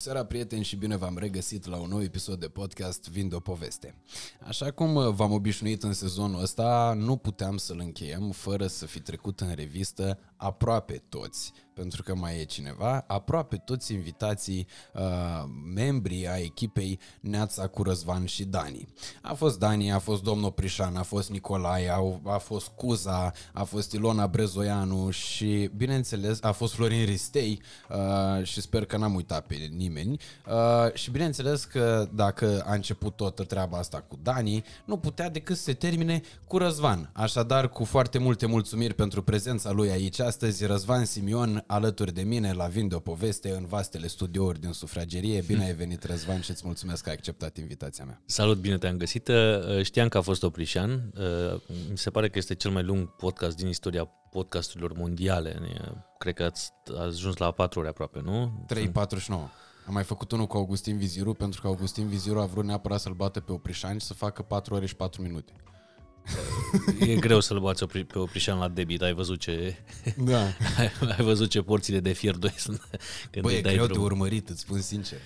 Seara, prieteni, și bine v-am regăsit la un nou episod de podcast Vind o poveste. Așa cum uh, v-am obișnuit în sezonul ăsta, nu puteam să-l încheiem fără să fi trecut în revistă aproape toți, pentru că mai e cineva, aproape toți invitații uh, membrii a echipei Neața cu Răzvan și Dani. A fost Dani, a fost domnul Prișan, a fost Nicolae, a, a fost Cuza, a fost Ilona Brezoianu și, bineînțeles, a fost Florin Ristei uh, și sper că n-am uitat pe nimeni. Uh, și, bineînțeles, că dacă a început toată treaba asta cu Dani, nu putea decât să se termine cu Răzvan. Așadar, cu foarte multe mulțumiri pentru prezența lui aici astăzi, Răzvan Simion alături de mine la Vinde o poveste în vastele studiouri din sufragerie. Bine ai venit, Răzvan, și îți mulțumesc că ai acceptat invitația mea. Salut, bine te-am găsit. Uh, Știam că a fost Oprișan. Uh, Mi se pare că este cel mai lung podcast din istoria podcasturilor mondiale. Cred că ați ajuns la 4 ore aproape, nu? 3.49. Am mai făcut unul cu Augustin Viziru pentru că Augustin Viziru a vrut neapărat să-l bată pe Oprișan și să facă 4 ore și 4 minute. E greu să-l bați opri- pe Oprișan la debit, ai văzut ce... Da. ai, ai văzut ce porțile de fier 2 sunt când Băi, îi e dai greu drum. de urmărit, îți spun sincer.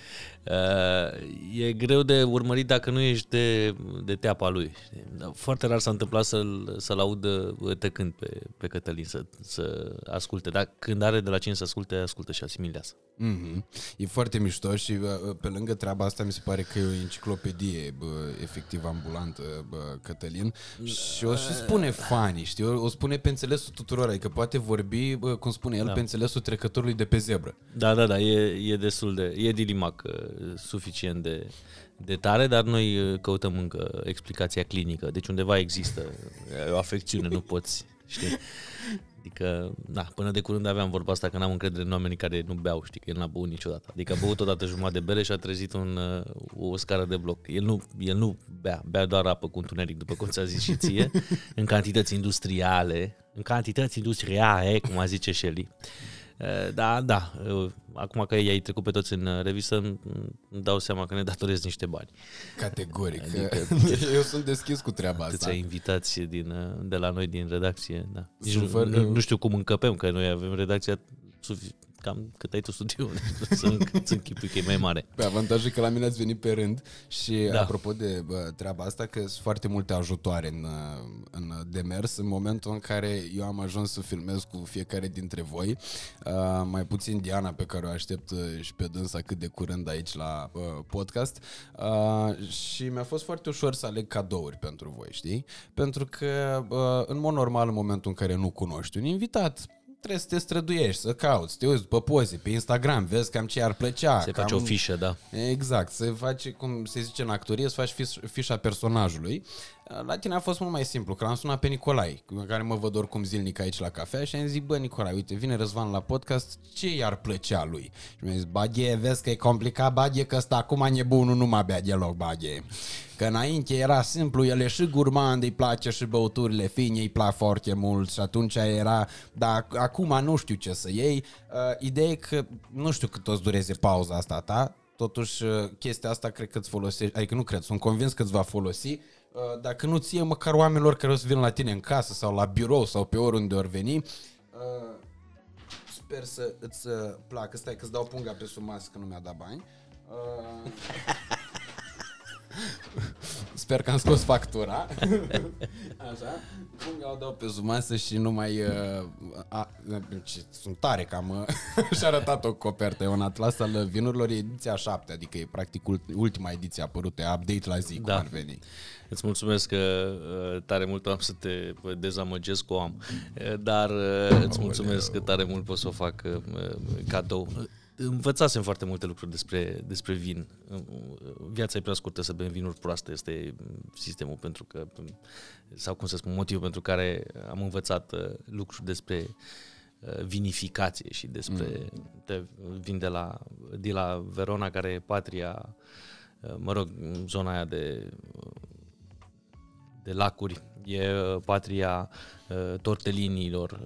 Uh, e greu de urmărit dacă nu ești de, de teapa lui. știi? Dar Foarte rar s-a întâmplat să-l, să-l audă tăcând pe, pe Cătălin, să, să asculte. Dar când are de la cine să asculte, ascultă și asimilează. Mm-hmm. E foarte mișto și uh, pe lângă treaba asta mi se pare că e o enciclopedie bă, efectiv ambulantă, bă, Cătălin. Și o și spune fani, știi? O, o spune pe înțelesul tuturor, adică poate vorbi, bă, cum spune el, da. pe înțelesul trecătorului de pe zebră. Da, da, da, e, e destul de... E dilimac uh, suficient de, de tare, dar noi uh, căutăm încă explicația clinică. Deci undeva există uh, o afecțiune, nu poți, știi? Adică, da, până de curând aveam vorba asta că n-am încredere în oamenii care nu beau, știi, că el n-a băut niciodată. Adică a băut odată jumătate de bere și a trezit un, uh, o scară de bloc. El nu, el nu bea, bea doar apă cu întuneric, după cum ți-a zis și ție, în cantități industriale, în cantități industriale, cum a zice Shelley. Uh, Da, da, uh, acum că i-ai trecut pe toți în uh, revistă, îmi îmi dau seama că ne datorezi niște bani. Categoric. Adică- Eu sunt deschis cu treaba Câți asta. ai invitați din, uh, de la noi din redacție, da. Nici Sunt nu, fără- nu, nu știu cum încăpem, că noi avem redacția sufi- cam cât ai tu studiu, să îți închipui că e mai mare. Pe avantajul că la mine ați venit pe rând și da. Da. apropo de bă, treaba asta, că sunt foarte multe ajutoare în, uh, în demers în momentul în care eu am ajuns să filmez cu fiecare dintre voi, uh, mai puțin Diana pe care o aștept uh, și pe dânsa cât de curând aici la uh, podcast uh, și mi-a fost foarte ușor să aleg cadouri pentru voi, știi? Pentru că uh, în mod normal în momentul în care nu cunoști un invitat, trebuie să te străduiești, să cauți, să te uiți după poze pe Instagram, vezi cam ce ar plăcea. Se cam... face o fișă, da. Exact, se face, cum se zice în actorie, să faci fiș- fișa personajului. La tine a fost mult mai simplu, că l-am sunat pe Nicolai, cu care mă văd oricum zilnic aici la cafea și am zis, bă, Nicolai, uite, vine Răzvan la podcast, ce i-ar plăcea lui? Și mi-a zis, baghe, vezi că e complicat, baghe, că ăsta acum nebunul nu mai bea deloc, baghe. Că înainte era simplu, el e și gurmand, îi place și băuturile fine, îi plac foarte mult și atunci era, dar acum nu știu ce să iei. Uh, ideea e că nu știu cât o să dureze pauza asta ta, totuși uh, chestia asta cred că îți folosești, adică nu cred, sunt convins că îți va folosi, uh, dacă nu ție măcar oamenilor care o să vină la tine în casă sau la birou sau pe oriunde ori veni, uh, sper să îți uh, placă, stai că îți dau punga pe sumas că nu mi-a dat bani. Uh, Sper că am scos factura. Așa. Punga o dau pe zumasă și nu mai... Uh, a, ce, sunt tare că am... Uh, și-a arătat o copertă. E un atlas al vinurilor, e ediția 7, adică e practic ult- ultima ediție apărută, e update la zi, da. Da. cum ar veni. Îți mulțumesc că uh, tare mult am să te uh, dezamăgesc cu am, Uh, dar uh, îți mulțumesc că tare mult pot să o fac uh, cadou. Uh, Învățasem foarte multe lucruri despre, despre vin. Uh, Viața e prea scurtă să bem vinuri proaste, este sistemul pentru că, sau cum să spun, motivul pentru care am învățat uh, lucruri despre uh, vinificație și despre de, vin de la, de la Verona, care e patria, uh, mă rog, zona aia de de lacuri, e uh, patria uh, tortelinilor,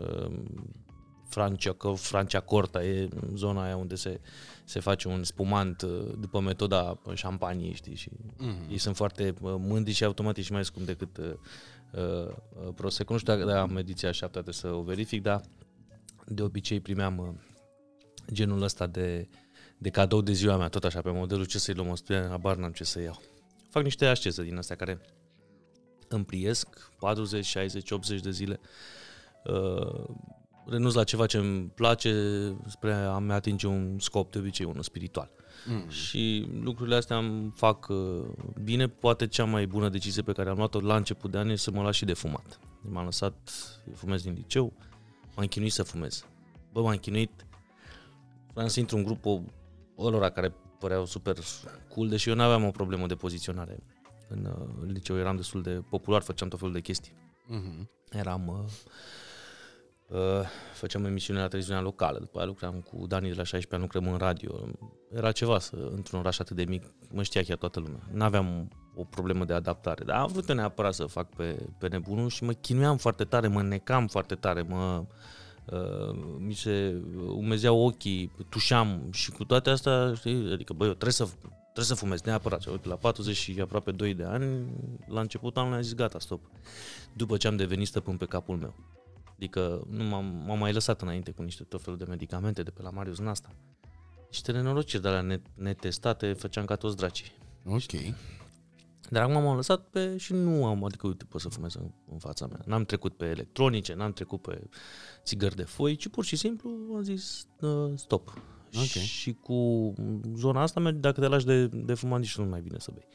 uh, Francia, Francia Corta e zona aia unde se, se face un spumant uh, după metoda șampaniei, știi, și mm-hmm. ei sunt foarte uh, mândri și automat e și mai scump decât uh, uh, Prosecco. Nu știu dacă am ediția 7, trebuie să o verific, dar de obicei primeam uh, genul ăsta de, de cadou de ziua mea, tot așa, pe modelul ce să-i luăm, o abar n-am ce să iau. Fac niște asceză din astea care îmi priesc 40, 60, 80 de zile. Uh, renunț la ceva ce îmi place spre a-mi atinge un scop de obicei, unul spiritual. Mm. Și lucrurile astea îmi fac uh, bine. Poate cea mai bună decizie pe care am luat-o la început de an e să mă las și de fumat. M-am lăsat, fumez din liceu, m-am chinuit să fumez. Bă, m-am chinuit, vreau să intru în grupul ălora care păreau super cool, deși eu nu aveam o problemă de poziționare. În, uh, în liceu eram destul de popular, făceam tot felul de chestii. Mm-hmm. Eram... Uh, uh, făceam emisiune la televiziunea locală, după aia lucram cu Dani de la 16 ani, lucrăm în radio. Era ceva să, într-un oraș atât de mic, mă știa chiar toată lumea. N-aveam o problemă de adaptare, dar am vrut neapărat să fac pe, pe nebunul și mă chinuiam foarte tare, mă necam foarte tare, mă... Uh, mi se umezeau ochii, tușeam și cu toate astea, știi, adică băi, eu trebuie să, trebuie să fumez neapărat. Și uite, la 40 și aproape 2 de ani, la început anului am zis gata, stop. După ce am devenit stăpân pe capul meu. Adică nu m-am, m-am mai lăsat înainte cu niște tot felul de medicamente de pe la Marius Nasta. Niște nenorociri de la netestate, făceam ca toți dracii. Ok. Dar acum m-am lăsat pe și nu am, adică uite, pot să fumez în, în fața mea. N-am trecut pe electronice, n-am trecut pe țigări de foi, ci pur și simplu am zis uh, stop. Okay. Și cu zona asta, dacă te lași de, de fumat, nici nu mai bine să bei.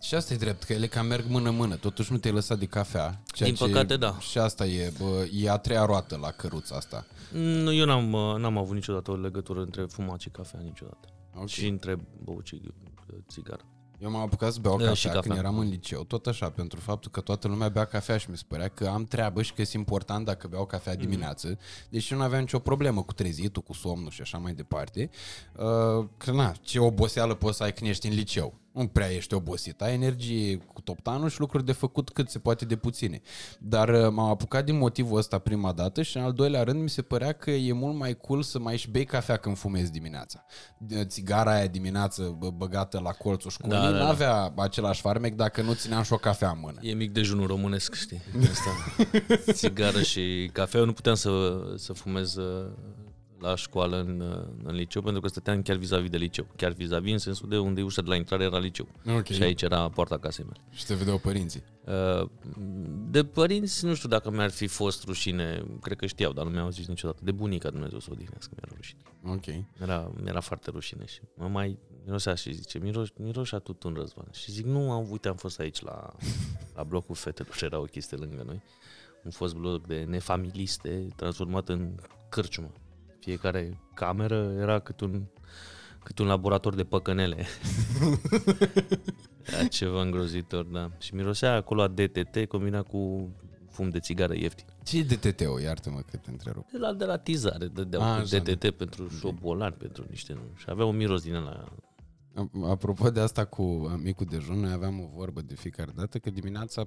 Și asta e drept, că ele cam merg mână-mână. Totuși nu te-ai lăsat de cafea. Din păcate, da. Și asta e, bă, e a treia roată la căruța asta. Nu, eu n-am, n-am avut niciodată o legătură între fumat și cafea, niciodată. Okay. Și între băut și țigară. Eu m-am apucat să beau cafea, și cafea când eram în liceu, tot așa, pentru faptul că toată lumea bea cafea și mi se părea că am treabă și că e important dacă beau cafea mhm. dimineață, mm-hmm. deși eu nu aveam nicio problemă cu trezitul, cu somnul și așa mai departe. Uh, că na, ce oboseală poți să ai când ești în liceu nu prea ești obosit, ai energie cu toptanul și lucruri de făcut cât se poate de puține. Dar uh, m-am apucat din motivul ăsta prima dată și în al doilea rând mi se părea că e mult mai cool să mai și bei cafea când fumezi dimineața. Țigara aia dimineață băgată la colțul școlii da, da, da. n-avea același farmec dacă nu țineam și o cafea în mână. E mic dejunul românesc, știi? Asta. Țigară și cafea. Eu nu puteam să, să fumez uh, la școală în, în liceu, pentru că stăteam chiar vis-a-vis de liceu. Chiar vis-a-vis în sensul de unde ușa de la intrare era liceu. Okay. Și aici era poarta casei mele. Și te vedeau părinții? Uh, de părinți, nu știu dacă mi-ar fi fost rușine, cred că știau, dar nu mi-au zis niciodată. De bunica Dumnezeu să o odihnească, mi-era rușine. Ok. Era, mi-era foarte rușine și mă mai mirosea și zice, miros, miroșa tutun răzvan. Și zic, nu, am, uite, am fost aici la, la blocul fetelor, era o chestie lângă noi. Un fost bloc de nefamiliste transformat în cârciumă. Fiecare cameră era cât un, cât un laborator de păcănele. era ceva îngrozitor, da. Și mirosea acolo a DTT combinat cu fum de țigară ieftin. Ce e DTT-ul? Iartă-mă că te întrerup. De la, de la tizare, dădeau a, DTT pentru șobolani, pentru niște... Și avea un miros din ăla Apropo de asta cu micul dejun, noi aveam o vorbă de fiecare dată că dimineața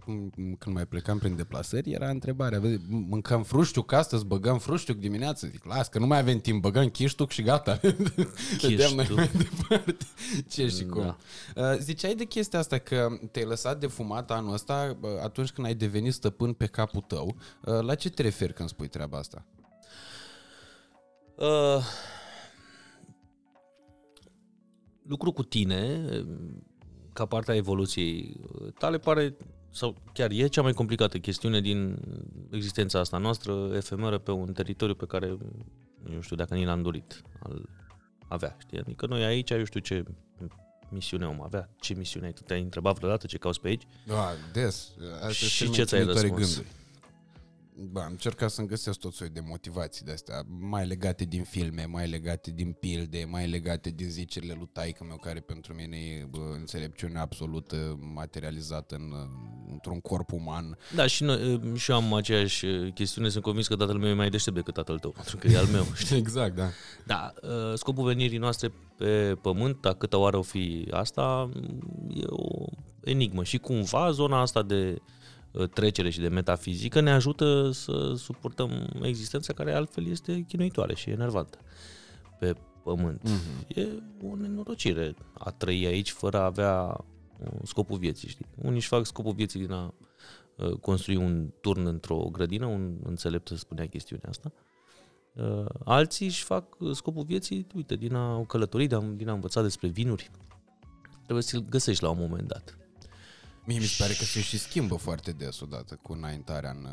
când mai plecam prin deplasări era întrebarea, mâncăm fruștiuc astăzi, băgăm fruștiuc dimineața? Zic, las că nu mai avem timp, băgăm chiștuc și gata. Vedeam noi mai departe ce și cum. Da. Uh, ziceai de chestia asta că te-ai lăsat de fumat anul ăsta atunci când ai devenit stăpân pe capul tău. Uh, la ce te referi când spui treaba asta? Uh lucru cu tine, ca parte a evoluției tale, pare sau chiar e cea mai complicată chestiune din existența asta noastră, efemeră pe un teritoriu pe care nu știu dacă ni l-am dorit al avea. Știi? Adică noi aici, eu știu ce misiune om avea, ce misiune ai tu? Te-ai întrebat vreodată ce cauți pe aici? Da, des. Asta și ce ți-ai răspuns? Gânduri. Ba, am încercat să-mi găsesc tot soiul de motivații de astea, mai legate din filme, mai legate din pilde, mai legate din zicerile lui taică meu, care pentru mine e bă, înțelepciune absolută materializată în, într-un corp uman. Da, și, noi, și eu am aceeași chestiune, sunt convins că tatăl meu e mai deștept decât tatăl tău, pentru că e al meu. Știi? exact, da. Da, scopul venirii noastre pe pământ, a câtă oară o fi asta, e o enigmă și cumva zona asta de Uh, trecere și de metafizică ne ajută să suportăm existența care altfel este chinuitoare și enervantă pe pământ. Mm-hmm. E o nenorocire a trăi aici fără a avea uh, scopul vieții, știi? Unii își fac scopul vieții din a uh, construi un turn într-o grădină, un înțelept să spunea chestiunea asta. Uh, alții își fac uh, scopul vieții, uite, din a călători, din a, din a învăța despre vinuri. Trebuie să-l găsești la un moment dat. Mie mi se pare că se și schimbă foarte des odată cu înaintarea în,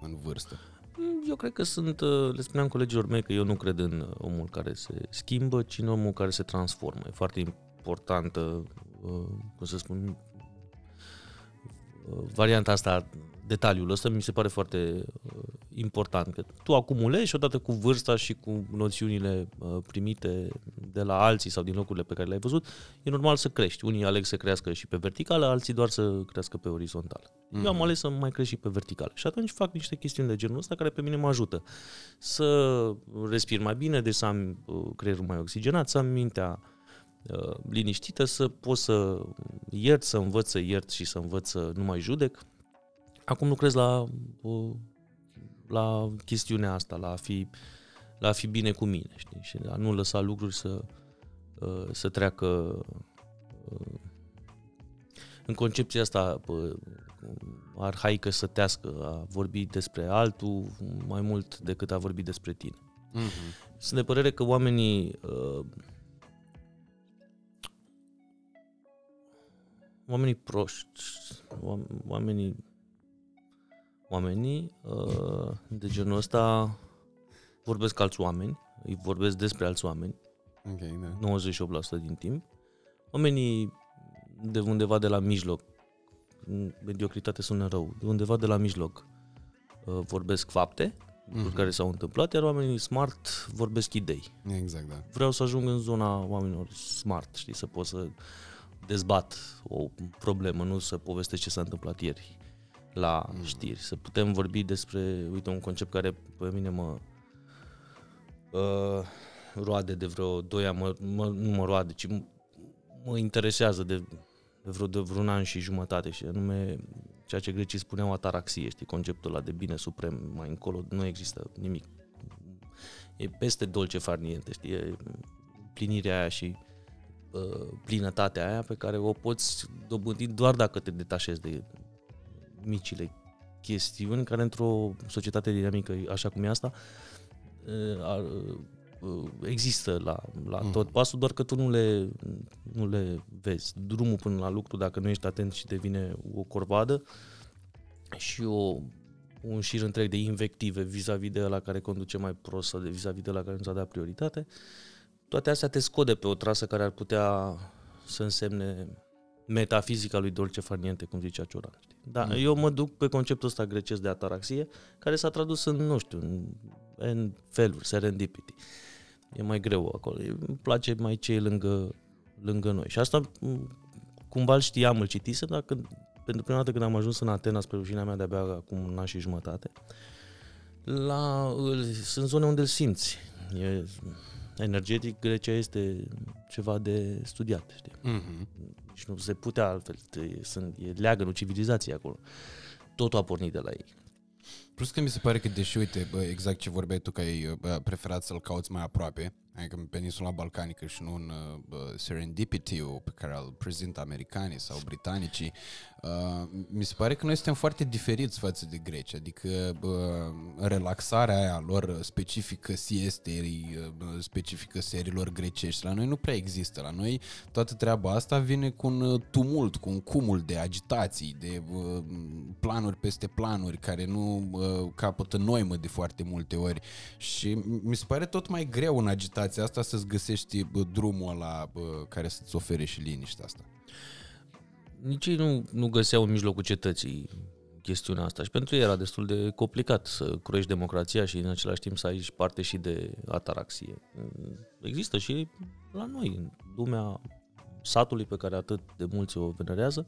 în vârstă. Mm, Eu cred că sunt, uh, le spuneam colegilor mei că eu nu cred în uh, omul care se schimbă, ci în omul care se transformă. E foarte importantă, uh, cum să spun, uh, varianta asta, detaliul ăsta mi se pare foarte uh, important. Că tu acumulezi și odată cu vârsta și cu noțiunile uh, primite de la alții sau din locurile pe care le-ai văzut, e normal să crești. Unii aleg să crească și pe verticală, alții doar să crească pe orizontală. Mm. Eu am ales să mai cresc și pe verticală. Și atunci fac niște chestiuni de genul ăsta care pe mine mă ajută să respir mai bine, deci să am uh, creierul mai oxigenat, să am mintea uh, liniștită, să pot să iert, să învăț să iert și să învăț să nu mai judec. Acum lucrez la, uh, la chestiunea asta, la a fi, la a fi bine cu mine, știi? Și la nu lăsa lucruri să, uh, să treacă uh, în concepția asta uh, arhaică sătească, a vorbi despre altul mai mult decât a vorbi despre tine. Mm-hmm. Sunt de părere că oamenii uh, oamenii proști, oam- oamenii oamenii uh, de genul ăsta vorbesc alți oameni, îi vorbesc despre alți oameni, Ok, da. 98% din timp. Oamenii de undeva de la mijloc, mediocritate sună rău, de undeva de la mijloc uh, vorbesc fapte, lucruri Mhm. care s-au întâmplat, iar oamenii smart vorbesc idei. Exact, da. Vreau să ajung în zona oamenilor smart, știi, să pot să dezbat o problemă, nu să povestesc ce s-a întâmplat ieri la Mm. știri. Să putem vorbi despre, uite, un concept care pe mine mă uh, roade de vreo 2 ani, mă, mă, nu mă roade, ci m- mă interesează de, de vreo de vreun an și jumătate și anume ceea ce grecii spuneau ataraxie, știi, conceptul ăla de bine suprem, mai încolo nu există nimic. E peste dolce far niente, știi, e plinirea aia și uh, plinătatea aia pe care o poți dobândi doar dacă te detașezi de micile chestiuni care într-o societate dinamică așa cum e asta uh, ar, uh, există la, la Mhm. tot pasul, doar că tu nu le, nu le vezi. Drumul până la lucru, dacă nu ești atent și devine o corvadă și o, un șir întreg de invective vis-a-vis de la care conduce mai prost sau de vis-a-vis de la care nu ți-a dat prioritate, toate astea te scode pe o trasă care ar putea să însemne metafizica lui Dolce Farniente, cum zicea Cioran. știi? Da, Mm. eu mă duc pe conceptul ăsta grecesc de ataraxie, care s-a tradus în, nu știu, în, în feluri, serendipity. E mai greu acolo. Îmi place mai ce e lângă, lângă noi. Și asta m, cumva îl știam, îl citisem, dar când, pentru prima dată când am ajuns în Atena, spre rușinea mea de-abia acum un an și jumătate, la, îl, sunt zone unde îl simți. E, energetic, Grecia este ceva de studiat, știi? Mm-hmm. Și nu se putea altfel. E, sunt, e leagănul civilizației acolo. Totul a pornit de la ei. Plus că mi se pare că, deși, uite, bă, exact ce vorbeai tu, că ai bă, preferat să-l cauți mai aproape, adică în peninsula balcanică și nu în uh, bă, serendipity pe care îl prezintă americanii sau britanicii, uh, mi se pare că noi suntem foarte diferiți față de greci, adică bă, relaxarea aia lor specifică siesterii, bă, specifică serilor grecești, la noi nu prea există, la noi toată treaba asta vine cu un uh, tumult, cu un cumul de agitații, de uh, planuri peste planuri care nu uh, capătă noimă de foarte multe ori. Și mi se pare tot mai greu în agitația asta să-ți găsești bă, drumul ăla bă, care să-ți ofere și liniștea asta. Nici ei nu, nu găseau în mijlocul cetății chestiunea asta și pentru ei era destul de complicat să croiești democrația și în același timp să ai și parte și de ataraxie. Există și la noi, în lumea satului pe care atât de mulți o venerează,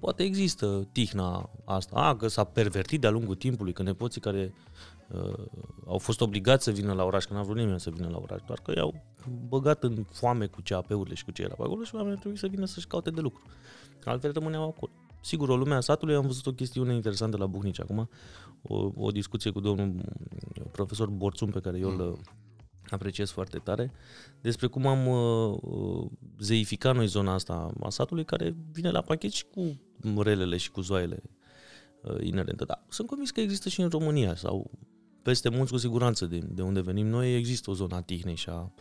poate există tihna asta, a, că s-a pervertit de-a lungul timpului, că nepoții care uh, au fost obligați să vină la oraș, că n-a vrut nimeni să vină la oraș, doar că i-au băgat în foame cu CAP-urile și cu ce era pe acolo și oamenii trebuie să vină să-și caute de lucru. Altfel rămâneau acolo. Sigur, o lumea satului, am văzut o chestiune interesantă la Buhnici acum, o, o discuție cu domnul profesor Borțun, pe care eu îl apreciez foarte tare, despre cum am uh, uh, zeificat noi zona asta a satului, care vine la pachet și cu relele și cu zoaiele uh, inerente. Da, sunt convins că există și în România sau peste mulți cu siguranță de, de unde venim noi există o zonă a tihnei și a,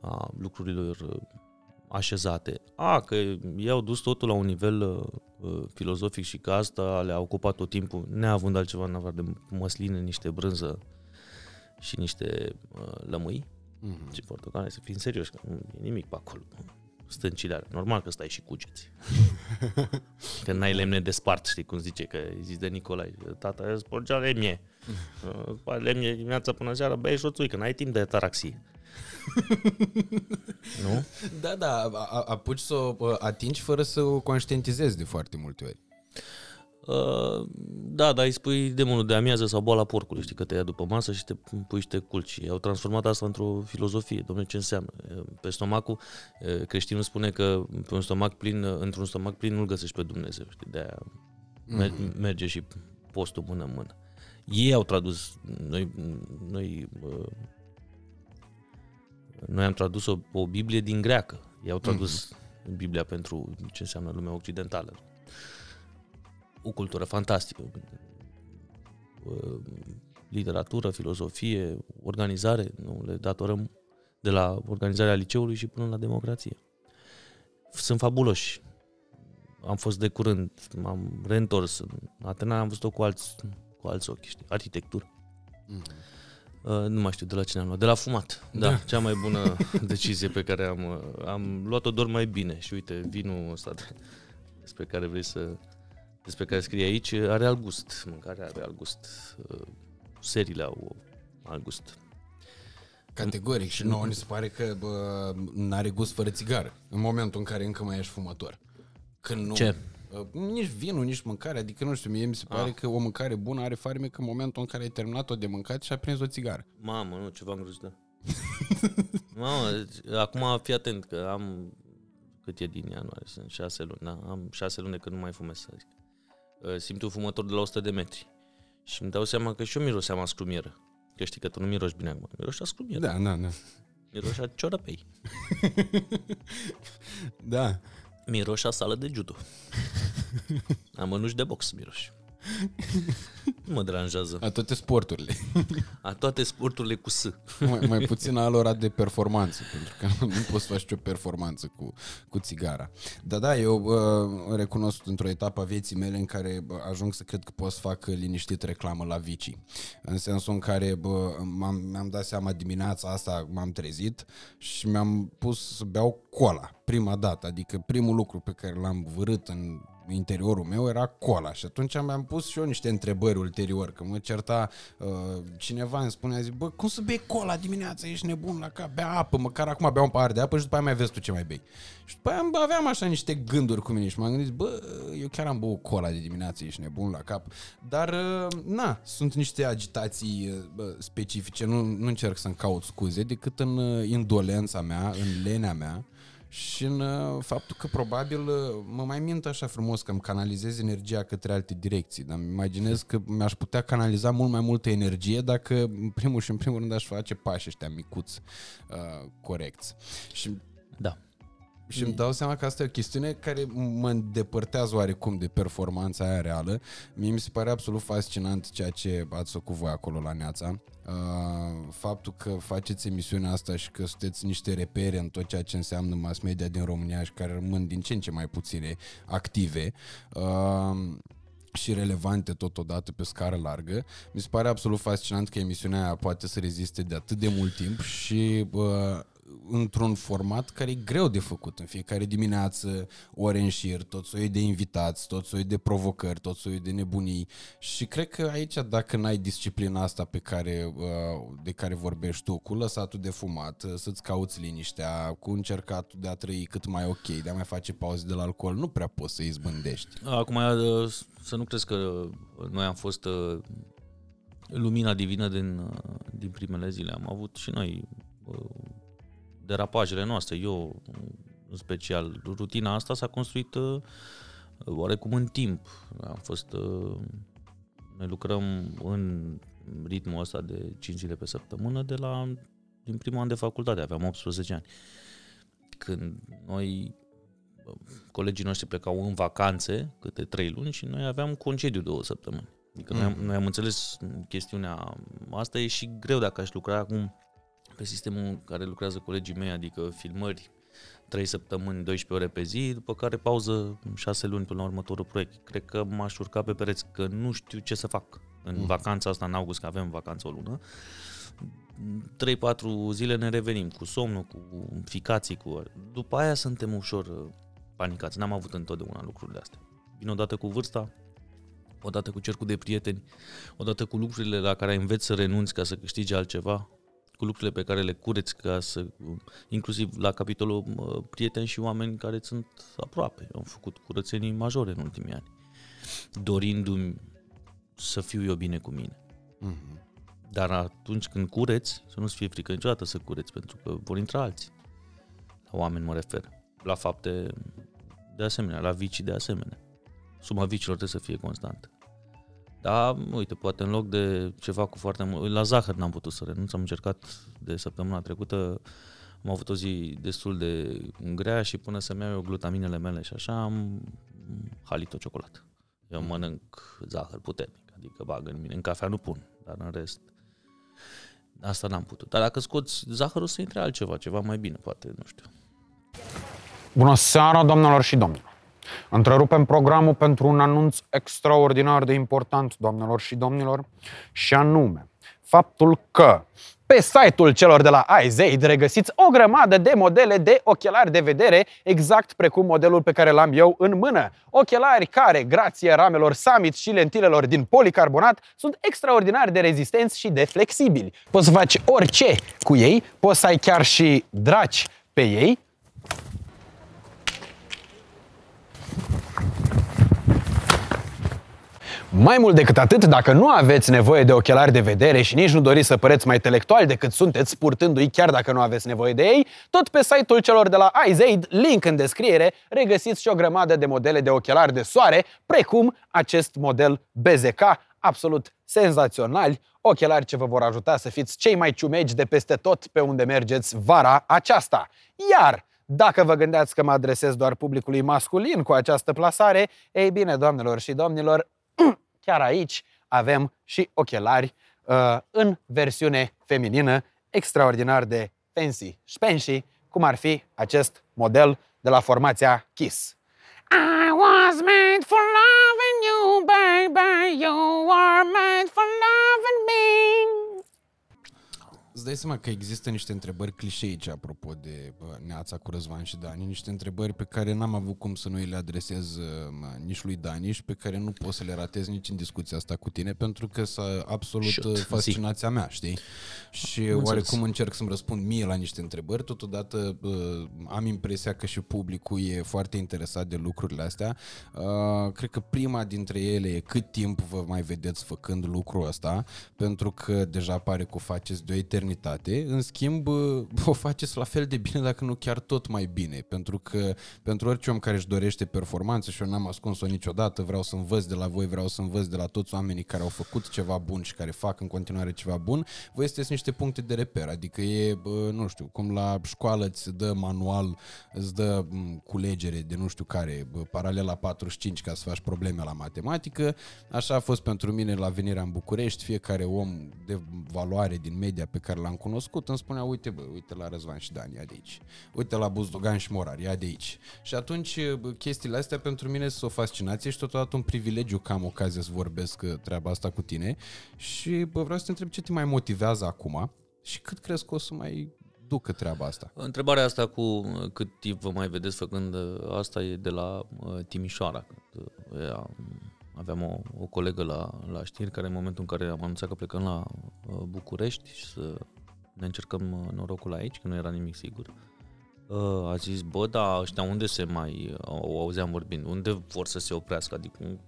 a lucrurilor uh, așezate. A, că ei au dus totul la un nivel uh, uh, filozofic și că asta le-a ocupat tot timpul, neavând altceva în afară de măsline, niște brânză și niște uh, lămâi Mhm. și portocale, să fim serioși, că nu e nimic pe acolo. Stâncile are. Normal că stai și cugeți. că n-ai lemne de spart, știi cum zice, că zis de Nicolae. Tata, îți porgea lemne. Uh, lemne dimineața până seara, băi și o țuică, n-ai timp de taraxie. nu? Da, da, a- a- apuci să o uh, atingi fără să o conștientizezi de foarte multe ori. Uh, da, dar îi spui demonul de amiază sau boala porcului, știi, că te ia după masă și te pui și te culci. Au transformat asta într-o filozofie, domnule, ce înseamnă? Uh, Pe stomacul, uh, creștinul spune că pe un stomac plin, uh, într-un stomac plin nu-l găsești pe Dumnezeu, știi, de-aia mer- merge și postul mână-mână. Ei au tradus, noi, noi, uh, noi am tradus o, o Biblie din greacă. Ei au tradus Biblia pentru ce înseamnă lumea occidentală o cultură fantastică. Uh, Literatură, filozofie, organizare, nu le datorăm de la organizarea liceului și până la democrație. Sunt fabuloși. Am fost de curând, m-am reîntors. În Atena am văzut-o cu alți, cu alți ochi, știi? Arhitectură. Mhm. Uh, nu mai știu de la cine am luat. De la fumat. Da, da. cea mai bună decizie pe care am, uh, am luat-o doar mai bine. Și uite, vinul ăsta de- despre care vrei să despre care scrie aici, are alt gust. Mâncarea are alt gust. Uh, Seriile au alt gust. Categoric și nouă ni se pare că bă, n-are gust fără țigară, în momentul în care încă mai ești fumător. Când nu, Ce? Uh, Nici vinul, nici mâncare, adică nu știu, mie mi se pare Ah. că o mâncare bună are farmec în momentul în care ai terminat-o de mâncat și ai prins o țigară. Mamă, nu, ceva îngrozitor. Mamă, acum fii atent că am cât e din ianuarie, sunt șase luni, da? Am șase luni de când nu mai fumez, să zic. Uh, Simt un fumător de la 100 de metri. Și îmi dau seama că și eu miroseam a scrumieră. Că știi că tu nu miroși bine acum. Miroși a scrumieră. Da, da, da. Miroși a ciorapei. Da. Miroși a sală de judo. Am mănuși de box miroși. Nu mă deranjează. A toate sporturile. A toate sporturile cu S. mai, mai puțin alora de performanță, pentru că nu poți să faci o performanță cu, cu țigara. Da, da, eu uh, recunosc într-o etapă a vieții mele în care bă, ajung să cred că pot să fac liniștit reclamă la Vici. În sensul în care bă, m-am, mi-am dat seama dimineața asta, m-am trezit și mi-am pus să beau cola prima dată, adică primul lucru pe care l-am vărât în interiorul meu era cola și atunci mi-am pus și eu niște întrebări ulterior, că mă certa uh, cineva îmi spunea, zic, bă, cum să bei cola dimineața, ești nebun la cap, bea apă, măcar acum beau un pahar de apă și după aia mai vezi tu ce mai bei. Și după aia am- aveam așa niște gânduri cu mine și m-am gândit, bă, eu chiar am băut cola de dimineață, ești nebun la cap. Dar, uh, na, sunt niște agitații uh, bă, specifice, nu, nu încerc să-mi caut scuze, decât în uh, indolența mea, în lenea mea, și în uh, faptul că probabil uh, mă mai mint așa frumos că îmi canalizez energia către alte direcții, dar îmi imaginez că mi-aș putea canaliza mult mai multă energie dacă în primul și în primul rând aș face pași ăștia micuți, uh, corecți. Și Da. și îmi dau seama că asta e o chestiune care mă îndepărtează oarecum de performanța aia reală. Mie mi se pare absolut fascinant ceea ce ați făcut voi acolo la Neața. Uh, faptul că faceți emisiunea asta și că sunteți niște repere în tot ceea ce înseamnă mass media din România și care rămân din ce în ce mai puține active. Uh, și relevante totodată pe scară largă. Mi se pare absolut fascinant că emisiunea aia poate să reziste de atât de mult timp și uh, într-un format care e greu de făcut în fiecare dimineață, ore în șir, tot soiul de invitați, tot soiul de provocări, tot soiul de nebunii și cred că aici dacă n-ai disciplina asta pe care, uh, de care vorbești tu, cu lăsatul de fumat, uh, să-ți cauți liniștea, cu încercatul de a trăi cât mai ok, de a mai face pauze de la alcool, nu prea poți să izbândești. Acum, uh, să nu crezi că noi am fost uh, lumina divină din, uh, din primele zile. Am avut și noi uh, derapajele noastre. Eu, în special, rutina asta s-a construit uh, oarecum în timp. Am fost... uh, Noi lucrăm în ritmul ăsta de 5 zile pe săptămână de la din primul an de facultate, aveam 18 ani. Când noi colegii noștri plecau în vacanțe, câte trei luni, și noi aveam concediu două săptămâni. Adică mm. noi, noi am înțeles chestiunea asta, e și greu dacă aș lucra acum pe sistemul în care lucrează colegii mei, adică filmări 3 săptămâni, 12 ore pe zi, după care pauză 6 luni până la următorul proiect. Cred că m-aș urca pe pereți, că nu știu ce să fac în mm. vacanța asta, în august, că avem vacanță o lună. 3-4 zile ne revenim cu somnul, cu ficații, cu... După aia suntem ușor uh, panicați. N-am avut întotdeauna lucrurile astea. Vin odată cu vârsta, odată cu cercul de prieteni, odată cu lucrurile la care înveți să renunți ca să câștigi altceva, cu lucrurile pe care le cureți ca să, inclusiv la capitolul prieteni și oameni care sunt aproape. Am făcut curățenii majore în ultimii ani, dorindu-mi să fiu eu bine cu mine. Mm-hmm. Dar atunci când cureți, să nu-ți fie frică niciodată să cureți, pentru că vor intra alții. La oameni mă refer. La fapte de asemenea, la vicii de asemenea. Suma vicilor trebuie să fie constantă. Da, uite, poate în loc de ceva cu foarte mult... La zahăr n-am putut să renunț, am încercat de săptămâna trecută, am avut o zi destul de grea și până să-mi iau eu glutaminele mele și așa, am halit o ciocolată. Eu mm. mănânc zahăr puternic, adică bag în mine. În cafea nu pun, dar în rest... Asta n-am putut. Dar dacă scoți zahărul, să intre altceva, ceva mai bine, poate, nu știu. Bună seara, doamnelor și domnilor! Întrerupem programul pentru un anunț extraordinar de important, doamnelor și domnilor, și anume faptul că pe site-ul celor de la iZaid regăsiți o grămadă de modele de ochelari de vedere, exact precum modelul pe care l-am eu în mână. Ochelari care, grație ramelor Summit și lentilelor din policarbonat, sunt extraordinar de rezistenți și de flexibili. Poți să faci orice cu ei, poți să ai chiar și draci pe ei, Mai mult decât atât, dacă nu aveți nevoie de ochelari de vedere și nici nu doriți să păreți mai intelectuali decât sunteți, purtându-i chiar dacă nu aveți nevoie de ei, tot pe site-ul celor de la iZaid, link în descriere, regăsiți și o grămadă de modele de ochelari de soare, precum acest model BZK, absolut senzaționali, ochelari ce vă vor ajuta să fiți cei mai ciumegi de peste tot pe unde mergeți vara aceasta. Iar dacă vă gândeați că mă adresez doar publicului masculin cu această plasare, ei bine, doamnelor și domnilor, chiar aici avem și ochelari uh, în versiune feminină, extraordinar de fancy spensi, cum ar fi acest model de la formația Kiss. I was made for loving you, baby, you are made for Îți dai seama că există niște întrebări clișeice apropo de bă, Neața cu Răzvan și Dani, niște întrebări pe care n-am avut cum să nu îi le adresez bă, nici lui Dani și pe care nu pot să le ratez nici în discuția asta cu tine, pentru că să absolut Shut. fascinația mea, știi? Și Am oarecum înțeles. încerc să-mi răspund mie la niște întrebări, totodată bă, am impresia că și publicul e foarte interesat de lucrurile astea. Uh, cred că prima dintre ele e cât timp vă mai vedeți făcând lucrul ăsta, pentru că deja pare că o faceți de o eternitate eternitate, în schimb o faceți la fel de bine, dacă nu chiar tot mai bine, pentru că pentru orice om care își dorește performanță și eu n-am ascuns-o niciodată, vreau să învăț de la voi, vreau să învăț de la toți oamenii care au făcut ceva bun și care fac în continuare ceva bun, voi sunteți niște puncte de reper, adică e, nu știu, cum la școală îți dă manual, îți dă culegere de nu știu care, paralela 45 ca să faci probleme la matematică, așa a fost pentru mine la venirea în București, fiecare om de valoare din media pe care care l-am cunoscut îmi spunea, uite bă, uite la Răzvan și Dani, ia de aici. Uite la Buzdogan și Morar, ia de aici. Și atunci chestiile astea pentru mine sunt o fascinație și totodată un privilegiu că am ocazia să vorbesc uh, treaba asta cu tine și bă, vreau să te întreb ce te mai motivează acum și cât crezi că o să mai ducă treaba asta? Întrebarea asta cu uh, cât timp vă mai vedeți făcând uh, asta e de la Timișoara. Aveam o, o colegă la, la știri care în momentul în care am anunțat că plecăm la uh, București și să ne încercăm uh, norocul aici, că nu era nimic sigur, uh, a zis, bă, da, ăștia unde se mai, o auzeam vorbind, unde vor să se oprească, adică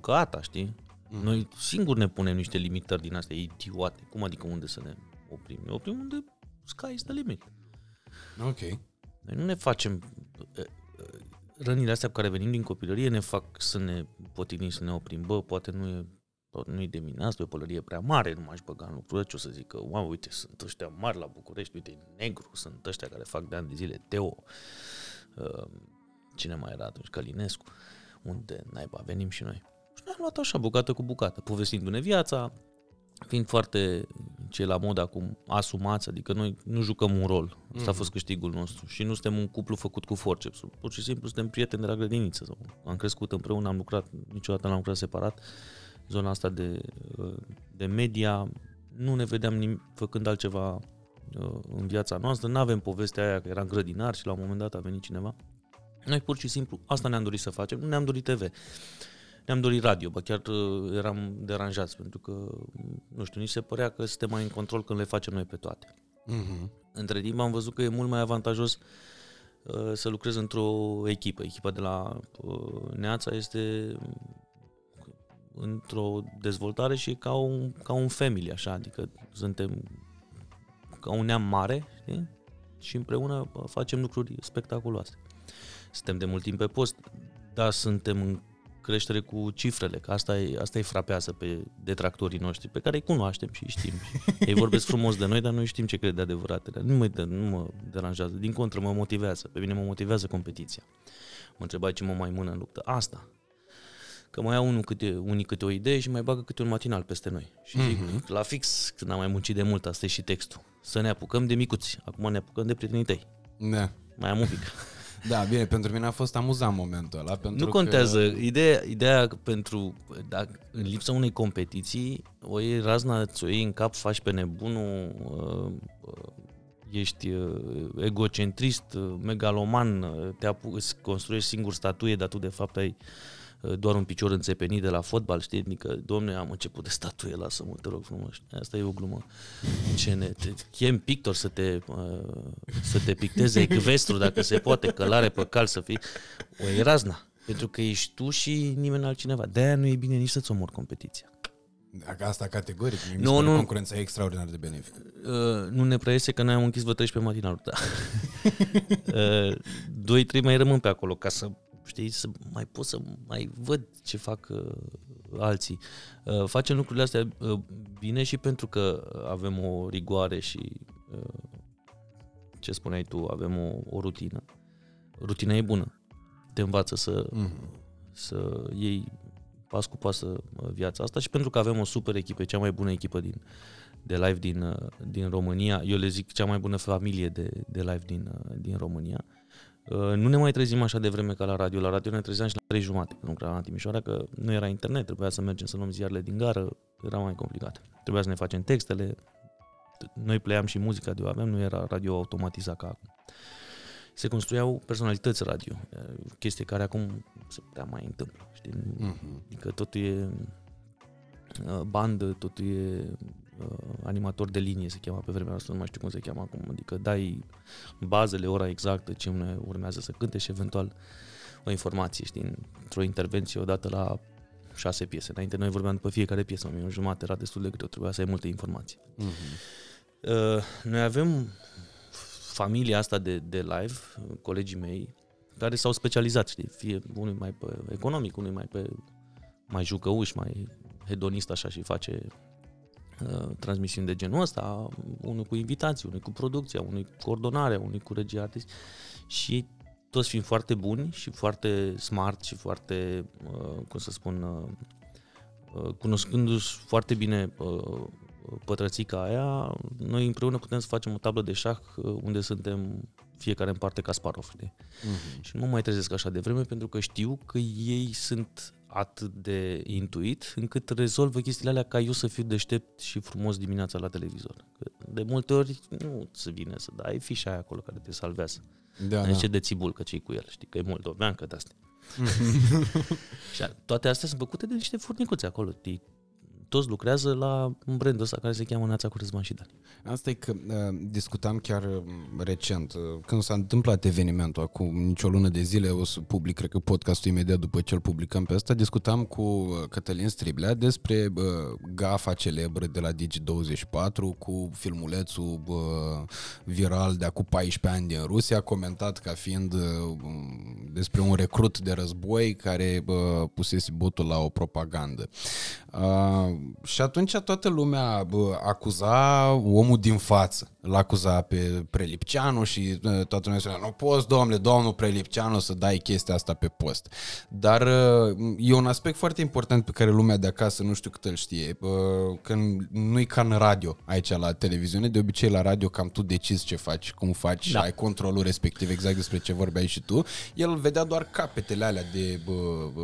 gata, știi? Mm. Noi singuri ne punem niște limitări din astea idiote. Cum adică unde să ne oprim? Ne oprim unde sky is the limit. Ok. Noi nu ne facem rănile astea cu care venim din copilărie ne fac să ne potignim, să ne oprim. Bă, poate nu e nu e de mine, asta e o pălărie prea mare, nu m-aș băga în lucruri, ce o să zic că, wow, uite, sunt ăștia mari la București, uite, negru, sunt ăștia care fac de ani de zile, Teo, uh, cine mai era atunci, Călinescu, unde naiba, venim și noi. Și am luat așa, bucată cu bucată, povestindu-ne viața, fiind foarte ce la mod acum, asumați, adică noi nu jucăm un rol. Asta a fost câștigul nostru. Și nu suntem un cuplu făcut cu forcepsul. Pur și simplu suntem prieteni de la grădiniță. Sau am crescut împreună, am lucrat, niciodată n-am lucrat separat. Zona asta de, de media, nu ne vedeam nim- făcând altceva uh, în viața noastră. Nu avem povestea aia că eram grădinar și la un moment dat a venit cineva. Noi pur și simplu asta ne-am dorit să facem. Nu ne-am dorit TV ne-am dorit radio, bă, chiar uh, eram deranjați, pentru că, nu știu, ni se părea că suntem mai în control când le facem noi pe toate. Mhm. Între timp am văzut că e mult mai avantajos uh, să lucrez într-o echipă. Echipa de la uh, Neața este într-o dezvoltare și e ca un, ca un family, așa, adică suntem ca un neam mare, știi? Și împreună bă, facem lucruri spectaculoase. Suntem de mult timp pe post, dar suntem în creștere cu cifrele, că asta e, asta e frapează pe detractorii noștri, pe care îi cunoaștem și îi știm. Ei vorbesc frumos de noi, dar noi știm ce cred de adevăratele. Nu mă, nu mă deranjează, din contră mă motivează. Pe mine mă motivează competiția. Mă întrebai ce mă mai mână în luptă. Asta. Că mai au unul câte, unii câte o idee și mai bagă câte un matinal peste noi. Și zic, mm-hmm. la fix, când am mai muncit de mult, asta e și textul. Să ne apucăm de micuți. Acum ne apucăm de prietenii tăi. Da. Mai am un pic. Da, bine, pentru mine a fost amuzant momentul ăla. Pentru Nu contează. Că... Ideea, ideea că pentru, dacă, în lipsa unei competiții, o iei razna, ți-o iei în cap, faci pe nebunul, uh, uh, ești uh, egocentrist, uh, megaloman, uh, te apu- îți construiești singur statuie, dar tu de fapt ai uh, doar un picior înțepenit de la fotbal, știi? Adică, domne, am început de statuie, lasă-mă, te rog frumos. Asta e o glumă. Ce ne, te chem pictor să te, uh, să te picteze ecvestru, dacă se poate, călare pe cal să fii. O e razna. Pentru că ești tu și nimeni altcineva. De-aia nu e bine nici să-ți omori competiția. Dacă Asta categoric. Mi Nu, nu, nu. nu. Concurența e extraordinar de benefică. Uh, nu ne prea iese că noi am închis vă 13 matinalul, da. uh, doi, trei mai rămân pe acolo ca să, știi, să mai pot să mai văd ce fac uh, alții. Uh, facem lucrurile astea uh, bine și pentru că avem o rigoare și, uh, ce spuneai tu, avem o, o rutină. Rutina e bună. Te învață să, Mhm. să iei pas cu pas uh, viața asta și pentru că avem o super echipă, cea mai bună echipă din, de live din, uh, din România, eu le zic cea mai bună familie de, de live din, uh, din România, uh, nu ne mai trezim așa de vreme ca la radio. La radio ne trezeam și la 3 jumate când lucram la Timișoara, că nu era internet, trebuia să mergem să luăm ziarele din gară, era mai complicat. Trebuia să ne facem textele, noi pleiam și muzica de o aveam, nu era radio automatizat ca acum. Se construiau personalități radio, uh, chestie care acum se prea mai întâmplă. Știi? Mhm. Adică totul e uh, bandă, totul e uh, animator de linie se cheamă pe vremea asta, nu mai știu cum se cheamă acum. Adică dai bazele, ora exactă, ce urme- urmează să cânte și eventual o informație, știi, într-o intervenție odată la șase piese. Înainte noi vorbeam după fiecare piesă, o minut jumate, era destul de greu, trebuia să ai multe informații. Mhm. Uh, noi avem familia asta de, de live, colegii mei, care s-au specializat, știi, fie unul mai pe economic, unul mai pe mai jucăuș, mai hedonist așa și face uh, transmisiuni de genul ăsta, unul cu invitații, unul cu producția, unul cu coordonarea, unul cu regia artist și toți fiind foarte buni și foarte smart și foarte, uh, cum să spun, uh, uh, cunoscându-și foarte bine uh, pătrățica aia, noi împreună putem să facem o tablă de șah uh, unde suntem fiecare în parte Kasparov. Știi? Mhm. Și nu mă mai trezesc așa de vreme pentru că știu că ei sunt atât de intuit încât rezolvă chestiile alea ca eu să fiu deștept și frumos dimineața la televizor. Că de multe ori nu se vine să dai fișa aia acolo care te salvează. Da, Da, da. ce de țibul, că ce cu el, știi, că e moldovean, că de-astea. și a- toate astea sunt făcute de niște furnicuțe acolo. Ei, toți lucrează la un brand ăsta care se cheamă Neața cu Răzvan și Dani. Asta e că uh, discutam chiar uh, recent, uh, când s-a întâmplat evenimentul, acum nicio lună de zile, o să public, cred că podcastul imediat după ce îl publicăm pe ăsta, discutam cu uh, Cătălin Striblea despre uh, gafa celebră de la Digi24 cu filmulețul uh, viral de acum 14 ani din Rusia, comentat ca fiind uh, despre un recrut de război care bă, pusese botul la o propagandă. Uh, și atunci toată lumea bă, acuza omul din față. L-acuza pe Prelipceanu și uh, toată lumea spunea, nu poți, domnule, domnul Prelipceanu, să dai chestia asta pe post. Dar uh, e un aspect foarte important pe care lumea de acasă nu știu cât îl știe. Uh, când nu-i ca în radio aici la televiziune, de obicei la radio cam tu decizi ce faci, cum faci da. și ai controlul respectiv exact despre ce vorbeai și tu. El vedea doar capetele alea de, bă, bă,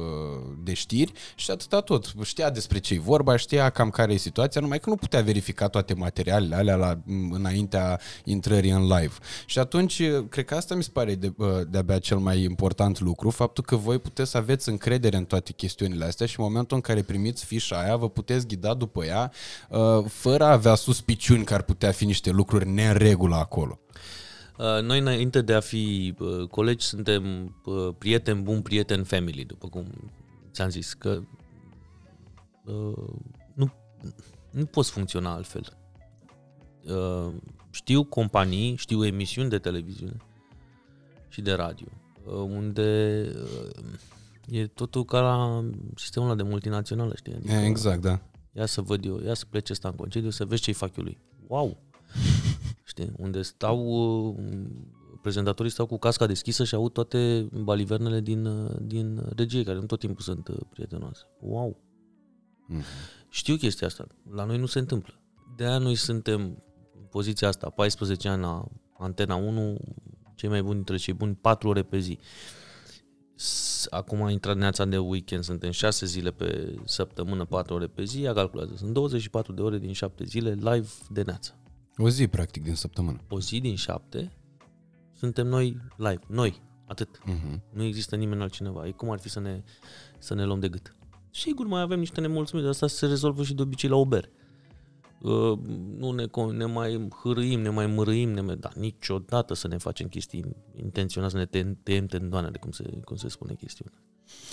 de știri și atâta tot. Știa despre ce e vorba, știa cam care e situația, numai că nu putea verifica toate materialele alea la, înaintea intrării în live. Și atunci, cred că asta mi se pare de, de-abia cel mai important lucru, faptul că voi puteți să aveți încredere în toate chestiunile astea și în momentul în care primiți fișa aia, vă puteți ghida după ea, fără a avea suspiciuni că ar putea fi niște lucruri neregulă acolo. Noi, înainte de a fi colegi, suntem prieteni buni, prieteni family, după cum ți-am zis, că Uh, nu, nu poți funcționa altfel. Uh, știu companii, știu emisiuni de televiziune și de radio, uh, unde e totul ca la sistemul ăla de multinațională, știi? Adică, exact, da. Ia să văd eu, ia să plece ăsta în concediu, să vezi ce-i fac eu lui. Wow! știi? Unde stau, prezentatorii stau cu casca deschisă și aud toate balivernele din, din regie, care nu tot timpul sunt prietenoase. Wow! Mm. Știu chestia asta. La noi nu se întâmplă. De aia noi suntem în poziția asta, 14 ani la Antena 1, cei mai buni dintre cei buni, 4 ore pe zi. Acum a intrat neața de weekend, suntem 6 zile pe săptămână, 4 ore pe zi, a calculează. Sunt 24 de ore din 7 zile live de neața. O zi, practic, din săptămână. O zi din 7 suntem noi live, noi, atât. Uh-huh. Nu există nimeni altcineva. E cum ar fi să ne, să ne luăm de gât. Sigur, mai avem niște nemulțumiri, dar asta se rezolvă și de obicei la Uber. Uh, nu ne, ne mai hârâim, ne mai mărâim, ne mai, dar niciodată să ne facem chestii intenționate, să ne tăiem tendoanele, cum se, cum se spune chestiunea.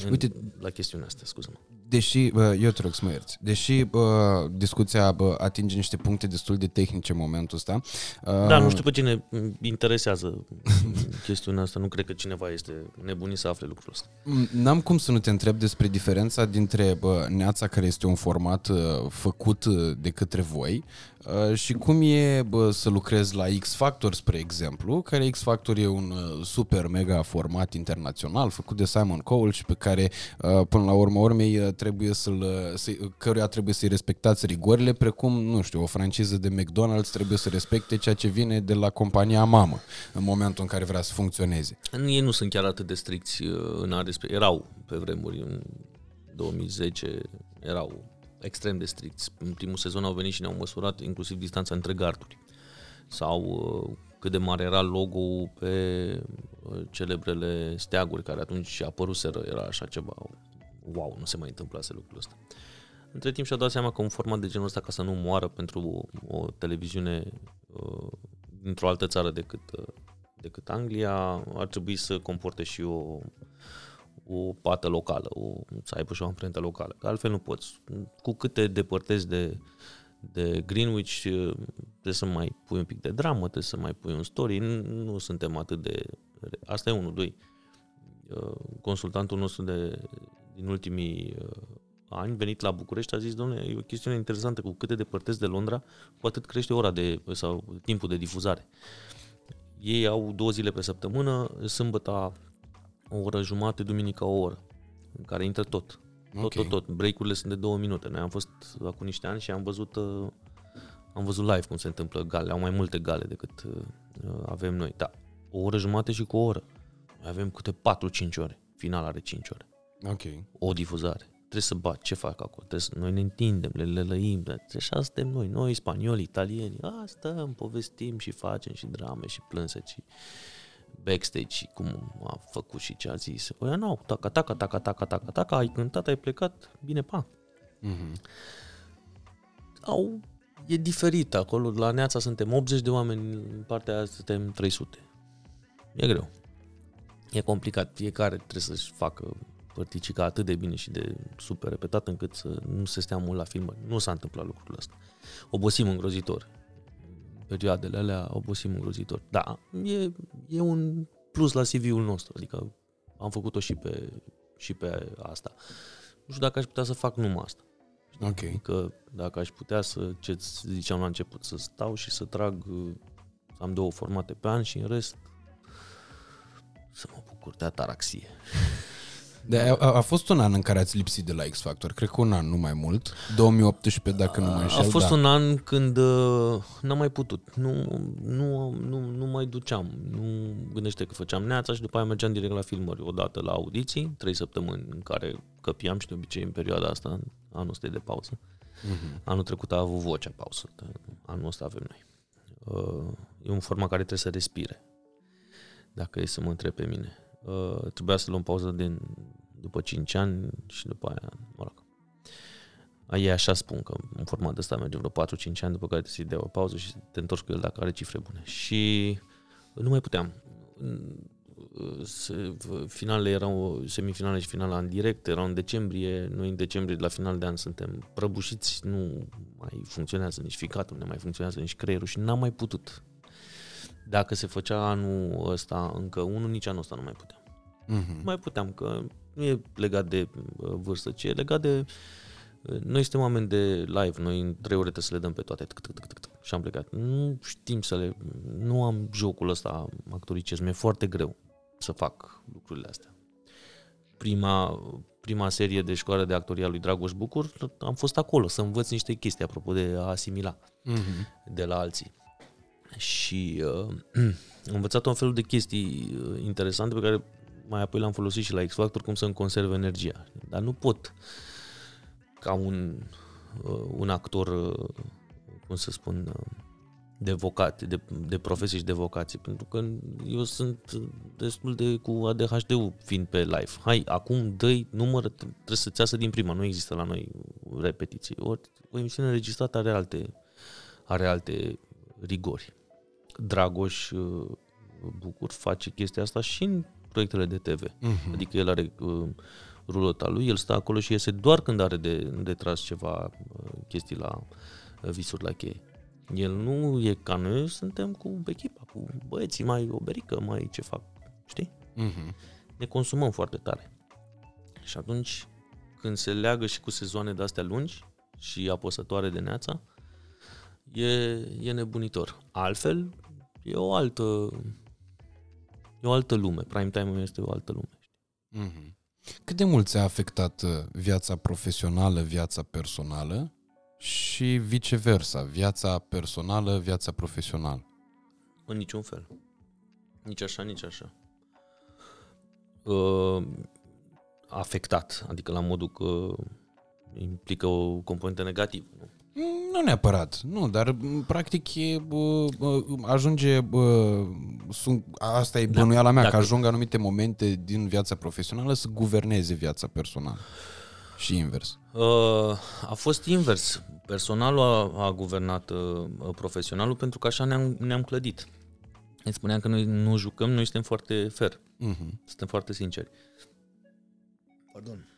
Uite, la chestiunea asta, scuză-mă. Deși, eu te rog să mă ierți, deși bă, discuția bă, atinge niște puncte destul de tehnice în momentul ăsta. Da, nu știu pe cine interesează chestiunea asta, nu cred că cineva este nebunit să afle lucrul ăsta. N-am cum să nu te întreb despre diferența dintre bă, Neața, care este un format uh, făcut uh, de către voi, Uh, și cum e bă, să lucrezi la X Factor, spre exemplu, care X Factor e un uh, super mega format internațional făcut de Simon Cowell și pe care uh, până la urmă urmei trebuie să-l, să, căruia trebuie să-i respectați rigorile, precum, nu știu, o franciză de McDonald's trebuie să respecte ceea ce vine de la compania mamă în momentul în care vrea să funcționeze. Ei nu sunt chiar atât de stricți în a respecta. Erau pe vremuri, în 2010 erau extrem de stricți. În primul sezon au venit și ne-au măsurat inclusiv distanța între garduri sau uh, cât de mare era logo pe uh, celebrele steaguri care atunci apăruseră, era așa ceva, wow, nu se mai întâmplase lucrul ăsta. Între timp și-a dat seama că un format de genul ăsta, ca să nu moară pentru o televiziune uh, dintr-o altă țară decât, uh, decât Anglia, ar trebui să comporte și o o pată locală, o, să aibă și o amprentă locală. Că altfel nu poți. Cu cât te depărtezi de, de Greenwich, uh, trebuie să mai pui un pic de dramă, trebuie să mai pui un story. Nu, nu suntem atât de... Asta e unul, doi. Uh, consultantul nostru de, din ultimii uh, ani, venit la București, a zis, domnule, e o chestiune interesantă, cu cât te depărtezi de Londra, cu atât crește ora de, sau timpul de difuzare. Ei au două zile pe săptămână, sâmbătă o oră jumate, duminica o oră, în care intră tot. Tot, okay. tot, tot. Break-urile sunt de două minute. Noi am fost acum niște ani și am văzut, uh, am văzut live cum se întâmplă gale. Au mai multe gale decât uh, avem noi. Da, o oră jumate și cu o oră. Noi avem câte 4-5 ore. Final are 5 ore. Ok. O difuzare. Trebuie să bat. Ce fac acolo? Trebuie să, noi ne întindem, le lălăim. Așa suntem noi. Noi, spanioli, italieni. A, stăm, povestim și facem și drame și plânseci. Și backstage și cum a făcut și ce a zis. Păi nu, taca, taca, taca, taca, taca, taca, ai cântat, ai plecat, bine, pa. Mm-hmm. Au, e diferit acolo, la Neața suntem 80 de oameni, în partea aia suntem 300. E greu. E complicat, fiecare trebuie să-și facă părticica atât de bine și de super repetat încât să nu se stea mult la filmări. Nu s-a întâmplat lucrul ăsta. Obosim îngrozitor perioadele alea obosim îngrozitor. Da, e, e un plus la CV-ul nostru, adică am făcut-o și pe, și pe asta. Nu știu dacă aș putea să fac numai asta. Ok. Adică dacă aș putea să, ce ziceam la început, să stau și să trag, uh, să am două formate pe an și în rest să mă bucur de ataraxie. De, a, a fost un an în care ați lipsit de la X Factor, cred că un an, nu mai mult. 2018, dacă nu mă înșel, A fost da. un an când uh, n-am mai putut. Nu, nu, nu, nu mai duceam. Nu gândește că făceam neața și după aia mergeam direct la filmări. Odată la audiții, trei săptămâni în care căpiam și de obicei în perioada asta, anul ăsta e de pauză. Mhm. Anul trecut a avut vocea pauză, anul ăsta avem noi. Uh, e un format care trebuie să respire. Dacă e să mă întreb pe mine. Uh, trebuia să luăm pauză din, după 5 ani și după aia, mă rog. Ei așa spun că un format de ăsta merge vreo 4-5 ani după care trebuie să-i dea o pauză și te întorci cu el dacă are cifre bune. Și nu mai puteam. Se- Finalele erau semifinale și finala în direct, erau în decembrie, noi în decembrie la final de an suntem prăbușiți, nu mai funcționează nici ficatul, nu ne mai funcționează nici creierul și n-am mai putut. Dacă se făcea anul ăsta încă unul, nici anul ăsta nu mai puteam Mhm. nu mai puteam, că nu e legat de uh, vârstă, ci e legat de... uh, Noi suntem oameni de live, noi în trei ore trebuie să le dăm pe toate tâc, tâc, tâc, tâc, tâc, și am plecat. Nu știm să le... Nu am jocul ăsta actoricesc, mi-e foarte greu să fac lucrurile astea. Prima, prima serie de școală de actoria lui Dragoș Bucur, am fost acolo să învăț niște chestii apropo de a asimila Mhm. de la alții. Și uh, am învățat un fel de chestii uh, interesante pe care mai apoi le-am folosit și la X Factor, cum să-mi conserv energia. Dar nu pot ca un, uh, un actor, uh, cum să spun, uh, de vocat, de, de profesie și de vocație, pentru că eu sunt destul de cu ADHD-ul fiind pe live. Hai, acum dă număr, trebuie să-ți iasă din prima, nu există la noi repetiții. Ori o emisiune înregistrată are alte, are alte rigori. Dragoș uh, Bucur face chestia asta și în proiectele de TV. Mhm. Adică el are uh, rulota lui, el stă acolo și iese doar când are de, de tras ceva uh, chestii la uh, visuri la cheie. El nu e ca noi, suntem cu echipa, cu băieții mai oberică, mai ce fac, știi? Mhm. Ne consumăm foarte tare. Și atunci, când se leagă și cu sezoane de astea lungi și apăsătoare de neața, e, e nebunitor. Altfel, e o altă e o altă lume. Prime time este o altă lume. Mhm. Cât de mult ți-a afectat uh, viața profesională, viața personală și viceversa, viața personală, viața profesională? În niciun fel. Nici așa, nici așa. Uh, afectat, adică la modul că implică o componentă negativă. Nu? Mm, Nu neapărat, nu, dar m, practic e, bă, bă, ajunge, bă, sunt, asta e Da, bănuiala mea, dacă- că ajung anumite momente din viața profesională să guverneze viața personală și invers. Uh, a fost invers. Personalul a, a guvernat uh, profesionalul pentru că așa ne-am, ne-am clădit. Îi spuneam că noi nu jucăm, noi suntem foarte fair, Mhm. suntem foarte sinceri. Pardon.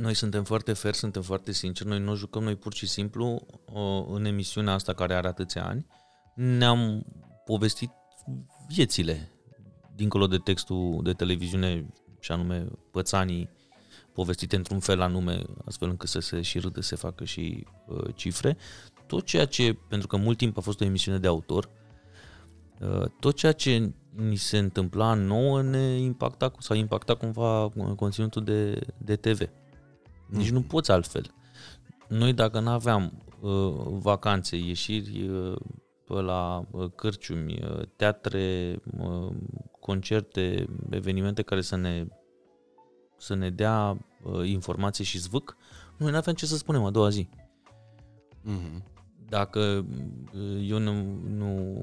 Noi suntem foarte fair, suntem foarte sinceri, noi nu jucăm, noi pur și simplu uh, în emisiunea asta care are atâția ani ne-am povestit viețile dincolo de textul de televiziune și anume pățanii povestite într-un fel anume, astfel încât să se și râde, se facă și uh, cifre. Tot ceea ce, pentru că mult timp a fost o emisiune de autor, uh, tot ceea ce ni se întâmpla nouă ne impacta cu- sau impacta cumva uh, conținutul de, de TV. Nici nu poți altfel. Noi dacă nu aveam uh, vacanțe, ieșiri uh, pe la uh, cârciumi, uh, teatre, uh, concerte, evenimente care să ne să ne dea uh, informație și zvâc, noi nu aveam ce să spunem a doua zi. Mhm. Dacă uh, eu nu, nu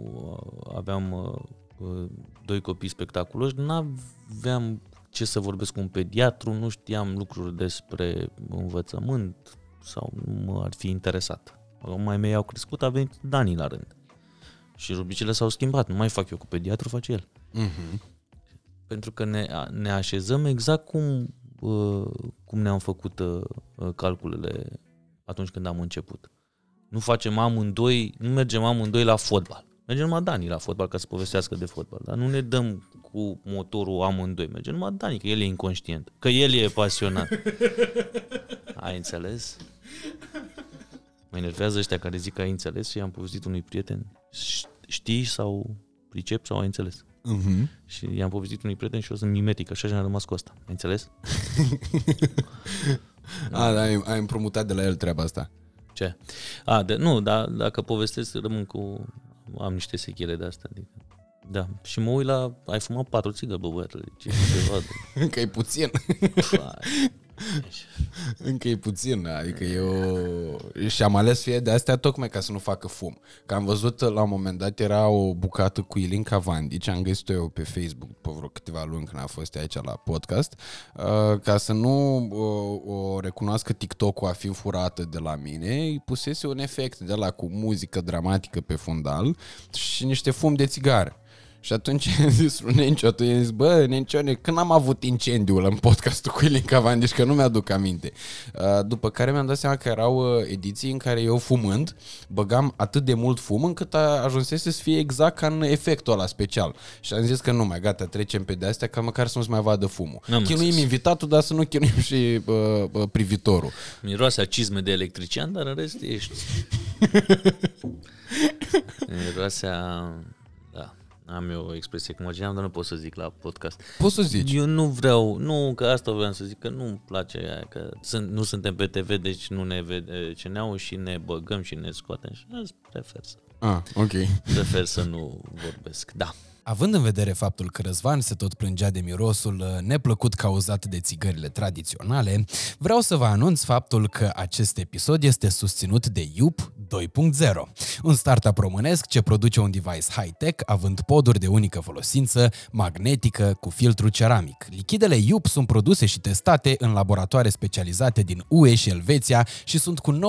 aveam uh, uh, doi copii spectaculoși, nu aveam ce să vorbesc cu un pediatru, nu știam lucruri despre învățământ sau nu mă ar fi interesat. Mai mei au crescut, a venit Dani la rând. Și rubricile s-au schimbat. Nu mai fac eu cu pediatru, face el. Mhm. Pentru că ne, ne așezăm exact cum, uh, cum ne-am făcut uh, calculele atunci când am început. Nu facem amândoi, nu mergem amândoi la fotbal. Mergem numai Dani la fotbal ca să povestească de fotbal, dar nu ne dăm cu cu motorul amândoi. Merge numai Dani, că el e inconștient. Că el e pasionat. Ai înțeles? Mă enervează ăștia care zic că ai înțeles și am povestit unui prieten. Știi sau pricep sau ai înțeles? Uh-huh. Și i-am povestit unui prieten și eu sunt mimetic, așa și-am rămas cu asta. Ai înțeles? A, da, ai, ai împrumutat de la el treaba asta. Ce? A, de, nu, dar dacă povestesc, rămân cu... Am niște sechele de astea. Adică, da. Și mă uit la... Ai fumat patru țigări, bă, băiatule. Ce ceva de... Încă e puțin. Încă e puțin, adică eu și am ales fie de astea tocmai ca să nu facă fum. Că am văzut la un moment dat era o bucată cu Ilinca Vandici, am găsit-o eu pe Facebook pe vreo câteva luni când a fost aici la podcast, uh, ca să nu uh, o recunoască TikTok-ul a fi furată de la mine, îi pusese un efect de la cu muzică dramatică pe fundal și niște fum de țigară. Și atunci am zis lui Nencio, atunci am zis, bă, Nencione, când am avut incendiul în podcastul cu Elin Cavandiș, că nu mi-aduc aminte. Uh, după care mi-am dat seama că erau uh, ediții în care eu fumând, băgam atât de mult fum încât a ajunsese să fie exact ca în efectul ăla special. Și am zis că nu mai, gata, trecem pe de-astea ca măcar să nu-ți mai vadă fumul. N-am Chinuim înțeles. invitatul, dar să nu chinuim și uh, uh, privitorul. Miroase a cizme de electrician, dar în rest ești. Miroase a... Da, am eu o expresie cum imaginam, dar nu pot să zic la podcast. Poți să zici. Eu nu vreau, nu, că asta vreau să zic, că nu-mi place aia, că sunt, nu suntem pe TV, deci nu ne vede CNA-ul și ne băgăm și ne scoatem și azi prefer să, Ah, ok. prefer să nu vorbesc. Da. Având în vedere faptul că Răzvan se tot plângea de mirosul uh, neplăcut cauzat de țigările tradiționale, vreau să vă anunț faptul că acest episod este susținut de Yup 2.0, un startup românesc ce produce un device high-tech având poduri de unică folosință, magnetică, cu filtru ceramic. Lichidele Yup sunt produse și testate în laboratoare specializate din UE și Elveția și sunt cu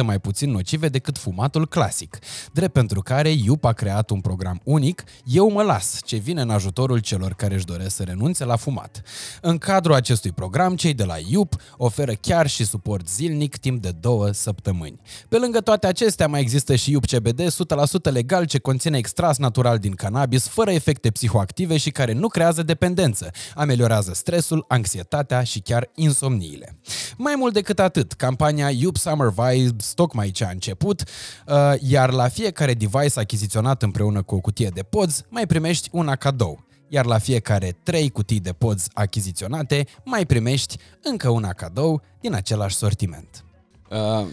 95% mai puțin nocive decât fumatul clasic. Drept pentru care Yup a creat un program unic, Eu mă las, ce vine în ajutorul celor care își doresc să renunțe la fumat. În cadrul acestui program, cei de la Yup oferă chiar și suport zilnic timp de două săptămâni. Pe lângă toate acestea, mai există și Yup CBD 100% legal ce conține extras natural din cannabis, fără efecte psihoactive și care nu creează dependență, ameliorează stresul, anxietatea și chiar insomniile. Mai mult decât atât, campania Yup Summer Vibes tocmai ce a început, uh, iar la fiecare device achiziționat împreună cu o cutie de pods, mai primești una cadou iar la fiecare 3 cutii de pods achiziționate mai primești încă una cadou din același sortiment. Uh,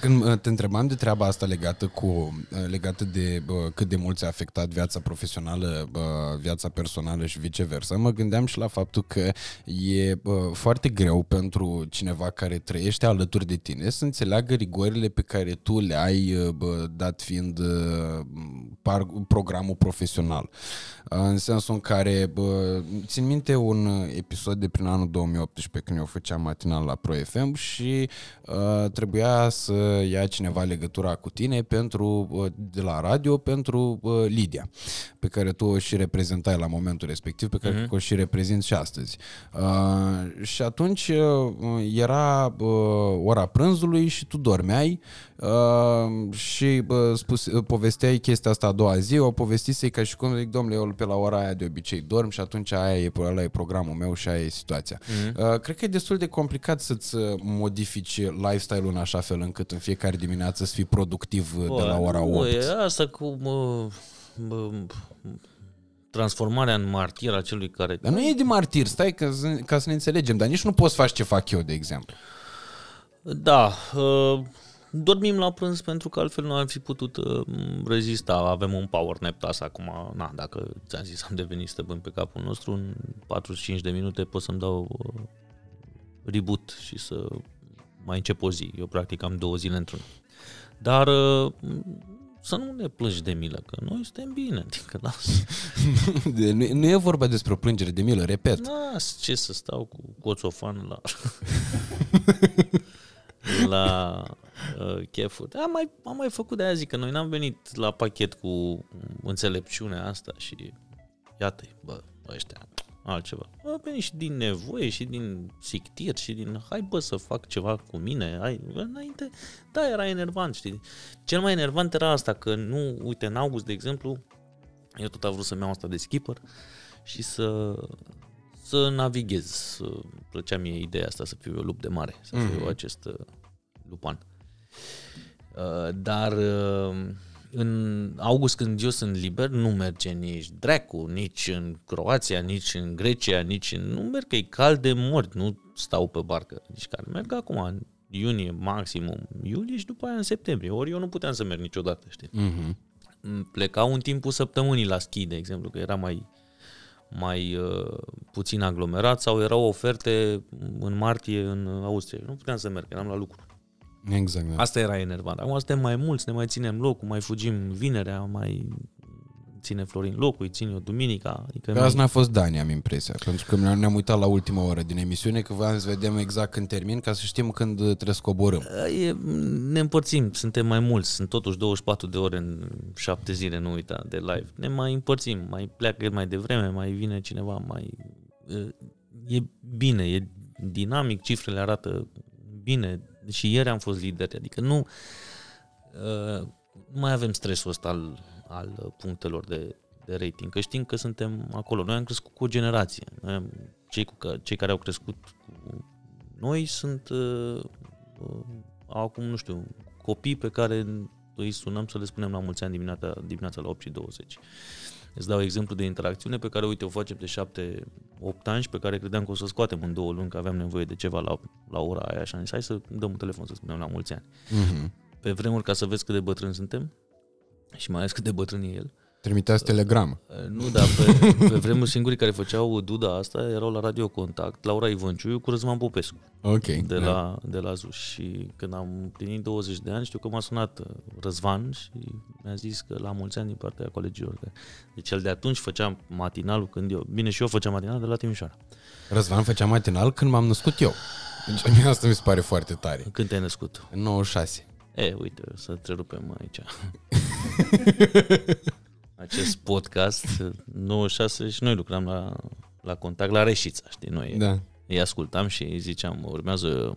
când uh, te întrebam de treaba asta legată cu uh, legată de uh, cât de mult ți-a afectat viața profesională, uh, viața personală și viceversa, mă gândeam și la faptul că e uh, foarte greu pentru cineva care trăiește alături de tine să înțeleagă rigorile pe care tu le ai uh, bă, dat fiind uh, par, programul profesional. Uh, în sensul în care bă, țin minte un episod de prin anul 2018 când eu făceam matinal la Pro FM și uh, trebuia să ia cineva legătura cu tine pentru uh, de la radio pentru uh, Lidia, pe care tu o și reprezentai la momentul respectiv, pe care uh-huh. o și reprezint și astăzi. Uh, și atunci uh, era uh, ora prânzului și tu dormeai uh, și uh, spus, uh, povesteai chestia asta a doua zi, o povestisei ca și cum zic, domnule, eu pe la ora aia de obicei dorm și atunci aia e, ăla e programul meu și aia e situația. Uh-huh. Uh, cred că e destul de complicat să-ți uh, modifici lifestyle-ul în așa fel încât în fiecare dimineață să fii productiv uh, de la ora nu, 8. E asta cu mă, mă, transformarea în martir a celui care... Dar nu e de martir, stai ca să, ca să ne înțelegem, dar nici nu poți face ce fac eu, de exemplu. Da, uh, dormim la prânz pentru că altfel nu am fi putut uh, rezista. Avem un power nap task acum. Na, dacă ți-am zis am devenit stăpân pe capul nostru, în 45 de minute pot să-mi dau uh, reboot și să mai încep o zi. Eu practic am două zile într-una. Dar uh, să nu ne plângi de milă, că noi suntem bine. Adică, da, De, nu, nu e vorba despre o plângere de milă, repet. Las, ce să stau cu coțofan la... la uh, chefuri. Am mai, am mai făcut de aia zic că noi n-am venit la pachet cu înțelepciunea asta și iată bă, ăștia, altceva. Am venit și din nevoie și din sictir și din hai bă să fac ceva cu mine, hai, bă, înainte, da, era enervant, știi. Cel mai enervant era asta, că nu, uite, în august, de exemplu, eu tot am vrut să-mi iau asta de skipper și să, să navighez. Să, plăcea mie ideea asta să fiu eu lup de mare, să fiu Mhm. acest uh, lupan. Uh, dar uh, în august când eu sunt liber, nu merge nici dracu, nici în Croația, nici în Grecia, nici în... Nu merg, că e cald de mort, nu stau pe barcă. Deci care merg acum, în iunie, maximum iulie și după aia în septembrie. Ori eu nu puteam să merg niciodată, știi? Mhm. Plecau în timpul săptămânii la schi, de exemplu, că era mai, mai uh, puțin aglomerat sau erau oferte în martie în Austria. Nu puteam să merg, eram la lucru. Exact. Da. Asta era enervant. Acum suntem mai mulți, ne mai ținem locul, mai fugim vinerea, mai ține Florin locul, îi țin eu duminica. Adică Pe mai... azi n-a fost Dani, am impresia, pentru că ne-am ne-am uitat la ultima oră din emisiune, că voiam să vedem exact când termin, ca să știm când trebuie să coborâm. E, ne împărțim, suntem mai mulți, sunt totuși 24 de ore în 7 zile, nu uita, de live. Ne mai împărțim, mai pleacă el mai devreme, mai vine cineva, mai... E bine, e dinamic, cifrele arată bine și ieri am fost lideri, adică nu, nu mai avem stresul ăsta al, al punctelor de, de rating, că știm că suntem acolo. Noi am crescut cu o generație. Noi am, cei, cu, cei care au crescut cu noi sunt uh, uh, acum, nu știu, copii pe care îi sunăm să le spunem la mulți ani dimineața, dimineața la 8 și 20. Îți dau exemplu de interacțiune pe care, uite, o facem de 7-8 ani și pe care credeam că o să o scoatem în două luni, că aveam nevoie de ceva la, la ora aia și am zis, hai să dăm un telefon să spunem la mulți ani. Mhm. Pe vremuri, ca să vezi cât de bătrâni suntem și mai ales cât de bătrân e el, Trimiteați telegram. Uh, Nu, dar pe, pe vremuri singurii care făceau duda asta erau la Radio Contact, Laura Ivanciu cu Răzvan Popescu Ok. de da. la, de la ZUS și când am împlinit 20 de ani știu că m-a sunat uh, Răzvan și mi-a zis că la mulți ani din partea colegilor. că- Deci el de atunci făcea matinalul când eu, bine și eu făceam matinalul de la Timișoara. Răzvan făcea matinal când m-am născut eu. Deci mie asta mi se pare foarte tare. Când te-ai născut? În 96. E, uite, să întrerupem aici. Acest podcast, 96, și noi lucram la, la contact la Reșița, știi, noi Da. îi ascultam și îi ziceam, urmează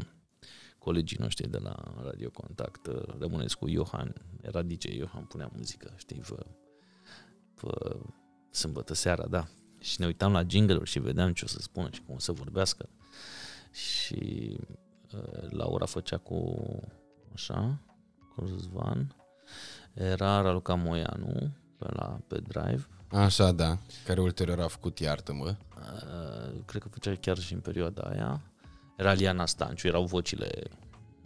colegii noștri de la Radio Contact, rămâneți cu Iohan, era DJ Iohan, punea muzică, știi, vă, vă sâmbătă seara, da. Și ne uitam la jingle și vedeam ce o să spună și cum o să vorbească. Și uh, Laura făcea cu, așa, cu Răzvan, era Raluca Moianu pe la pe Drive, Așa, da. Care ulterior a făcut Iartă-mă. Uh, cred că făcea chiar și în perioada aia. Era Liana Stanciu, erau vocile,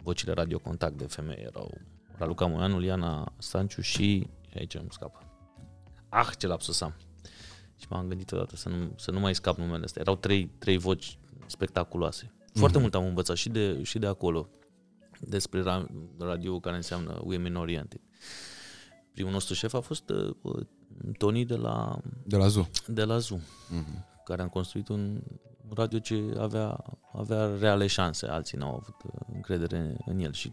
vocile Radio Contact de femei, erau Raluca Moianu, Liana Stanciu și aici îmi scapă. Ah, ce lapsus am. Și m-am gândit odată să nu, să nu mai scap numele astea. Erau trei, trei voci spectaculoase. Foarte mult am învățat și de, și de acolo despre ra- radio care înseamnă Women Oriented. Primul nostru șef a fost uh, Tony de la De la Zu. de la Zoom, Mhm. care am construit un radio ce avea, avea reale șanse, alții n-au avut uh, încredere în el și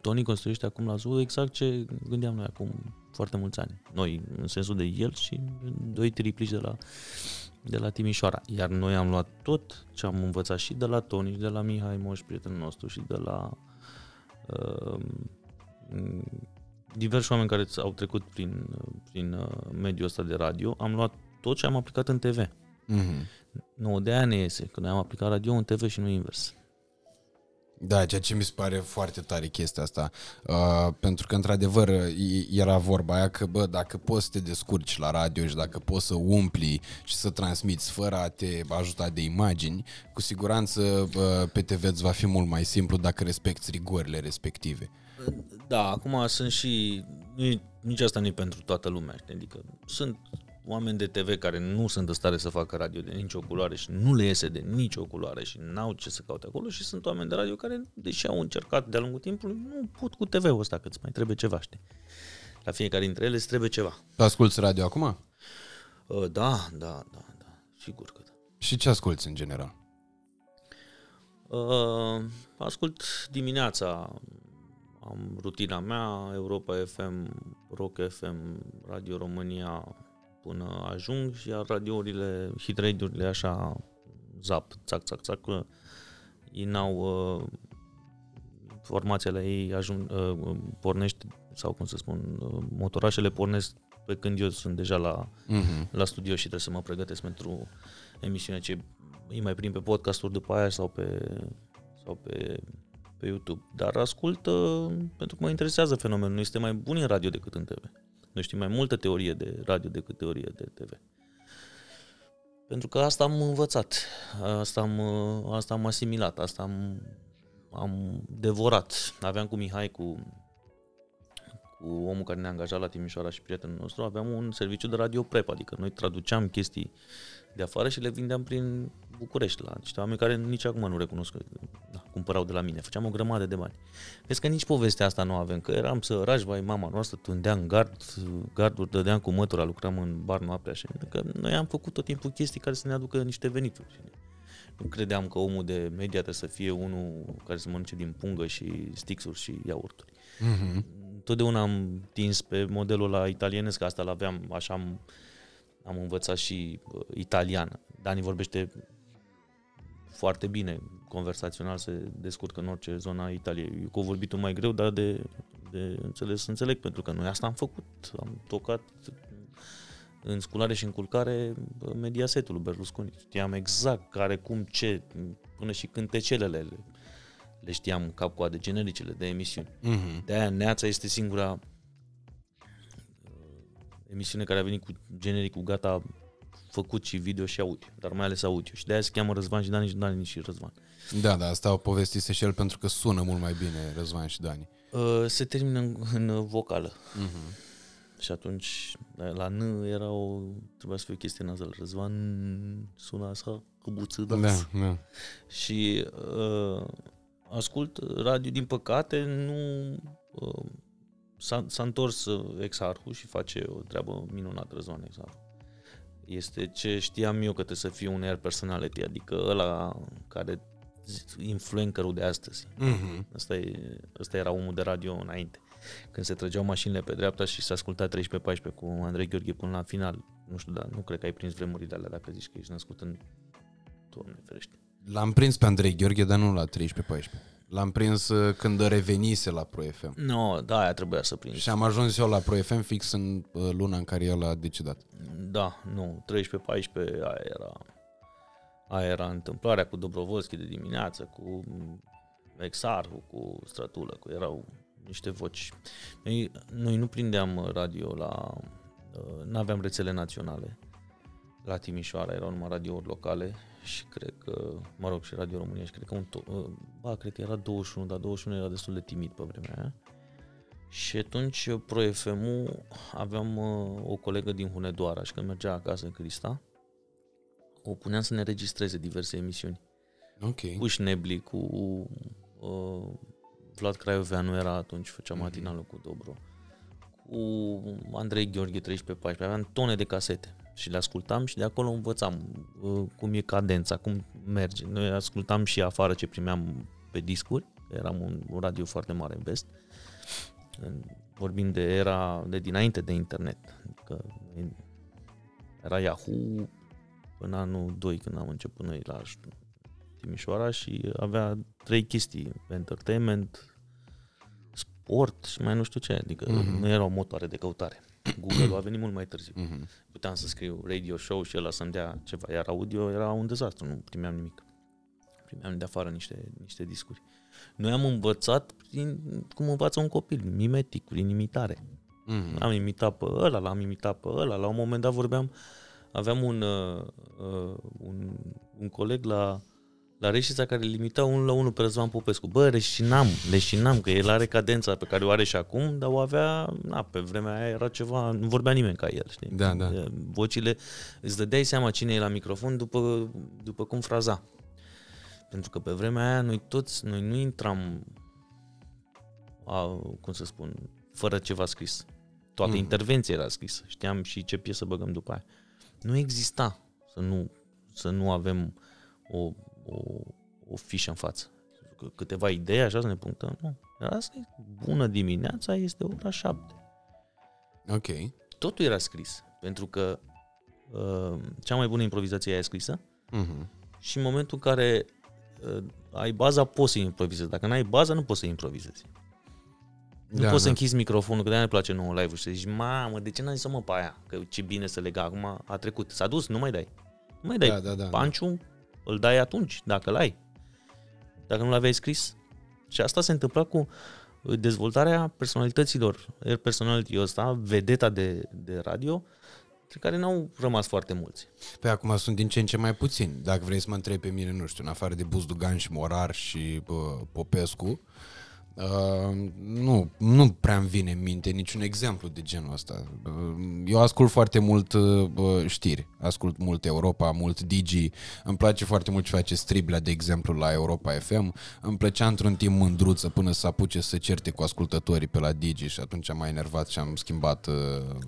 Tony construiește acum la Zoom exact ce gândeam noi acum foarte mulți ani. Noi, în sensul de el și doi triplici de la, de la Timișoara. Iar noi am luat tot ce am învățat și de la Tony, și de la Mihai Moș, prietenul nostru, și de la uh, diversi oameni care au trecut prin, prin uh, mediul ăsta de radio. Am luat tot ce am aplicat în TV. Mhm. Nu, de aia ne iese, că noi am aplicat radio în TV și nu invers. Da, ceea ce mi se pare foarte tare chestia asta. Uh, pentru că, într-adevăr, e- era vorba aia că, bă, dacă poți să te descurci la radio și dacă poți să umpli și să transmiți fără a te ajuta de imagini, cu siguranță uh, pe TV îți va fi mult mai simplu dacă respecti rigorile respective. Da, acum sunt și... nu- Nici asta nu e pentru toată lumea. știi? Adică sunt oameni de TV care nu sunt în stare să facă radio de nicio culoare și nu le iese de nicio culoare și n-au ce să caute acolo și sunt oameni de radio care, deși au încercat de-a lungul timpului, nu pot cu TV-ul ăsta, că îți mai trebuie ceva, știi? La fiecare dintre ele îți trebuie ceva. Tu asculti radio acum? Uh, Da, da, da, da, sigur că da. Și ce asculti în general? Uh, ascult dimineața, am rutina mea, Europa FM, Rock FM, Radio România până ajung, iar radiourile, hit radio-urile așa, zap, țac, țac, țac, uh, ei n-au uh, formația la ei ajung, uh, pornește, sau cum să spun, uh, motorașele pornesc pe când eu sunt deja la, Mhm. la studio și trebuie să mă pregătesc pentru emisiune ce îi mai prind pe podcasturi după aia sau pe, sau pe, pe YouTube. Dar ascult uh, pentru că mă interesează fenomenul. Noi suntem mai buni în radio decât în TV. Noi știm mai multă teorie de radio decât teorie de TV. Pentru că asta am învățat, asta am, uh, asta am asimilat, asta am, am devorat. Aveam cu Mihai, cu, cu omul care ne-a angajat la Timișoara și prietenul nostru, aveam un serviciu de radio prep, adică noi traduceam chestii de afară și le vindeam prin București la niște oameni care nici acum nu recunosc că da, cumpărau de la mine. Făceam o grămadă de bani. Vezi că nici povestea asta nu avem, că eram sărași, vai, mama noastră, tundeam gard, garduri, dădeam cu mătura, lucram în bar noaptea și că noi am făcut tot timpul chestii care să ne aducă niște venituri. Nu credeam că omul de media trebuie să fie unul care să mănânce din pungă și stixuri și iaurturi. Mhm. Totdeauna am tins pe modelul la italienesc, că asta l-aveam, așa am, am învățat și uh, italian. Dani vorbește foarte bine, conversațional, se descurcă în orice zona a Italiei. Eu cu vorbitul mai greu, dar de, de înțeles, înțeleg, pentru că noi asta am făcut. Am tocat în sculare și în culcare bă, Mediasetul lui Berlusconi. Știam exact care, cum, ce, până și cântecelele le, le știam cap-coade, genericele de emisiuni. Mhm. De aia Neața este singura uh, emisiune care a venit cu genericul gata făcut și video și audio, dar mai ales audio. Și de aia se cheamă Răzvan și Dani și Dani și Răzvan. Da, da, asta o povestise și el pentru că sună mult mai bine Răzvan și Dani. Uh, se termină în, în vocală. Mhm. Și atunci, la N era o, trebuia să fie o chestie nazală. Răzvan suna așa, căbuță, Da, da. Și uh, ascult radio, din păcate, nu... Uh, s-a, s-a întors uh, Exarhu și face o treabă minunată, Răzvan Exarhu. Este ce știam eu că trebuie să fie un air personality, adică ăla care influencerul de astăzi. Mhm. Asta, e, asta era omul de radio înainte. Când se trăgeau mașinile pe dreapta și s-a ascultat 13-14 cu Andrei Gheorghe până la final. Nu știu, dar nu cred că ai prins vremurile alea dacă zici că ești născut în... Doamne ferește. L-am prins pe Andrei Gheorghe, dar nu la 13-14. L-am prins uh, când revenise la Pro FM. Nu, no, da, aia trebuia să prins. Și am ajuns eu la Pro FM fix în uh, luna în care el a decedat. Da, nu, 13-14, aia era, aia era întâmplarea cu Dobrovolski de dimineață, cu Exarhu, cu Stratulă, cu erau niște voci. Noi, noi nu prindeam radio la... Nu aveam rețele naționale la Timișoara, erau numai radiouri locale și cred că, mă rog, și Radio România și cred că un to- ba, cred că era 21, dar 21 era destul de timid pe vremea aia. Și atunci Pro fm aveam uh, o colegă din Hunedoara și când mergea acasă în Crista, o puneam să ne registreze diverse emisiuni. Ok. Cu Șnebli, cu uh, Vlad Craioveanu era atunci, făcea matinalul cu Dobro. Cu Andrei Gheorghe 13-14, aveam tone de casete și le ascultam și de acolo învățam uh, cum e cadența, cum merge. Noi ascultam și afară ce primeam pe discuri, eram un, un radio foarte mare în vest. Vorbim de era de dinainte de internet. Adică era Yahoo în anul 2 când am început noi la Timișoara și avea trei chestii, entertainment, sport și mai nu știu ce, adică mm-hmm. nu erau motoare de căutare. Google a venit mult mai târziu. Mm-hmm. Puteam să scriu radio show și ăla să-mi dea ceva, iar audio era un dezastru, nu primeam nimic. Primeam de afară niște, niște discuri. Noi am învățat prin, cum învață un copil, mimetic, prin imitare. Mm-hmm. Am imitat pe ăla, l-am imitat pe ăla, la un moment dat vorbeam, aveam un, uh, uh, un, un coleg la la Reșița care limita unul la unul pe Răzvan Popescu. Bă, reșinam, leșinam, că el are cadența pe care o are și acum, dar o avea, na, pe vremea aia era ceva, nu vorbea nimeni ca el, știi? Da, da. Vocile, îți dădeai seama cine e la microfon după, după cum fraza. Pentru că pe vremea aia noi toți, noi nu intram, a, cum să spun, fără ceva scris. Toată mm. intervenția era scrisă. Știam și ce piesă băgăm după aia. Nu exista să nu, să nu avem o, o, o fișă în față. Câteva idei, așa să ne punctăm. Nu. Asta e bună dimineața, este ora șapte. Ok. Totul era scris, pentru că uh, cea mai bună improvizație e scrisă Mm-hmm. și în momentul în care uh, ai baza, poți să improvizezi. Dacă n-ai baza, nu poți să improvizezi. Nu Da, poți să da. închizi microfonul, că de-aia ne place nouă live-ul și să zici, mamă, de ce n-ai zis mă pe aia? Că ce bine să lega, acum a trecut. S-a dus, nu mai dai. Nu mai dai. Da, da, da. Panciu îl dai atunci, dacă l-ai. Dacă nu l-aveai scris. Și asta se întâmpla cu dezvoltarea personalităților. Air personality ăsta, vedeta de, de radio, pe care n-au rămas foarte mulți. Pe acum sunt din ce în ce mai puțini. Dacă vrei să mă întrebi pe mine, nu știu, în afară de Buzdugan și Morar și bă, Popescu, uh, nu, nu prea îmi vine în minte niciun exemplu de genul ăsta. Uh, Eu ascult foarte mult uh, bă, știri, ascult mult Europa, mult Digi, îmi place foarte mult ce face Striblea, de exemplu, la Europa FM. Îmi plăcea într-un timp mândruță până să apuce să certe cu ascultătorii pe la Digi și atunci am mai enervat și am schimbat. Uh,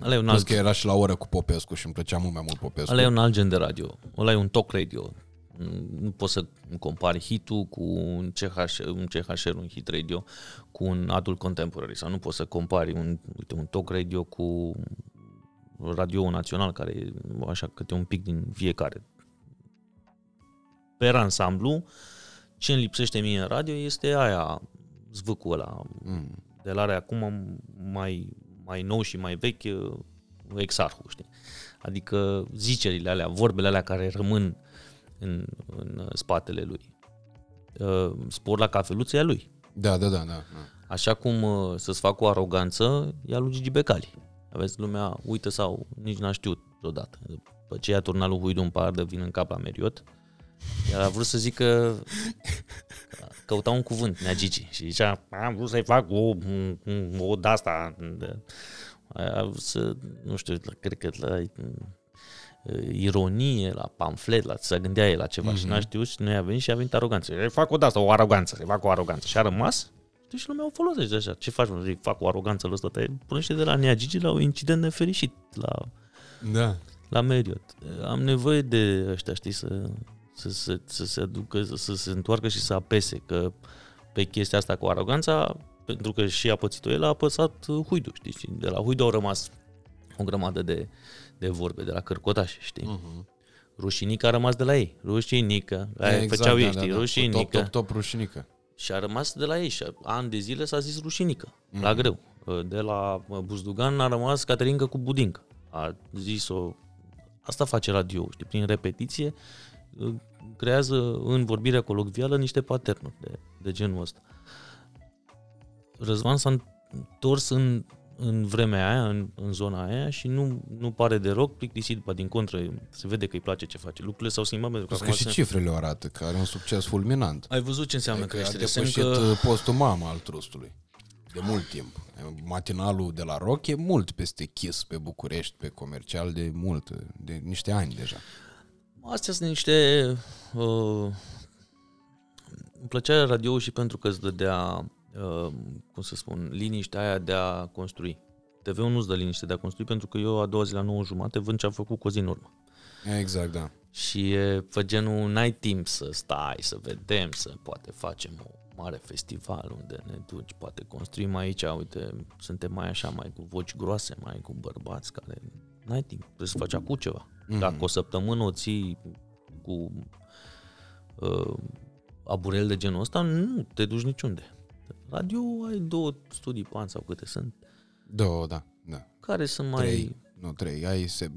Ăla e un plus alt- că era și la oră cu Popescu și îmi plăcea mult mai mult Popescu. Ăla e un alt gen de radio. Ăla e un talk radio. Nu poți să compari hitul cu un CH, un CHR, un hit radio, cu un adult contemporary. Sau nu poți să compari un, uite, un talk radio cu radio național, care e așa câte un pic din fiecare. Per ansamblu, ce îmi lipsește mie în radio este aia, zvâcul ăla, Mm. de la are acum mai, mai nou și mai vechi uh, exarhul, știi? Adică zicerile alea, vorbele alea care rămân în, în spatele lui. Uh, Spor la cafeluță e a lui. Da, da, da, da. da. Așa cum uh, să-ți fac o aroganță e a lui Gigi Becali. Aveți lumea, uită sau nici n-a știut vreodată. După ce i-a turnat lui Huidu în pardă, vin în cap la Meriot, el a vrut să zică căuta un cuvânt, nea Gigi, și zicea, am vrut să-i fac o, o de-asta, de, a vrut să, nu știu, cred că la uh, ironie, la pamflet, la să gândea el la ceva mm-hmm. și n-a știut și noi a venit și a venit aroganță. Îi fac o de asta, o aroganță, îi fac o aroganță. Și a rămas știi, și lumea o folosește așa. Ce faci, mă? Îi fac o aroganță la ăsta, te punește de la Nea Gigi la un incident nefericit la, Da. la Marriott. Am nevoie de ăștia, știi, să, să, să, să se aducă, să, să se întoarcă și să apese, că pe chestia asta cu aroganța, pentru că și a pățit-o el, a apăsat uh, Huidu, știi? Și de la Huidu au rămas o grămadă de, de vorbe, de la cărcotașe, știi? Uh-huh. Rușinica a rămas de la ei. Rușinică. Aia exact, făceau ei, știi? Rușinică. Top, top, top, rușinică. Și a rămas de la ei și ani de zile s-a zis rușinică, mm-hmm. la greu. De la Buzdugan a rămas Caterinca cu budincă. A zis-o, asta face radio, știi, prin repetiție creează în vorbirea colocvială niște paternuri de, de genul ăsta. Răzvan s-a întors în, în vremea aia, în, în zona aia și nu, nu pare deloc plictisit, ba din contră, se vede că îi place ce face. Lucrurile s-au schimbat pentru că Plus că acum și se- cifrele o arată, că are un succes fulminant. Ai văzut ce înseamnă Că a creștere? Semn depășit că... că... postul mamă al trustului. De mult timp. Matinalul de la Rock e mult peste Kiss pe București, pe comercial de mult, de niște ani deja. Astea sunt niște... Uh, îmi plăcea radio și pentru că îți dădea, uh, cum să spun, liniștea aia de a construi. TV-ul nu-ți dă liniște de a construi pentru că eu a doua zi la 9 jumate vând ce am făcut cu o zi în urmă. Exact, da. Și e pe genul, n-ai timp să stai, să vedem, să poate facem o mare festival unde ne duci, poate construim aici, uite, suntem mai așa, mai cu voci groase, mai cu bărbați care n-ai timp, trebuie să faci acum ceva. Mm-hmm. Dacă o săptămână o ții cu uh, aburel de genul ăsta, nu te duci niciunde. Radio ai două studii pan sau câte sunt, Două, da, da. care sunt mai... Trei, nu trei, ai se,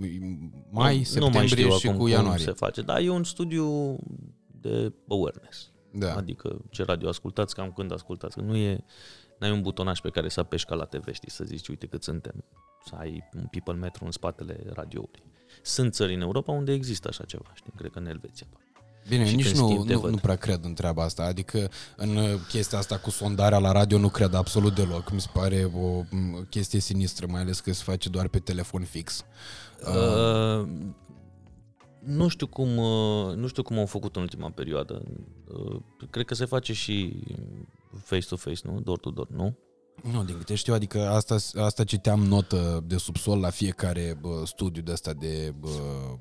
mai, nu septembrie mai știu și acum cu cum ianuarie. se face, dar e un studiu de awareness. Da. Adică ce radio ascultați, cam când ascultați. Că nu e, n-ai un butonaș pe care să apeși ca la TV, știi, să zici, uite cât suntem. Să ai un people metru în spatele radioului. Sunt țări în Europa unde există așa ceva, știi, cred că în Elveția. Bine, Și nici când nu, schimb, te nu, văd. nu prea cred în treaba asta. Adică în uh, chestia asta cu sondarea la radio nu cred absolut deloc. Mi se pare o m, chestie sinistră, mai ales că se face doar pe telefon fix. Uh, nu știu cum uh, nu știu cum au făcut în ultima perioadă. Uh, cred că se face și face to face, nu? Door to door, nu? Nu, din câte știu, adică asta, asta citeam notă de subsol la fiecare bă, studiu de asta de bă,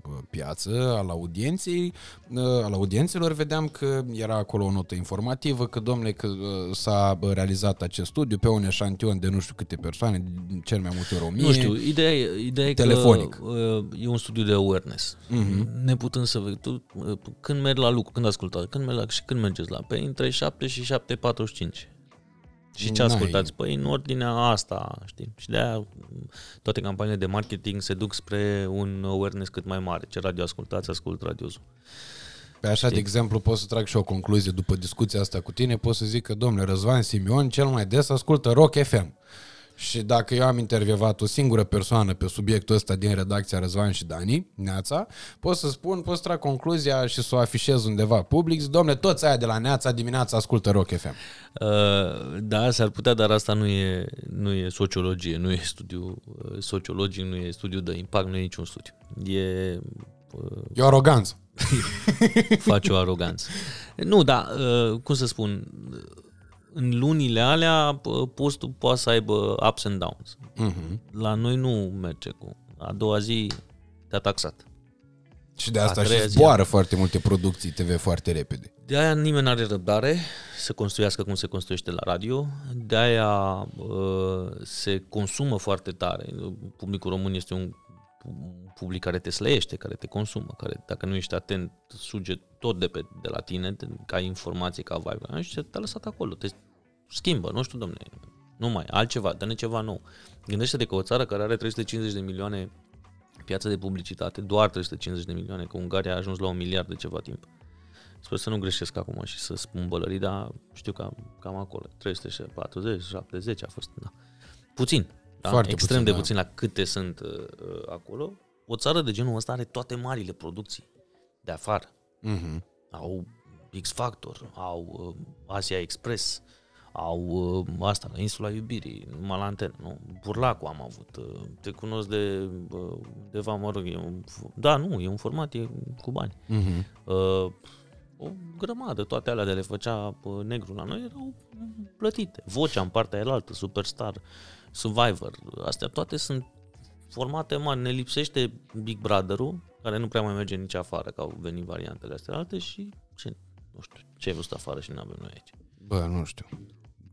bă, piață al audienței, bă, al audiențelor, vedeam că era acolo o notă informativă, că domnule, că bă, s-a bă, realizat acest studiu pe un eșantion de nu știu câte persoane, cel mai multe ori o mie. Nu știu, ideea e, ideea e Telefonic. că uh, e un studiu de awareness. Mhm. Ne putem să vezi, tu, uh, când mergi la lucru, când ascultați, când mergi la, și când mergeți la, pe între 7 și 7.45. Și ce N-ai- ascultați? Păi în ordinea asta, știi? Și de-aia toate campaniile de marketing se duc spre un awareness cât mai mare. Ce radio ascultați, ascult radiozul. Pe așa, de exemplu, pot să trag și o concluzie după discuția asta cu tine, pot să zic că, domnule, Răzvan Simion cel mai des ascultă Rock FM. Și dacă eu am intervievat o singură persoană pe subiectul ăsta din redacția Răzvan și Dani, Neața, pot să spun, pot să trag concluzia și să o afișez undeva public, zic, domnule, toți aia de la Neața dimineața ascultă Rock FM. Uh, da, s-ar putea, dar asta nu e, nu e sociologie, nu e studiu uh, sociologic, nu e studiu de impact, nu e niciun studiu. E uh, E o aroganță. face o aroganță. Nu, da, uh, cum să spun, în lunile alea uh, postul poate să aibă ups and downs. Mhm. La noi nu merge cu. A doua zi te-a taxat. Și de asta A și treia zi. zboară foarte multe producții TV foarte repede. De aia nimeni nu are răbdare să construiască cum se construiește la radio. De aia uh, se consumă foarte tare. Publicul român este un public care te slăiește, care te consumă, care dacă nu ești atent, suge tot de, pe, de la tine, te, ca informație, ca vibe. Și te-a lăsat acolo, te schimbă, nu știu, domne, nu mai, altceva, dă-ne ceva nou. Gândește-te că o țară care are 350 de milioane piață de publicitate, doar 350 de milioane, că Ungaria a ajuns la un miliard de ceva timp. Sper să nu greșesc acum și să spun bălării, dar știu că cam acolo. 340, 70 a fost, da. Puțin. Da? Foarte Extrem puțin, de da. puțin la câte sunt uh, uh, acolo. O țară de genul ăsta are toate marile producții de afară. Mhm. Au X Factor, au uh, Asia Express, au uh, asta, la Insula Iubirii, numai la antenă, nu? Burlacul am avut, uh, te cunosc de uh, undeva, mă rog, e un, da, nu, e un format, e cu bani. Mhm. Uh, o grămadă, toate alea de le făcea uh, negru la noi erau plătite. Vocea în partea elaltă, Superstar, Survivor, astea toate sunt formate mari. Ne lipsește Big Brother-ul, care nu prea mai merge nici afară, că au venit variantele astea alte și ce, nu știu, ce ai văzut afară și nu avem noi aici. Bă, nu știu.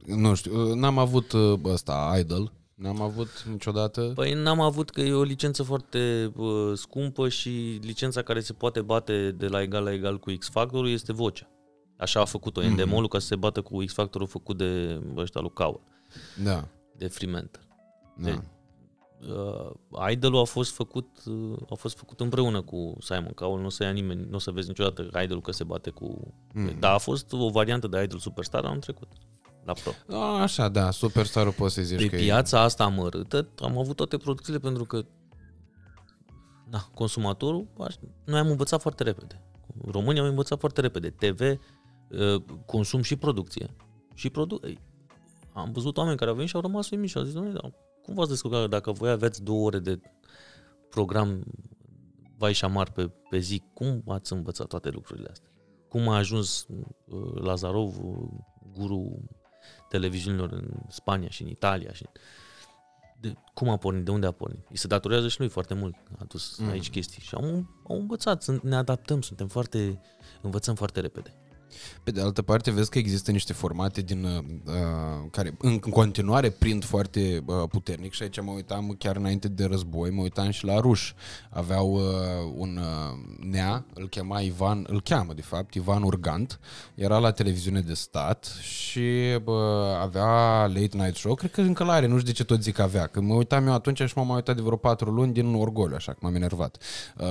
Nu știu, n-am avut uh, ăsta, Idol. N-am avut niciodată. Păi n-am avut că e o licență foarte uh, scumpă și licența care se poate bate de la egal la egal cu X-Factorul este vocea. Așa a făcut-o mm-hmm. Endemolul ca să se bată cu X-Factorul făcut de ăștia lui Cowell, Da. de Fremantle. da. De- Uh, Idol-ul a fost făcut uh, a fost făcut împreună cu Simon Cowell, nu o să ia nimeni, nu o să vezi niciodată Idol că se bate cu... Mm. Dar a fost o variantă de Idol Superstar anul trecut, la Pro. A, Așa, da, Superstar-ul poți să zici Pe că e... piața asta amărâtă am avut toate producțiile pentru că na, consumatorul, aș- noi am învățat foarte repede. Românii au învățat foarte repede. TV, uh, consum și producție. Și produ- ei, am văzut oameni care au venit și au rămas uimiți și au zis, "Doamne, dar cum v-ați descurcat dacă voi aveți două ore de program vai și amar pe, pe zi, cum ați învățat toate lucrurile astea? Cum a ajuns uh, Lazarov, uh, guru televiziunilor în Spania și în Italia și de, cum a pornit, de unde a pornit. Îi se datorează și lui foarte mult. A dus mm. aici chestii și au, au învățat, sunt, ne adaptăm, suntem foarte, învățăm foarte repede. Pe de altă parte, vezi că există niște formate din uh, care în continuare prind foarte uh, puternic și aici mă uitam chiar înainte de război, mă uitam și la ruși. Aveau uh, un uh, nea, îl chema Ivan, îl cheamă de fapt, Ivan Urgant, era la televiziune de stat și bă, avea late night show, cred că încă l-are, nu știu de ce tot zic avea, că mă uitam eu atunci și m-am mai uitat de vreo patru luni din orgoliu, așa că m-am enervat. Uh,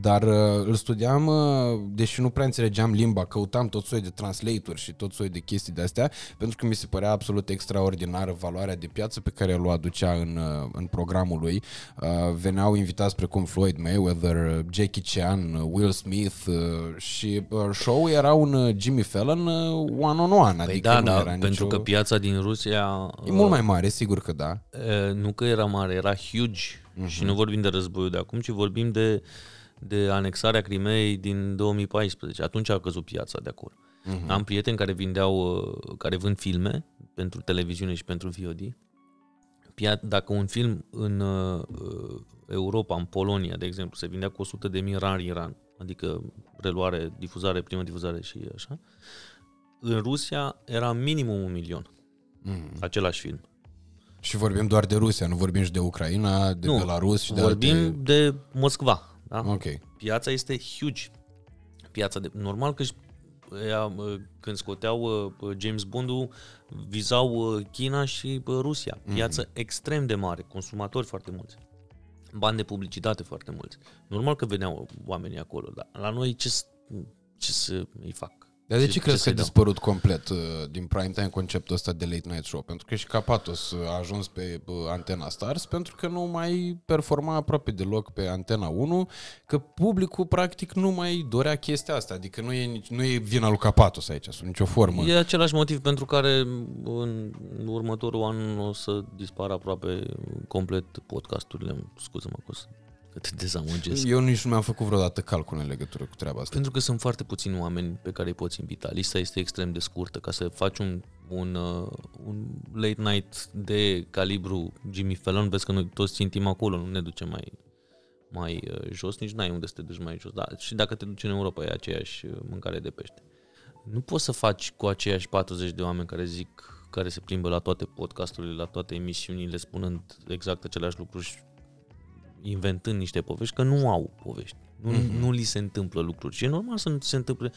dar uh, îl studiam, uh, deși nu prea înțelegeam limba, căutam tot soi de translator și tot soi de chestii de astea, pentru că mi se părea absolut extraordinară valoarea de piață pe care o aducea în, uh, în programul lui. Uh, veneau invitați precum Floyd Mayweather, uh, Jackie Chan, uh, Will Smith uh, și uh, show era un uh, Jimmy Fallon uh, one-on-one, Păi adică da, nu da, era pentru nicio... că piața din Rusia E mult mai mare, sigur că da. Uh, nu că era mare, era huge uh-huh. și nu vorbim de războiul de acum, ci vorbim de, de anexarea Crimeei din 2014. Atunci a căzut piața de acolo. Uh-huh. Am prieteni care vindeau, uh, care vând filme pentru televiziune și pentru VOD. Pia- Dacă un film în uh, Europa, în Polonia, de exemplu, se vindea cu 100 de mii rar Iran, adică reluare, difuzare, primă difuzare și așa, în Rusia era minimum un milion. Mhm. Același film. Și vorbim doar de Rusia, nu vorbim și de Ucraina, de Nu, Belarus și de Vorbim alte... de Moscova. Da? Ok. Piața este huge. Piața de... Normal că și ea, uh, când scoteau uh, James Bond-ul, vizau uh, China și uh, Rusia. Piață mm-hmm. extrem de mare, consumatori foarte mulți. Bani de publicitate foarte mulți. Normal că veneau oamenii acolo, dar la noi ce, s- ce să îi fac? Dar de ce, crezi că să-i a dau? dispărut complet uh, din prime time conceptul ăsta de late night show? Pentru că și Capatos a ajuns pe uh, antena Stars pentru că nu mai performa aproape deloc pe antena 1, că publicul practic nu mai dorea chestia asta. Adică nu e, nici, nu e vina lui Capatos aici, sub nicio formă. E același motiv pentru care în următorul an o să dispară aproape complet podcasturile. Scuză-mă că o să că te dezamăgesc. Eu nici nu mi-am făcut vreodată calcul în legătură cu treaba asta. Pentru că sunt foarte puțini oameni pe care îi poți invita. Lista este extrem de scurtă. Ca să faci un, un, uh, un late night de calibru Jimmy Fallon, vezi că noi toți țintim acolo, nu ne ducem mai, mai uh, jos, nici n-ai unde să te duci mai jos. Da, și dacă te duci în Europa e aceeași uh, mâncare de pește. Nu poți să faci cu aceiași 40 de oameni care zic, care se plimbă la toate podcasturile, la toate emisiunile, spunând exact aceleași lucruri și inventând niște povești, că nu au povești. Nu, mm-hmm. nu li se întâmplă lucruri. Și e normal să nu ți se întâmple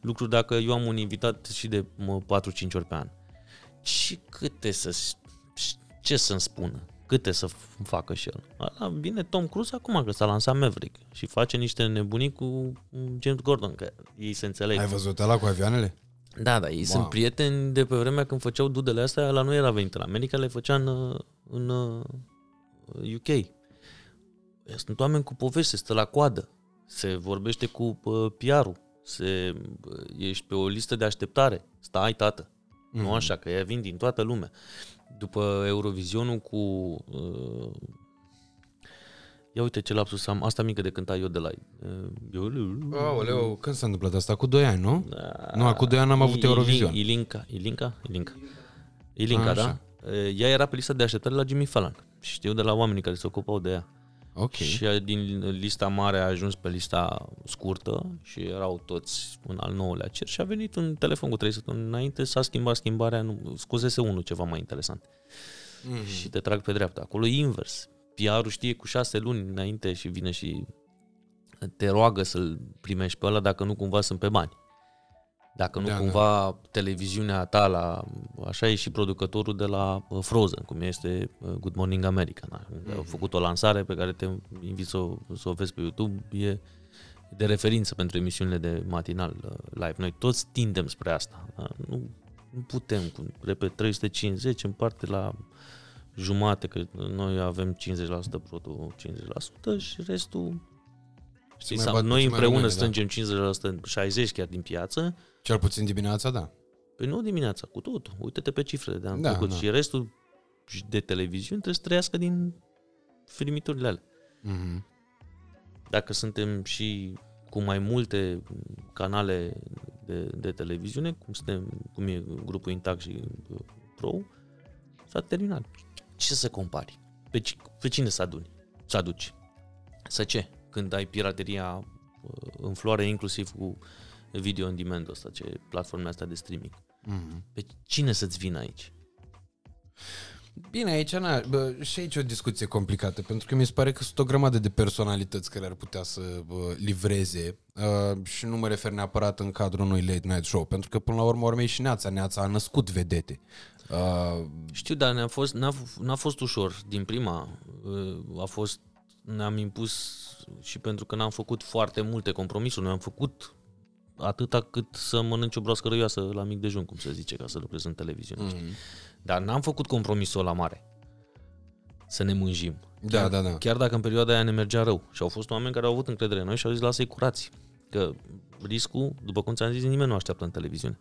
lucruri dacă eu am un invitat și de mă, 4-5 ori pe an. Și câte să... Ce să-mi spună? Câte să f- facă și el? Ala, vine Tom Cruise acum că s-a lansat Maverick și face niște nebunii cu James Gordon, că ei se înțeleg. Ai văzut ăla cu avioanele? Da, da, ei Wow. sunt prieteni de pe vremea când făceau dudele astea, la noi era venit în America, le făcea în, uh, în uh, UK. Sunt oameni cu povești, se stă la coadă, se vorbește cu uh, PR-ul, se, uh, ești pe o listă de așteptare. Stai, tată. Mm. Nu așa, că ea vin din toată lumea. După Eurovizionul cu... Uh, ia uite ce lapsus am, asta mică de cânta eu de la... Uh, Aoleu, când s-a întâmplat asta? Cu 2 ani, nu? da. Nu, acum 2 ani am avut Ilin- Eurovision. Ilinca, Ilinca, Ilinca. Ilinca, A, da? așa. Ea era pe lista de așteptare la Jimmy Fallon. Și Știu de la oamenii care se ocupau de ea. Ok. Și ea din lista mare a ajuns pe lista scurtă și erau toți în al nouălea cer și a venit un telefon cu trei săptămâni înainte, s-a schimbat schimbarea, nu, scuzese unul ceva mai interesant. Mm-hmm. Și te trag pe dreapta. Acolo e invers. PR-ul știe cu șase luni înainte și vine și te roagă să-l primești pe ăla dacă nu cumva sunt pe bani. Dacă nu Da, da, da. cumva televiziunea ta la... Așa e și producătorul de la uh, Frozen, cum este uh, Good Morning America. Da? Mm-hmm. Au făcut o lansare pe care te invit să o, să o vezi pe YouTube. E de referință pentru emisiunile de matinal uh, live. Noi toți tindem spre asta. Da? Nu, nu putem, cu, repet, 350 în parte la jumate, că noi avem 50% proto, 50% și restul Știi, mai sau bat noi puțin mai împreună rămâne, strângem 50%, 60% chiar din piață, Cel puțin dimineața, da. Păi nu dimineața, cu totul. Uite-te pe cifrele de anul Da, da, trecut. da. Da. Și restul de televiziuni trebuie să trăiască din firmiturile alea. Mhm. Dacă suntem și cu mai multe canale de, de televiziune, cum, suntem, cum e grupul Intact și uh, Pro, s-a terminat. Ce să compari? Pe, ci- pe cine să aduni? Să aduci? Să ce? Când ai pirateria uh, în floare, inclusiv cu video on demand ăsta, ce platformele astea de streaming. Mhm. Pe cine să-ți vină aici? Bine, aici na, bă, și aici e o discuție complicată, pentru că mi se pare că sunt o grămadă de personalități care ar putea să bă, livreze uh, și nu mă refer neapărat în cadrul unui late night show, pentru că până la urmă urmei și Neața, Neața a născut vedete. Uh, Știu, dar ne-a fost, n-a, f- n-a fost ușor din prima. Uh, A fost, ne-am impus și pentru că n-am făcut foarte multe compromisuri. Noi am făcut atâta cât să mănânci o broască răioasă la mic dejun, cum se zice, ca să lucrez în televiziune. Mm. Dar n-am făcut compromisul la mare. Să ne mânjim. Da, chiar, da, da. Chiar dacă în perioada aia ne mergea rău. Și au fost oameni care au avut încredere în noi și au zis, lasă-i curați. Că riscul, după cum ți-am zis, nimeni nu așteaptă în televiziune.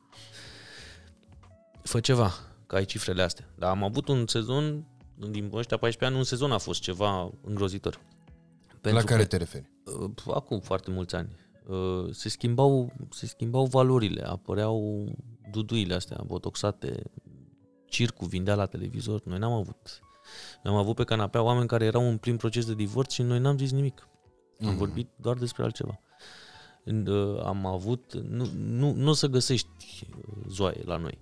Fă ceva, că ai cifrele astea. Dar am avut un sezon, din ăștia 14 ani, un sezon a fost ceva îngrozitor. la care că, te referi? uh, Acum foarte mulți ani. Uh, Se schimbau, se schimbau valorile, apăreau duduile astea botoxate, circul vindea la televizor. Noi n-am avut. Noi am avut pe canapea oameni care erau în plin proces de divorț și noi n-am zis nimic. Am Mhm. vorbit doar despre altceva. În, uh, Am avut... Nu, nu, nu o să găsești uh, zoaie la noi.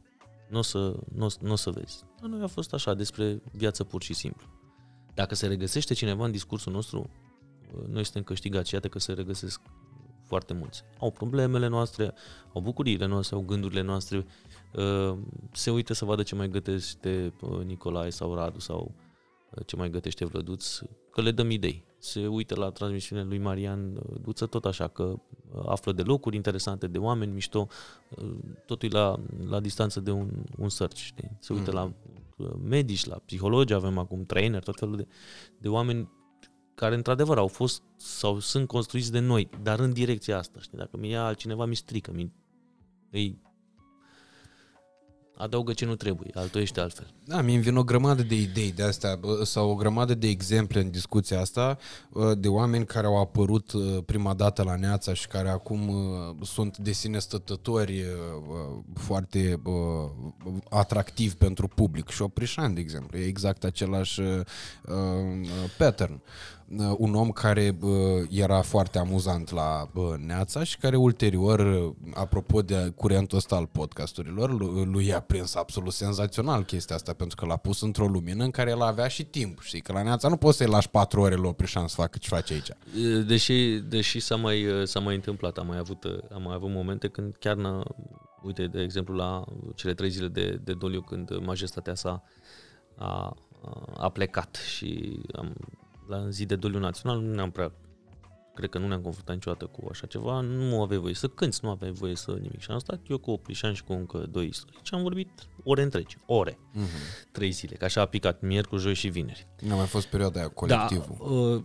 Nu o să, nu, o să- nu o să vezi. La noi a fost așa, despre viață pur și simplu. Dacă se regăsește cineva în discursul nostru, uh, noi suntem câștigați. Iată că se regăsesc foarte mulți. Au problemele noastre, au bucuriile noastre, au gândurile noastre, uh, se uită să vadă ce mai gătește uh, Nicolae sau Radu sau uh, ce mai gătește Vlăduț, că le dăm idei. Se uită la transmisiunea lui Marian uh, Duță tot așa, că uh, află de locuri interesante, de oameni mișto, uh, totul e la, la distanță de un, un search, știi? Se uită Mhm. la uh, medici, la psihologi, avem acum trainer, tot felul de, de oameni care într-adevăr au fost sau sunt construiți de noi, dar în direcția asta, știi? Dacă mi ia altcineva, mi strică, mi îi adaugă ce nu trebuie, altoiește altfel. Da, mi-mi vin o grămadă de idei de astea bă, sau o grămadă de exemple în discuția asta bă, de oameni care au apărut uh, prima dată la Neața și care acum uh, sunt de sine stătători uh, uh, foarte uh, atractivi pentru public. Și Șoprișan, de exemplu, e exact același uh, uh, pattern. Uh, Un om care uh, era foarte amuzant la uh, Neața și care ulterior, uh, apropo de curentul ăsta al podcasturilor, lu- lui i-a prins absolut senzațional chestia asta, pentru că l-a pus într-o lumină în care el avea și timp. Știi că la Neața nu poți să-i lași patru ore la Oprișan să facă ce face aici. Deși, deși s-a, mai, s-a mai întâmplat, am mai avut, am mai avut momente când chiar n uite, de exemplu, la cele trei zile de, de doliu, când majestatea sa a, a plecat și am, la zi de doliu național nu ne-am prea cred că nu ne-am confruntat niciodată cu așa ceva, nu aveai voie să cânti, nu aveai voie să nimic. Și am stat eu cu Oprișan și cu încă doi istorici, am vorbit ore întregi, ore, Mm-hmm. trei zile, că așa a picat miercuri, joi și vineri. Nu a mai fost perioada aia, colectivul. Da, uh,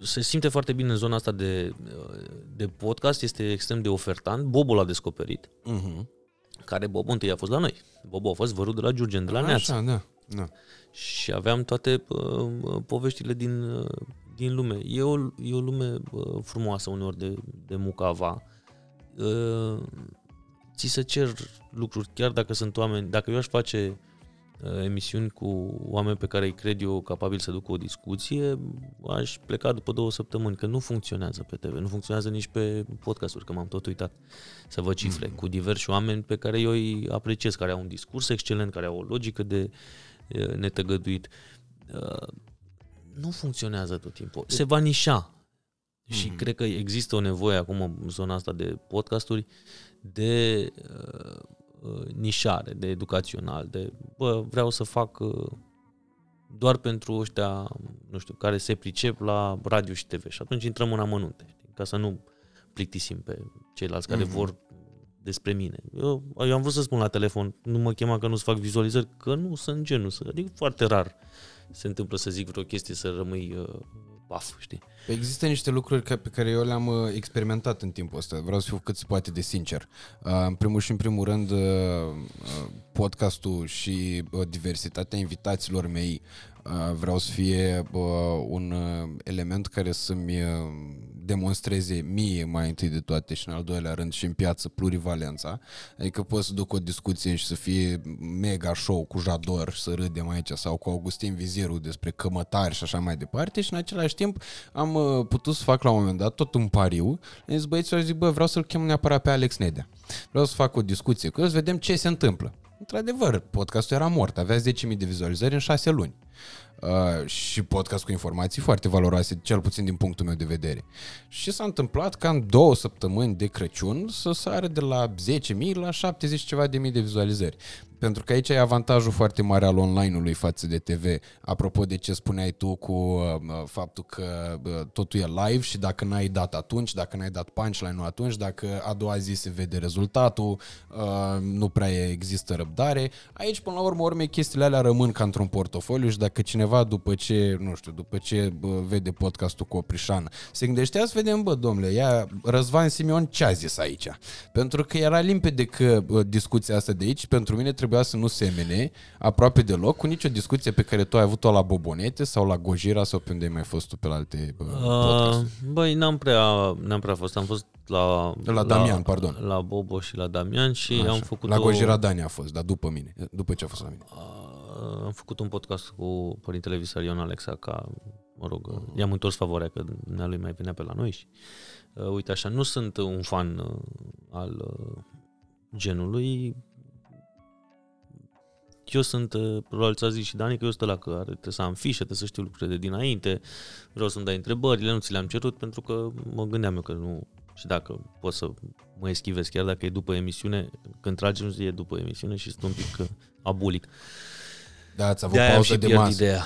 se simte foarte bine în zona asta de, uh, de podcast, este extrem de ofertant. Bobo l-a descoperit, Mm-hmm. care Bobo întâi a fost la noi. Bobo a fost vărul de la Giurgen, de la Neața. Așa, da. da. Și aveam toate uh, poveștile din, uh, din lume. E o, e o lume uh, frumoasă uneori de, de mucava. Uh, ți se cer lucruri, chiar dacă sunt oameni, dacă eu aș face uh, emisiuni cu oameni pe care îi cred eu capabil să ducă o discuție, aș pleca după două săptămâni, că nu funcționează pe TV, nu funcționează nici pe podcasturi, că m-am tot uitat să văd cifre, mm. cu diversi oameni pe care eu îi apreciez, care au un discurs excelent, care au o logică de uh, netăgăduit. Uh, nu funcționează tot timpul. Se va nișa. Și Mhm. cred că există o nevoie acum în zona asta de podcasturi de uh, uh, nișare, de educațional, de bă, vreau să fac uh, doar pentru ăștia, nu știu, care se pricep la radio și TV. Și atunci intrăm în amănunte, știi? ca să nu plictisim pe ceilalți care Mhm. vor despre mine. Eu, eu am vrut să spun la telefon, nu mă chema că nu-ți fac vizualizări, că nu sunt genul, să, adică foarte rar se întâmplă să zic vreo chestie să rămâi uh, paf, știi? Există niște lucruri ca- pe care eu le-am uh, experimentat în timpul ăsta. Vreau să fiu cât se poate de sincer. Uh, În primul și în primul rând, uh, uh, podcastul și uh, diversitatea invitaților mei uh, vreau să fie uh, un uh, element care să-mi uh, demonstreze mie mai întâi de toate și în al doilea rând și în piață plurivalența. Adică pot să duc o discuție și să fie mega show cu Jador și să râdem aici sau cu Augustin Viziru despre cămătari și așa mai departe și în același timp am uh, putut să fac la un moment dat tot un pariu. Am zis băieților, zic, bă, vreau să-l chem neapărat pe Alex Nedea. Vreau să fac o discuție cu el, să vedem ce se întâmplă. Într-adevăr, podcastul era mort, avea 10.000 de vizualizări în 6 luni. Uh, și podcast cu informații foarte valoroase, cel puțin din punctul meu de vedere. Și s-a întâmplat ca în două săptămâni de Crăciun să sară de la 10.000 la 70 ceva de mii de vizualizări. Pentru că aici e avantajul foarte mare al online-ului față de TV. Apropo de ce spuneai tu cu uh, faptul că uh, totul e live și dacă n-ai dat atunci, dacă n-ai dat punchline-ul atunci, dacă a doua zi se vede rezultatul, uh, nu prea e- există răbdare. Aici, până la urmă, urme, chestiile alea rămân ca într-un portofoliu și dacă cineva după ce, nu știu, după ce bă, vede podcastul cu Oprișan, se gândește, ia să vedem, bă, domnule, ia Răzvan Simion ce a zis aici? Pentru că era limpede că bă, discuția asta de aici, pentru mine trebuia să nu semene aproape deloc cu nicio discuție pe care tu ai avut-o la Bobonete sau la Gojira sau pe unde ai mai fost tu pe la alte bă, podcasturi. Uh, băi, n-am prea, n-am prea fost. Am fost la... La Damian, pardon. La Bobo și la Damian și Așa. am făcut La o, Gojira Dani a fost, dar după mine, după ce a fost la mine. Uh, am făcut un podcast cu părintele Visarion Alexa ca, mă rog, uh, i-am întors favoarea că lui mai venea pe la noi și uh, uite așa, nu sunt un fan uh, al uh, genului. Eu sunt, uh, probabil ți-a zis și Dani, că eu sunt la că are, trebuie să am fișe, trebuie să știu lucrurile de dinainte, vreau să-mi dai întrebările, nu ți le-am cerut pentru că mă gândeam eu că nu, Și dacă pot să mă eschivez, chiar dacă e după emisiune, când tragem e după emisiune și sunt un pic uh, abulic. Da, ați avut De-aia am pauză și de pierd masă. ideea.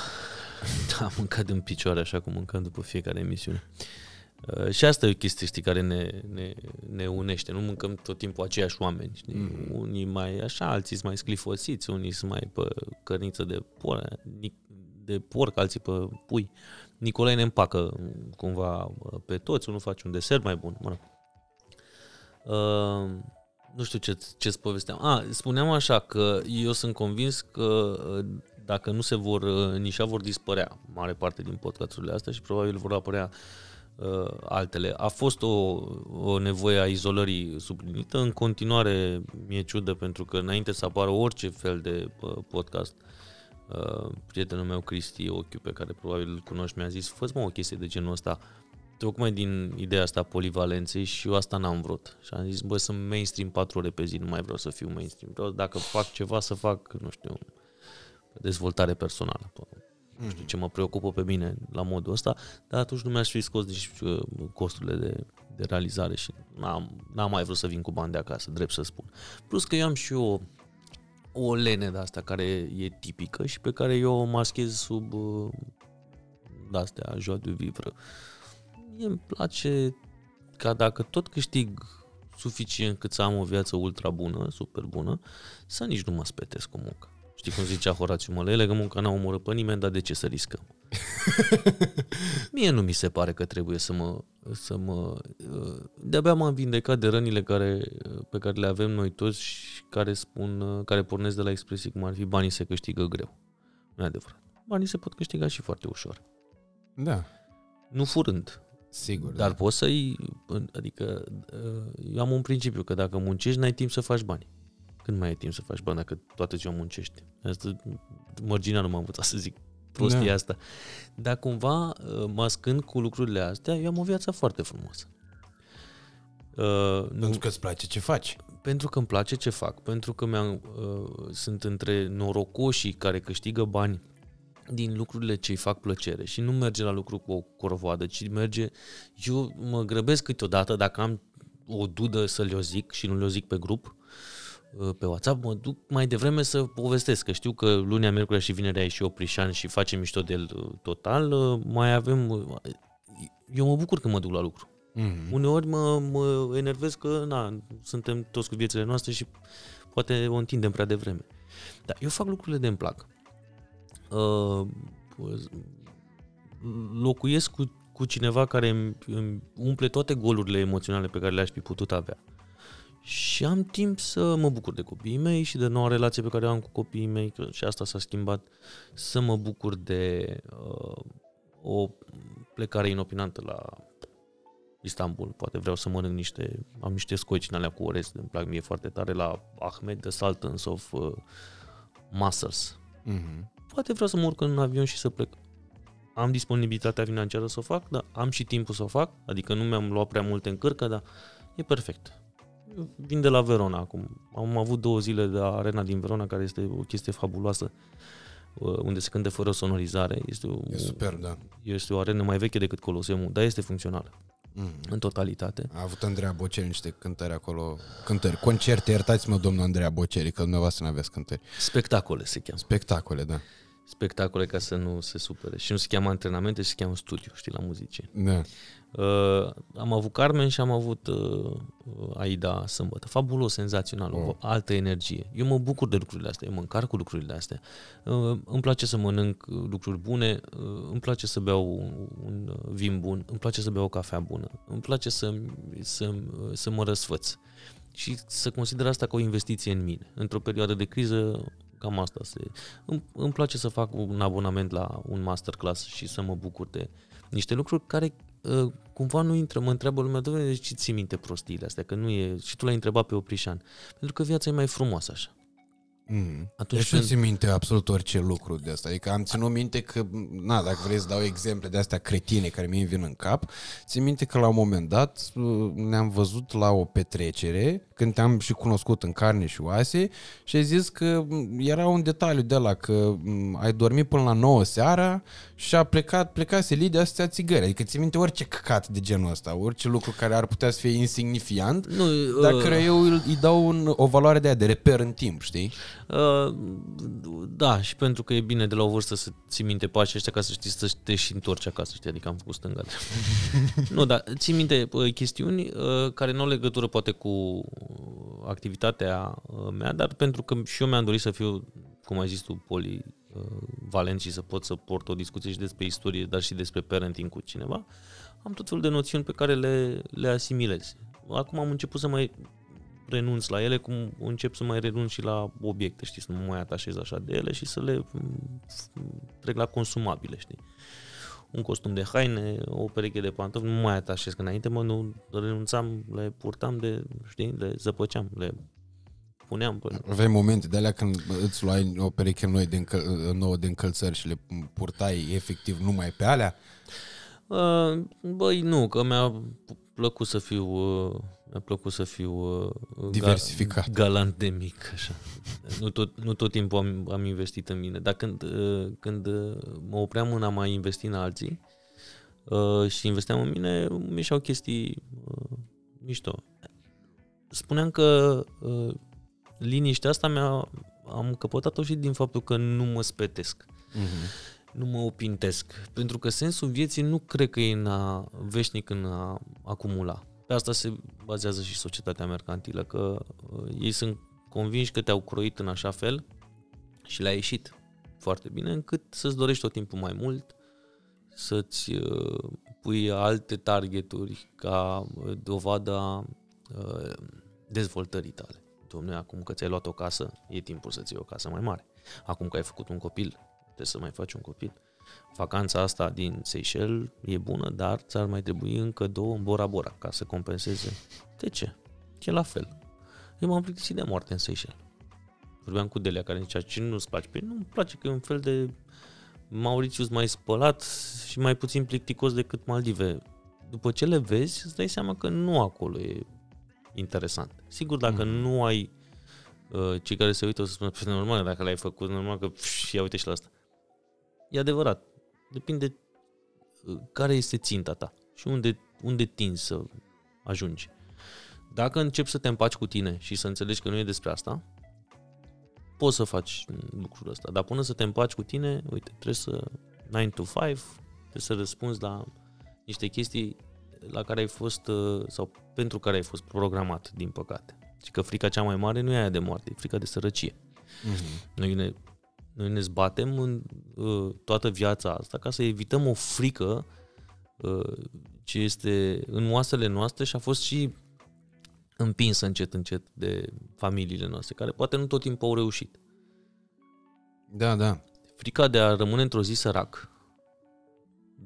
Da, am mâncat în picioare așa cum mâncăm după fiecare emisiune. Uh, și asta e o chestie, știi, care ne, ne, ne unește. Nu mâncăm tot timpul aceiași oameni. Știi? Mm-hmm. Unii mai așa, alții sunt mai sclifosiți, unii sunt mai pe cărniță de porc, de porc, alții pe pui. Nicolae ne împacă cumva uh, pe toți, unul face un desert mai bun. Mă rog. Uh, nu știu ce, ce-ți povesteam. A, spuneam așa că eu sunt convins că uh, dacă nu se vor uh, nișa, vor dispărea mare parte din podcasturile astea și probabil vor apărea uh, altele. A fost o, o nevoie a izolării suplinită. În continuare mi-e ciudă pentru că înainte să apară orice fel de uh, podcast, uh, prietenul meu Cristi Ochiu, pe care probabil îl cunoști, mi-a zis, fă mă o chestie de genul ăsta, tocmai din ideea asta a polivalenței și eu asta n-am vrut. Și am zis, bă, sunt mainstream 4 ore pe zi, nu mai vreau să fiu mainstream. Vreau, dacă fac ceva, să fac, nu știu, dezvoltare personală. Nu știu ce mă preocupă pe mine la modul ăsta, dar atunci nu mi-aș fi scos nici uh, costurile de, de realizare și n-am, n-am mai vrut să vin cu bani de acasă, drept să spun. Plus că eu am și eu o, o lene de asta care e tipică și pe care eu o maschez sub uh, de-astea, joie de vivre. Mie îmi place ca dacă tot câștig suficient cât să am o viață ultra bună, super bună, să nici nu mă spetesc cu muncă. Știi cum zicea Horațiu Mălele, că munca n-a omorât pe nimeni, dar de ce să riscăm? Mie nu mi se pare că trebuie să mă... Să mă de-abia m-am vindecat de rănile care, pe care le avem noi toți și care spun, care pornesc de la expresii cum ar fi banii se câștigă greu. Nu e adevărat. Banii se pot câștiga și foarte ușor. Da, Nu furând, sigur. dar da. poți să-i... Adică eu am un principiu că dacă muncești, n-ai timp să faci bani. Când mai ai timp să faci bani dacă toată ziua muncești? Asta, mărginea nu m-a învățat să zic prostia Da. asta. Dar cumva, mascând cu lucrurile astea, eu am o viață foarte frumoasă. Uh, nu, Pentru că îți place ce faci. pentru că îmi place ce fac, pentru că mi-am, uh, sunt între norocoșii care câștigă bani din lucrurile ce îi fac plăcere și nu merge la lucru cu o corvoadă, ci merge, eu mă grăbesc câteodată dacă am o dudă să le-o zic și nu le-o zic pe grup, uh, pe WhatsApp, mă duc mai devreme să povestesc, că știu că lunea, miercurea și vinerea e și Oprișan și facem mișto de el uh, total, uh, mai avem, uh, eu mă bucur când mă duc la lucru. Mm-hmm. Uneori mă, mă enervez că na, suntem toți cu viețile noastre și poate o întindem prea devreme. Dar eu fac lucrurile de îmi plac. Uh, locuiesc cu, cu cineva care îmi, îmi umple toate golurile emoționale pe care le-aș fi putut avea. Și am timp să mă bucur de copiii mei și de noua relație pe care o am cu copiii mei, că și asta s-a schimbat, să mă bucur de uh, o plecare inopinantă la Istanbul. Poate vreau să mănânc niște, am niște scoici în alea cu orez, îmi plac mie foarte tare, la Ahmed, The Sultans of uh, Muscles. Mm-hmm. Poate vreau să mă urc în un avion și să plec. Am disponibilitatea financiară să o fac, dar am și timpul să o fac, adică nu mi-am luat prea multe în cărcă, dar e perfect. Eu vin de la Verona acum. Am avut două zile de arena din Verona, care este o chestie fabuloasă, uh, unde se cântă fără sonorizare. Este o, E super, da. este o arenă mai veche decât Coloseumul, dar este funcțională Mm-hmm. în totalitate. A avut Andreea Boceri niște cântări acolo, cântări, concerte, iertați-mă domnul Andreea Boceri, că dumneavoastră nu aveți cântări. Spectacole se cheamă. Spectacole, da. Spectacole ca să nu se supere. Și nu se cheamă antrenamente, se cheamă studiu, știi, la muzice. Da. Uh, am avut Carmen și am avut uh, Aida sâmbătă. Fabulos, senzațional, Oh. o altă energie. Eu mă bucur de lucrurile astea, eu mă încarc cu lucrurile astea. Uh, îmi place să mănânc uh, lucruri bune, uh, îmi place să beau un, un uh, vin bun, îmi place să beau o cafea bună, îmi place să, să, să mă răsfăț. Și să consider asta ca o investiție în mine. Într-o perioadă de criză, cam asta se... Îmi, îmi place să fac un abonament la un masterclass și să mă bucur de niște lucruri care uh, cumva nu intră, mă întreabă lumea, doamne, de ce ții minte prostiile astea, că nu e, și tu l-ai întrebat pe Oprișan, pentru că viața e mai frumoasă așa. Mm. Atunci deci nu când- ți minte absolut orice lucru de asta. Adică am ținut minte că, na, dacă vrei să dau exemple de astea cretine care mi vin în cap, țin minte că la un moment dat uh, ne-am văzut la o petrecere, când te-am și cunoscut în carne și oase și ai zis că m, era un detaliu de la că m, ai dormit până la 9 seara și a plecat, plecase Lidia să stea țigări. Adică ți minte orice căcat de genul ăsta, orice lucru care ar putea să fie insignifiant, Nu, dar uh, care eu îl- îi dau un, o valoare de aia, de reper în timp, știi? Uh, da, și pentru că e bine de la o vârstă să ții minte pașii ăștia ca să știi să te și întorci acasă, știi, adică am făcut stânga. nu, dar ții minte uh, chestiuni uh, care nu au legătură poate cu activitatea uh, mea, dar pentru că și eu mi-am dorit să fiu, cum ai zis tu, polivalent și să pot să port o discuție și despre istorie, dar și despre parenting cu cineva, am tot felul de noțiuni pe care le, le asimilez. Acum am început să mai renunț la ele, cum încep să mai renunț și la obiecte, știi, să nu mă mai atașez așa de ele și să le mm, trec la consumabile, știi. Un costum de haine, o pereche de pantofi, nu mă mai atașez, că înainte mă nu renunțam, le purtam de, știi, le zăpăceam, le puneam pe... Aveai momente de alea când îți luai o pereche noi de încăl- nouă de încălțări și le purtai efectiv numai pe alea? Uh, Băi, nu, că mi-a plăcut să fiu uh, mi-a plăcut să fiu uh, ga- Diversificat. galant de mic, așa. Nu tot, nu tot timpul am, am investit în mine, dar când, uh, când uh, mă opream în a mai investi în alții uh, și investeam în mine, mi ieșeau chestii uh, mișto. Spuneam că uh, liniștea asta mi-a, am căpătat-o și din faptul că nu mă spetesc nu mă opintesc. Pentru că sensul vieții nu cred că e în a, veșnic în a acumula. Pe asta se bazează și societatea mercantilă, că uh, ei sunt convinși că te-au croit în așa fel și le-a ieșit foarte bine, încât să-ți dorești tot timpul mai mult, să-ți uh, pui alte targeturi ca uh, dovada uh, dezvoltării tale. Dom'le, acum că ți-ai luat o casă, e timpul să-ți iei o casă mai mare. Acum că ai făcut un copil, trebuie să mai faci un copil. Vacanța asta din Seychelles e bună, dar ți-ar mai trebui încă două în Bora Bora ca să compenseze. De ce? E la fel. Eu m-am plictisit de moarte în Seychelles. Vorbeam cu Delia care zicea, ce nu-ți place? Păi nu-mi place că e un fel de Mauritius mai spălat și mai puțin plicticos decât Maldive. După ce le vezi, îți dai seama că nu acolo e interesant. Sigur, dacă mm. nu ai uh, cei care se uită o să spună, "Păi, normal, dacă l-ai făcut, normal că pf, ia uite și la asta. E adevărat. Depinde uh, care este ținta ta și unde, unde tinzi să ajungi. Dacă începi să te împaci cu tine și să înțelegi că nu e despre asta, poți să faci lucrul ăsta. Dar până să te împaci cu tine, uite, trebuie să 9 to 5, trebuie să răspunzi la niște chestii la care ai fost, uh, sau pentru care ai fost programat, din păcate. Și că frica cea mai mare nu e aia de moarte, e frica de sărăcie. Mm-hmm. Noi ne, noi ne zbatem în uh, toată viața asta ca să evităm o frică uh, ce este în oasele noastre și a fost și împinsă încet, încet de familiile noastre, care poate nu tot timpul au reușit. Da, da. Frica de a rămâne într-o zi sărac,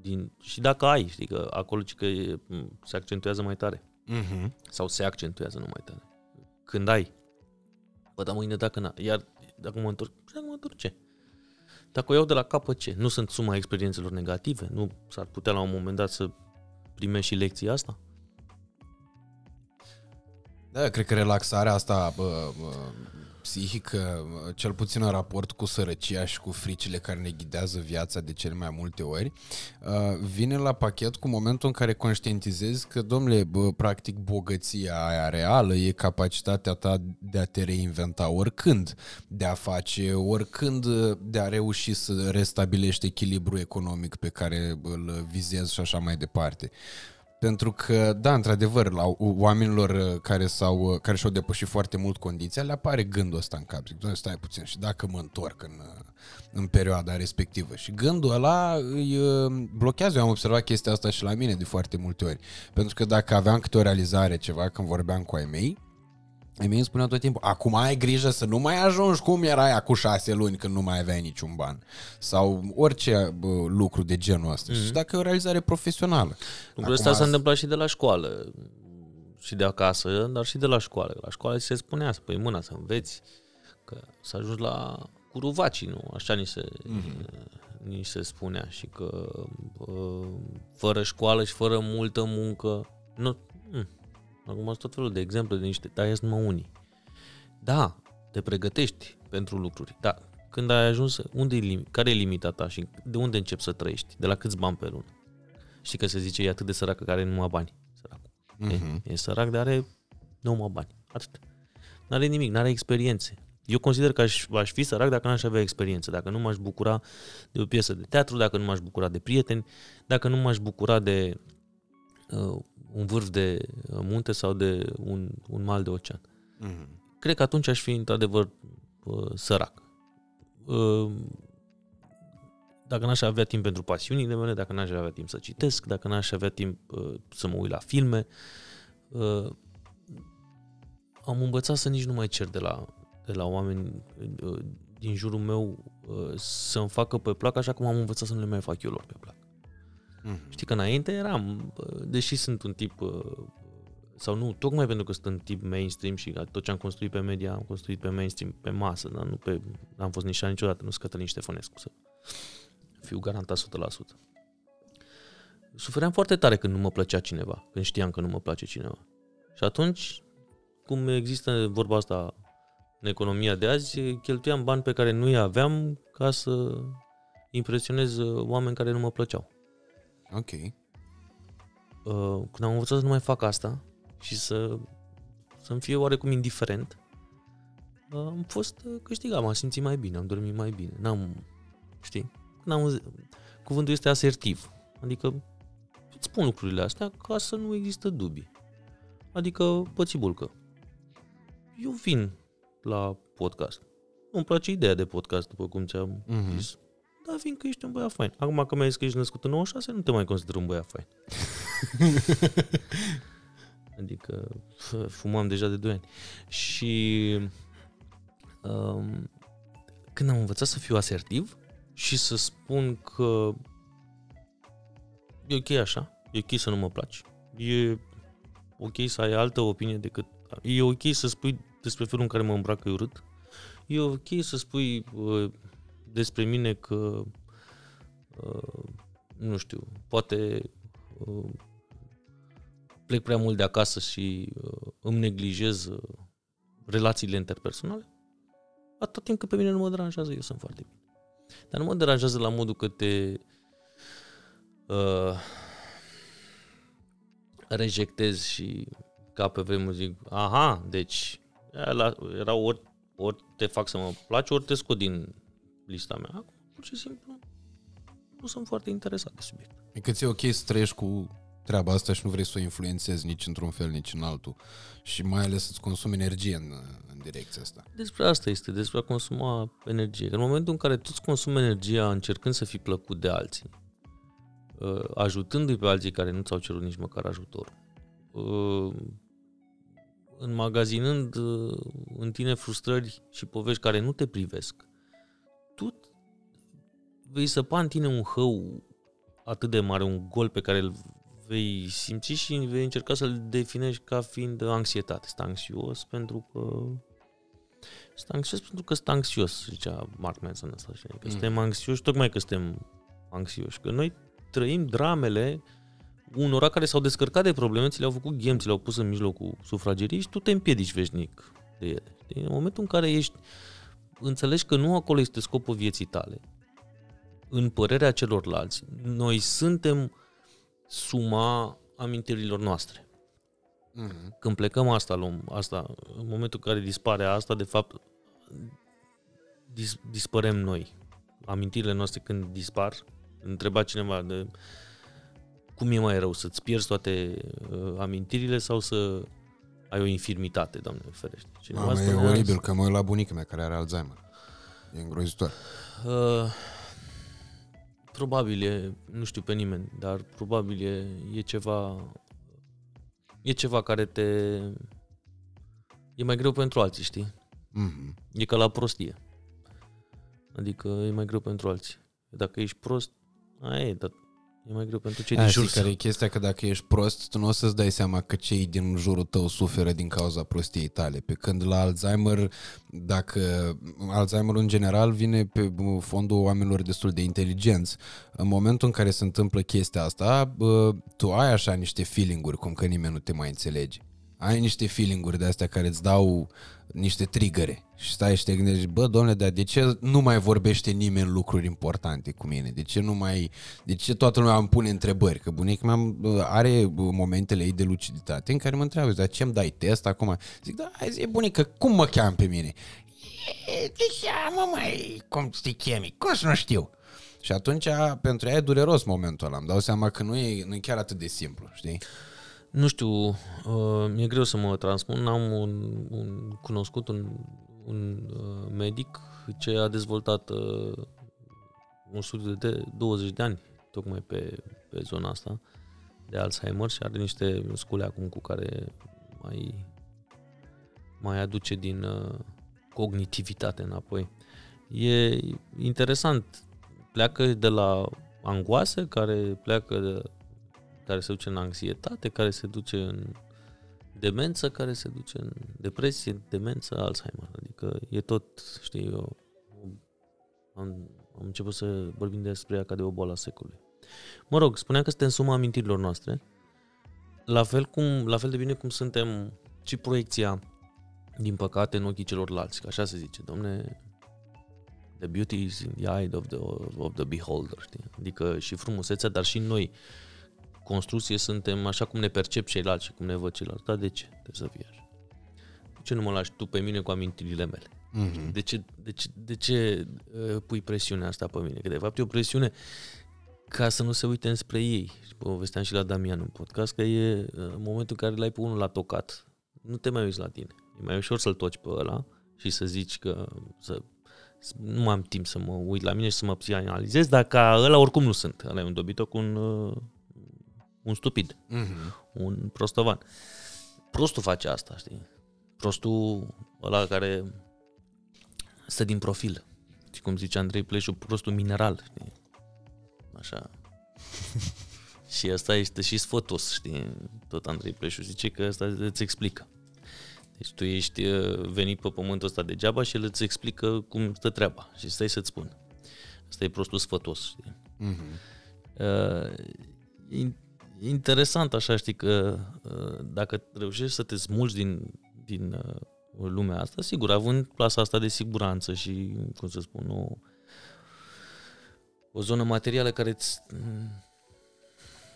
din, și dacă ai, știi că acolo ci că e, m, se accentuează mai tare, Mm-hmm. sau se accentuează nu mai tare. Când ai, bă, dar mâine dacă n iar dacă mă întorc, dacă mă întorc ce? Dacă o iau de la capăt ce? Nu sunt suma experiențelor negative? Nu s-ar putea la un moment dat să primești și lecția asta? Da, cred că relaxarea asta bă, bă, psihică, bă, cel puțin în raport cu sărăcia și cu fricile care ne ghidează viața de cele mai multe ori, uh, vine la pachet cu momentul în care conștientizezi că, domnule, bă, practic bogăția aia reală e capacitatea ta de a te reinventa oricând, de a face oricând, de a reuși să restabilești echilibru economic pe care îl vizezi și așa mai departe. Pentru că, da, într-adevăr, la oamenilor uh, care, s-au, uh, care și-au depășit foarte mult condiția, le apare gândul ăsta în cap. Zic, "Doamne, stai puțin, și dacă mă întorc în, uh, în perioada respectivă? Și gândul ăla îi uh, blochează. Eu am observat chestia asta și la mine de foarte multe ori. Pentru că dacă aveam câte o realizare, ceva, când vorbeam cu ai mei, ai mei îmi spuneau tot timpul, acum ai grijă să nu mai ajungi cum erai acum șase luni când nu mai aveai niciun ban. Sau orice bă, lucru de genul ăsta. Mm-hmm. Și dacă e o realizare profesională. Lucrul ăsta s-a întâmplat și de la școală și de acasă, dar și de la școală. La școală se spunea să pui mâna, să înveți, că să ajungi la curuvacii, nu? Așa ni se, mm-hmm. ni se spunea și că bă, fără școală și fără multă muncă, nu, mm, acum sunt tot felul de exemple de niște, dar ies numai unii. Da, te pregătești pentru lucruri, da, când ai ajuns, unde e lim- care e limita ta și de unde începi să trăiești? De la câți bani pe lună? Știi că se zice, e atât de săracă care are numai bani. Săracul. Mhm. E, e sărac, dar are numai bani. Atât. N-are nimic, n-are experiențe. Eu consider că aș, aș fi sărac dacă n-aș avea experiență, dacă nu m-aș bucura de o piesă de teatru, dacă nu m-aș bucura de prieteni, dacă nu m-aș bucura de uh, un vârf de uh, munte sau de un, un mal de ocean. Mhm. Cred că atunci aș fi într-adevăr uh, sărac. Uh, dacă n-aș avea timp pentru pasiunile mele, dacă n-aș avea timp să citesc, dacă n-aș avea timp uh, să mă uit la filme, uh, am învățat să nici nu mai cer de la, de la oameni uh, din jurul meu uh, să-mi facă pe plac, așa cum am învățat să nu le mai fac eu lor pe plac. Mhm. Știi că înainte eram, uh, deși sunt un tip, uh, sau nu, tocmai pentru că sunt un tip mainstream și tot ce am construit pe media, am construit pe mainstream, pe masă, dar nu pe, n-am fost nici niciodată, nu sunt Cătălin Ștefănescu, să fiu garantat 100%. Sufeream foarte tare când nu mă plăcea cineva, când știam că nu mă place cineva. Și atunci, cum există vorba asta în economia de azi, cheltuiam bani pe care nu-i aveam ca să impresionez uh, oameni care nu mă plăceau. Ok. Uh, când am învățat să nu mai fac asta și să, să-mi fie oarecum indiferent, uh, am fost uh, câștigat, m-am simțit mai bine, am dormit mai bine. N-am, știi? Când am, auzit- cuvântul este asertiv. Adică îți spun lucrurile astea ca să nu există dubii. Adică, pățibulcă, eu vin la podcast. Nu-mi place ideea de podcast, după cum ți-am Mhm. zis. Dar fiindcă ești un băiat fain. Acum că mi-ai zis că ești născut în 96, nu te mai consider un băiat fain. adică f- fumam deja de 2 ani. Și um, când am învățat să fiu asertiv și să spun că e ok așa, e ok să nu mă placi, e ok să ai altă opinie decât... E ok să spui despre felul în care mă îmbracă eu urât, e ok să spui uh, despre mine că uh, nu știu, poate uh, plec prea mult de acasă și uh, îmi neglijez uh, relațiile interpersonale, atât timp cât pe mine nu mă deranjează, eu sunt foarte bine. Dar nu mă deranjează la modul că te uh, rejectez și ca pe vremuri zic, aha, deci la, era ori, ori te fac să mă place, ori te scot din lista mea. Acum, pur și simplu, nu sunt foarte interesat de subiect. E că ți-e ok să trăiești cu treaba asta și nu vrei să o influențezi nici într-un fel, nici în altul. Și mai ales să-ți consumi energie în, în direcția asta. Despre asta este, despre a consuma energie. Că în momentul în care tu îți consumi energia încercând să fii plăcut de alții, uh, ajutându-i pe alții care nu ți-au cerut nici măcar ajutor, uh, înmagazinând uh, în tine frustrări și povești care nu te privesc, tu vei săpa în tine un hău atât de mare, un gol pe care îl vei simți și vei încerca să-l definești ca fiind anxietate. Sunt anxios pentru că sunt anxios pentru că sunt anxios, zicea Mark Manson ăsta. Știi? Că Mm. suntem anxioși tocmai că suntem anxioși. Că noi trăim dramele unora care s-au descărcat de probleme, ți le-au făcut ghem, ți le-au pus în mijlocul sufragerii și tu te împiedici veșnic de ele. Știi? În momentul în care ești, înțelegi că nu acolo este scopul vieții tale, în părerea celorlalți, noi suntem suma amintirilor noastre. Mm-hmm. Când plecăm asta, luăm asta, în momentul în care dispare asta, de fapt, dis, dispărem noi. Amintirile noastre când dispar, întreba cineva de cum e mai rău, să-ți pierzi toate uh, amintirile sau să ai o infirmitate, Doamne ferește. Cineva Mamă, e spunea- oribil că mă uit la bunica mea care are Alzheimer. E îngrozitor. Uh, probabil e, nu știu pe nimeni, dar probabil e, e ceva e ceva care te e mai greu pentru alții, știi? Mm-hmm. E ca la prostie. Adică e mai greu pentru alții. Dacă ești prost, aia e, dar e mai greu pentru cei din Aia jur. știi care e chestia? Că dacă ești prost, tu nu o să-ți dai seama că cei din jurul tău suferă din cauza prostiei tale. Pe când la Alzheimer, dacă Alzheimer în general vine pe fondul oamenilor destul de inteligenți. În momentul în care se întâmplă chestia asta, bă, tu ai așa niște feeling-uri, cum că nimeni nu te mai înțelege. Ai niște feeling-uri de astea care îți dau niște trigăre și stai și te gândești, bă, domnule, dar de ce nu mai vorbește nimeni lucruri importante cu mine? De ce nu mai, de ce toată lumea îmi pune întrebări? Că bunica mea bă, are bă, momentele ei de luciditate în care mă întreabă, dar ce-mi dai test acum? Zic, da, hai zi, bunică, cum mă cheam pe mine? E, de ce, mă, mai, cum te chemi? Cum să nu știu? Și atunci, pentru ea e dureros momentul ăla. Îmi dau seama că nu e, nu e chiar atât de simplu, știi? Nu știu, uh, mi-e greu să mă transpun. Am un, un cunoscut, un, un uh, medic ce a dezvoltat uh, un studiu de 20 de ani tocmai pe, pe zona asta de Alzheimer și are niște scule acum cu care mai, mai aduce din uh, cognitivitate înapoi. E interesant. Pleacă de la angoasă, care pleacă de, care se duce în anxietate, care se duce în demență, care se duce în depresie, demență, Alzheimer. Adică e tot, știi, eu am, am început să vorbim despre ea ca de o boală a secolului. Mă rog, spuneam că suntem suma amintirilor noastre, la fel, cum, la fel de bine cum suntem și proiecția, din păcate, în ochii celorlalți, că așa se zice, domne, the beauty is in the eye of the, of the beholder, știi? Adică și frumusețea, dar și noi, construcție, suntem așa cum ne percep ceilalți și cum ne văd ceilalți. Dar de ce trebuie să fie așa? De ce nu mă lași tu pe mine cu amintirile mele? Mm-hmm. De ce, de ce, de ce uh, pui presiunea asta pe mine? Că de fapt e o presiune ca să nu se uite înspre ei. Și povesteam și la Damian în podcast că e uh, în momentul în care l-ai pe unul la tocat, nu te mai uiți la tine. E mai ușor să-l toci pe ăla și să zici că să, să- nu mai am timp să mă uit la mine și să mă psihanalizez, dar ca ăla oricum nu sunt. Ăla e un dobitoc, un, uh, un stupid, Mm-hmm. un prostovan. Prostul face asta, știi? Prostul ăla care stă din profil. Și cum zice Andrei Pleșu, prostul mineral, știi? Așa. și asta este și sfătos, știi? Tot Andrei Pleșu zice că asta îți explică. Deci tu ești uh, venit pe pământul ăsta degeaba și el îți explică cum stă treaba și stai să-ți spun. Asta e prostul sfătos, știi? Mm-hmm. Uh, in- interesant așa, știi, că uh, dacă reușești să te smulgi din, din uh, lumea asta, sigur, având plasa asta de siguranță și, cum să spun, o, o zonă materială care îți,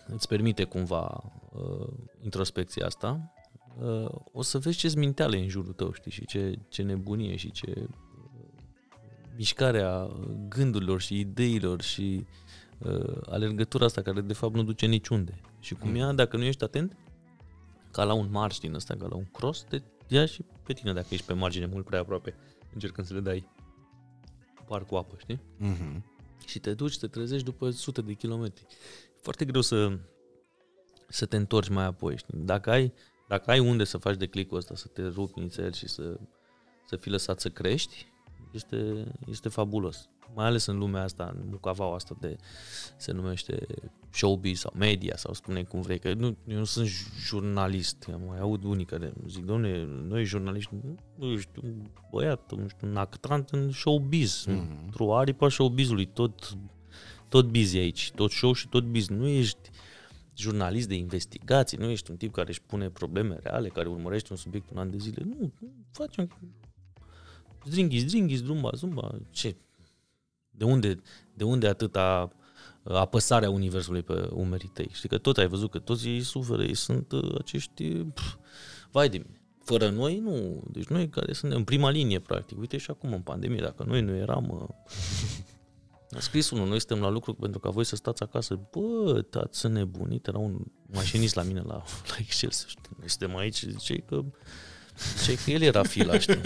îți permite cumva uh, introspecția asta, uh, o să vezi ce-ți minteale în jurul tău, știi, și ce, ce nebunie și ce uh, mișcarea gândurilor și ideilor și uh, alergătura asta care de fapt nu duce niciunde. Și cum ea, dacă nu ești atent, ca la un marș din ăsta, ca la un cross, te ia și pe tine dacă ești pe margine mult prea aproape, încercând să le dai par cu apă, știi? Mm-hmm. Și te duci, te trezești după sute de kilometri. E foarte greu să, să te întorci mai apoi, știi? Dacă ai, dacă ai unde să faci declicul ăsta, să te rupi nițel și să, să fii lăsat să crești, este, este fabulos. Mai ales în lumea asta, în mucavaua asta de, se numește showbiz sau media sau spune cum vrei, că nu, eu nu sunt jurnalist, eu mai aud unii care zic, domne, noi jurnaliști, nu, nu ești un băiat, nu știu, un actant în showbiz, Mhm. într-o aripă a showbizului, tot, tot busy aici, tot show și tot biz, nu ești jurnalist de investigații, nu ești un tip care își pune probleme reale, care urmărește un subiect un an de zile, nu, facem zdringhis, zdringhis, zumba, zumba, ce? De unde, de unde atâta uh, apăsarea universului pe umerii tăi? Știi că tot ai văzut că toți ei suferă, ei sunt uh, acești, pf, vai de mine. Fără noi, nu. Deci noi care suntem în prima linie, practic. Uite și acum în pandemie, dacă noi nu eram... uh, A scris unul, noi suntem la lucru pentru ca voi să stați acasă. Bă, tați să nebunit, era un mașinist la mine la, la Excel, să știi. Noi suntem aici, zice că, zice că el era fila, știi.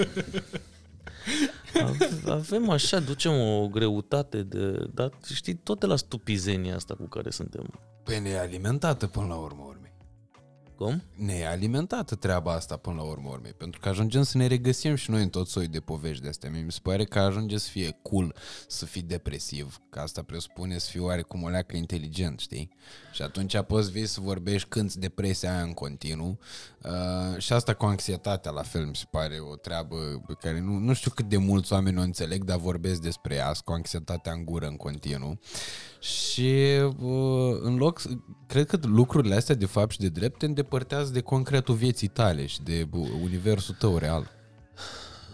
Ave- Avem așa, ducem o greutate de... Dar știi, tot de la stupizenia asta cu care suntem. Păi ne e alimentată până la urmă urmei. Cum? Ne e alimentată treaba asta până la urmă urmei, pentru că ajungem să ne regăsim și noi în tot soi de povești de astea. Mie mi se pare că ajunge să fie cool să fii depresiv, că asta presupune să fii oarecum o leacă inteligent, știi? Și atunci poți vii să vorbești când depresia aia în continuu uh, și asta cu anxietatea la fel mi se pare o treabă pe care nu, nu știu cât de mulți oameni o înțeleg, dar vorbesc despre ea, cu anxietatea în gură în continuu. Și uh, în loc, cred că lucrurile astea de fapt și de drept te îndepărtează de concretul vieții tale și de uh, universul tău real.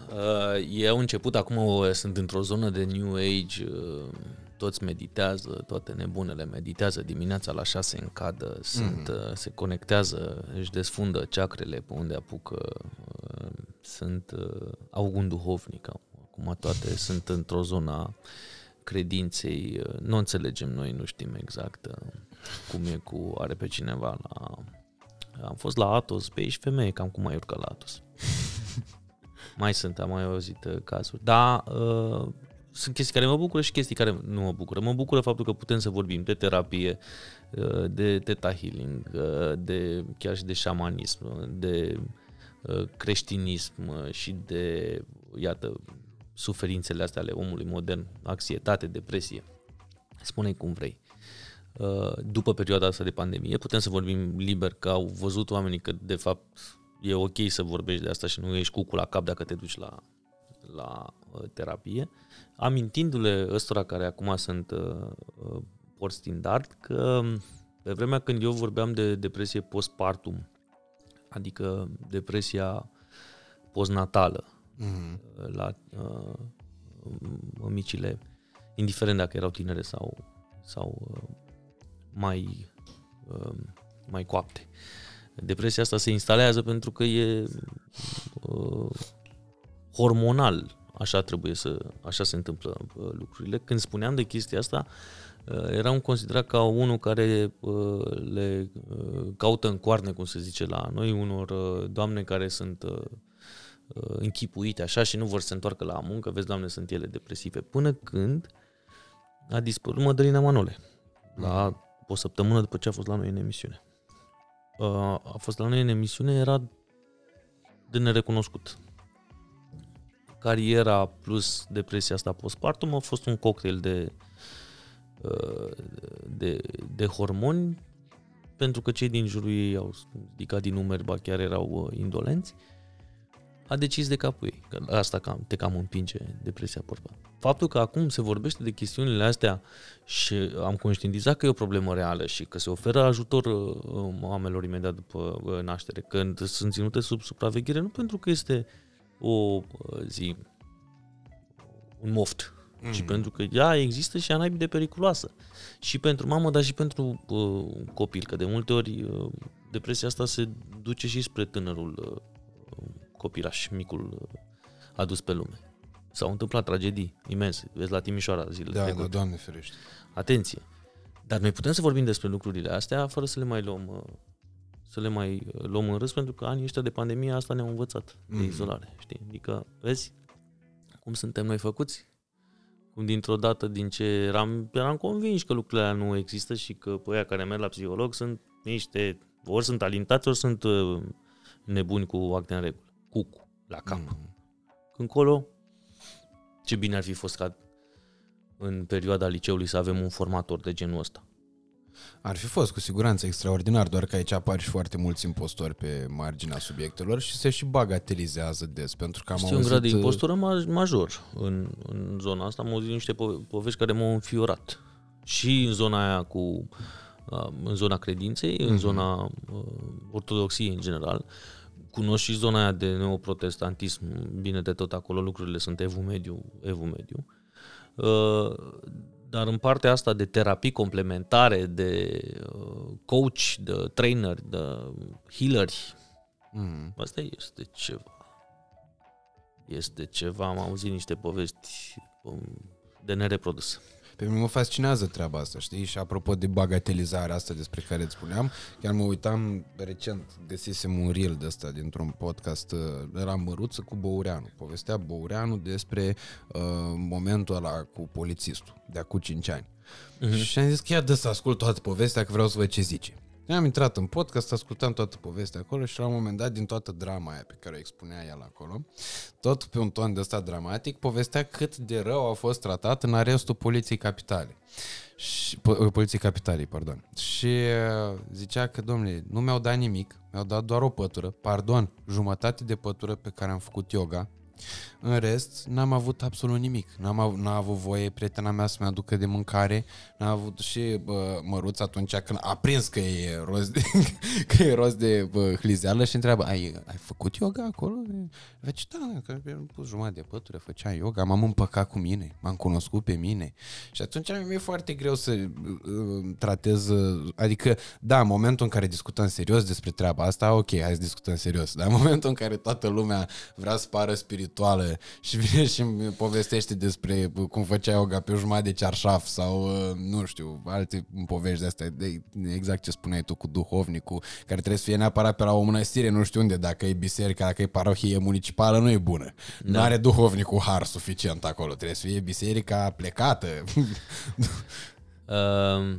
Uh, e au început, acum uh, sunt într-o zonă de New Age, uh, toți meditează, toate nebunele meditează dimineața la 6 în cadă, sunt, mm. se conectează, își desfundă ceacrele pe unde apucă, sunt, au un duhovnic, acum toate sunt într-o zonă credinței, nu înțelegem noi, nu știm exact cum e cu, are pe cineva la... Am fost la Atos, pe aici femeie, cam cum ai urcat la Atos. mai sunt, am mai auzit uh, cazuri. Da, uh, sunt chestii care mă bucură și chestii care nu mă bucură. Mă bucură faptul că putem să vorbim de terapie, uh, de teta healing, uh, de chiar și de șamanism, de uh, creștinism și de, iată, suferințele astea ale omului modern, anxietate, depresie. spune cum vrei. Uh, după perioada asta de pandemie, putem să vorbim liber că au văzut oamenii că, de fapt, e ok să vorbești de asta și nu ești cu la cap dacă te duci la, la uh, terapie, amintindu-le ăstora care acum sunt uh, uh, port standard că pe vremea când eu vorbeam de depresie postpartum, adică depresia postnatală mm-hmm. la uh, mămicile, indiferent dacă erau tinere sau, sau uh, mai, uh, mai coapte. Depresia asta se instalează pentru că e uh, hormonal, așa trebuie să, așa se întâmplă uh, lucrurile. Când spuneam de chestia asta, uh, eram considerat ca unul care uh, le uh, caută în coarne, cum se zice la noi, unor uh, doamne care sunt uh, uh, închipuite așa și nu vor să se întoarcă la muncă, vezi, doamne, sunt ele depresive. Până când a dispărut Mădălina Manole, la o săptămână după ce a fost la noi în emisiune. Uh, a fost la noi în emisiune, era de nerecunoscut. Cariera plus depresia asta postpartum a fost un cocktail de, uh, de, de hormoni pentru că cei din jurul ei au ridicat din numeri, ba chiar erau uh, indolenți a decis de capul ei. Că asta cam, te cam împinge depresia porba. Faptul că acum se vorbește de chestiunile astea și am conștientizat că e o problemă reală și că se oferă ajutor uh, mamelor imediat după uh, naștere, când sunt ținute sub supraveghere, nu pentru că este o uh, zi, un moft, mm. ci pentru că ea există și ea de periculoasă. Și pentru mamă, dar și pentru uh, copil, că de multe ori uh, depresia asta se duce și spre tânărul uh, copilaș, micul uh, adus pe lume. S-au întâmplat tragedii imense. Vezi la Timișoara zilele da, trecute. Da, Doamne ferește. Atenție! Dar noi putem să vorbim despre lucrurile astea fără să le mai luăm uh, să le mai uh, luăm în râs, pentru că anii ăștia de pandemie asta ne-au învățat de mm. izolare, știi? Adică, vezi cum suntem noi făcuți? Cum dintr-o dată, din ce eram, eram convins că lucrurile alea nu există și că pe care merg la psiholog sunt niște, ori sunt alintați, ori sunt nebuni cu acte în regulă cucu la cap. Mm. Încolo, ce bine ar fi fost ca în perioada liceului să avem un formator de genul ăsta. Ar fi fost cu siguranță extraordinar, doar că aici apar și foarte mulți impostori pe marginea subiectelor și se și bagatelizează des, pentru că am este auzit... un grad de impostură major în, în zona asta. Am auzit niște po- povești care m-au înfiorat. Și în zona aia cu uh, în zona credinței, mm-hmm. în mhm. zona uh, ortodoxiei în general, cunosc și zona aia de neoprotestantism, bine de tot acolo lucrurile sunt evul mediu, evul mediu. Uh, dar în partea asta de terapii complementare, de uh, coach, de trainer, de healeri, mm. asta este ceva. Este ceva, am auzit niște povesti um, de nereprodus. Pe mine mă fascinează treaba asta, știi? Și apropo de bagatelizarea asta despre care îți spuneam, chiar mă uitam recent, găsisem un reel de ăsta dintr-un podcast, uh, era Măruță cu Băureanu. Povestea Băureanu despre uh, momentul ăla cu polițistul, de acum 5 ani. Uh-huh. Și am zis că ia de să ascult toată povestea, că vreau să văd ce zice. Am intrat în podcast, ascultam toată povestea acolo și la un moment dat, din toată drama aia pe care o expunea el acolo, tot pe un ton de ăsta dramatic, povestea cât de rău a fost tratat în arestul Poliției Capitale. Și, po- Poliției Capitalei, pardon. Și uh, zicea că, domnule, nu mi-au dat nimic, mi-au dat doar o pătură, pardon, jumătate de pătură pe care am făcut yoga, În rest, n-am avut absolut nimic. N-am av- n-a avut voie prietena mea să-mi aducă de mâncare. N-a avut și bă, măruț atunci când a prins că e rost de, că e rost de bă, hlizeală și întreabă, ai, ai făcut yoga acolo? Veci, da, că am pus jumătate de pătură, făcea yoga, m-am împăcat cu mine, m-am cunoscut pe mine. Și atunci mi-e foarte greu să uh, tratez, uh, adică, da, în momentul în care discutăm serios despre treaba asta, ok, hai să discutăm serios, dar în momentul în care toată lumea vrea să pară spirituală și vine și îmi povestește despre cum făcea yoga pe jumătate de cearșaf sau, uh, nu știu, alte povești de astea, de exact ce spuneai tu cu duhovnicul, care trebuie să fie neapărat pe la o mănăstire, nu știu unde, dacă e biserica, dacă e parohie municipală, nu e bună. Da. Nu are duhovnicul har suficient acolo, trebuie să fie biserica plecată. Uh,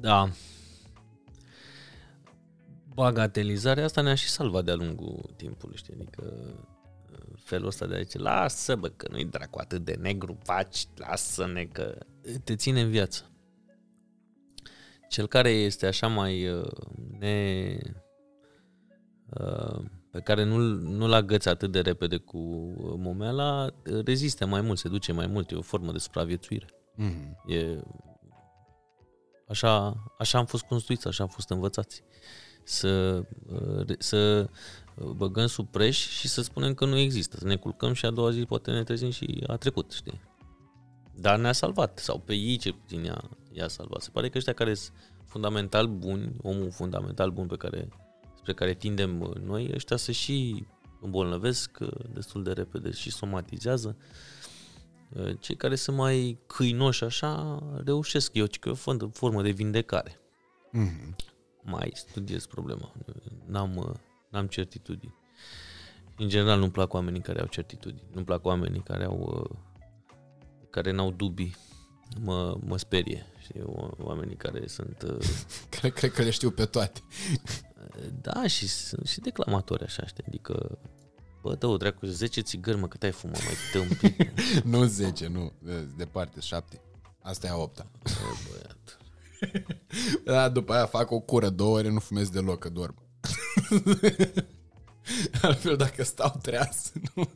da. Bagatelizarea asta ne-a și salvat de-a lungul timpului, știi? Adică uh, felul ăsta de a zice, lasă bă, că nu-i dracu atât de negru, faci, lasă-ne că te ține în viață. Cel care este așa mai uh, ne... Uh, pe care nu-l, nu-l agăți atât de repede cu momeala, rezistă mai mult, se duce mai mult, e o formă de supraviețuire. mm-hmm. E... Așa, așa am fost construiți, așa am fost învățați. Să, uh, re- să băgăm sub preș și să spunem că nu există. Să ne culcăm și a doua zi poate ne trezim și a trecut, știi? Dar ne-a salvat, sau pe ei ce puțin i-a, i-a salvat. Se pare că ăștia care sunt fundamental buni, omul fundamental bun pe care, spre care tindem uh, noi, ăștia se și îmbolnăvesc uh, destul de repede și somatizează. Uh, Cei care sunt mai câinoși așa reușesc. Eu cic că e o fond- formă de vindecare. Mm-hmm. Mai studiez problema. N-am, uh, n-am certitudini. În general nu-mi plac oamenii care au certitudini. Nu-mi plac oamenii care au uh, care n-au dubii. Mă, mă sperie. Știi? O- Oamenii care sunt uh, Cred, cred că le știu pe toate. da, și sunt și declamatori așa, știi? Adică Bă, dă-o dracu, 10 țigări, mă, cât ai fumat, mai tâmpit. nu 10, nu. Departe, 7. Asta e a 8 Bă, băiat. Da, după aia fac o cură, două ore nu fumez deloc, că dorm. Altfel, dacă stau treaz, nu.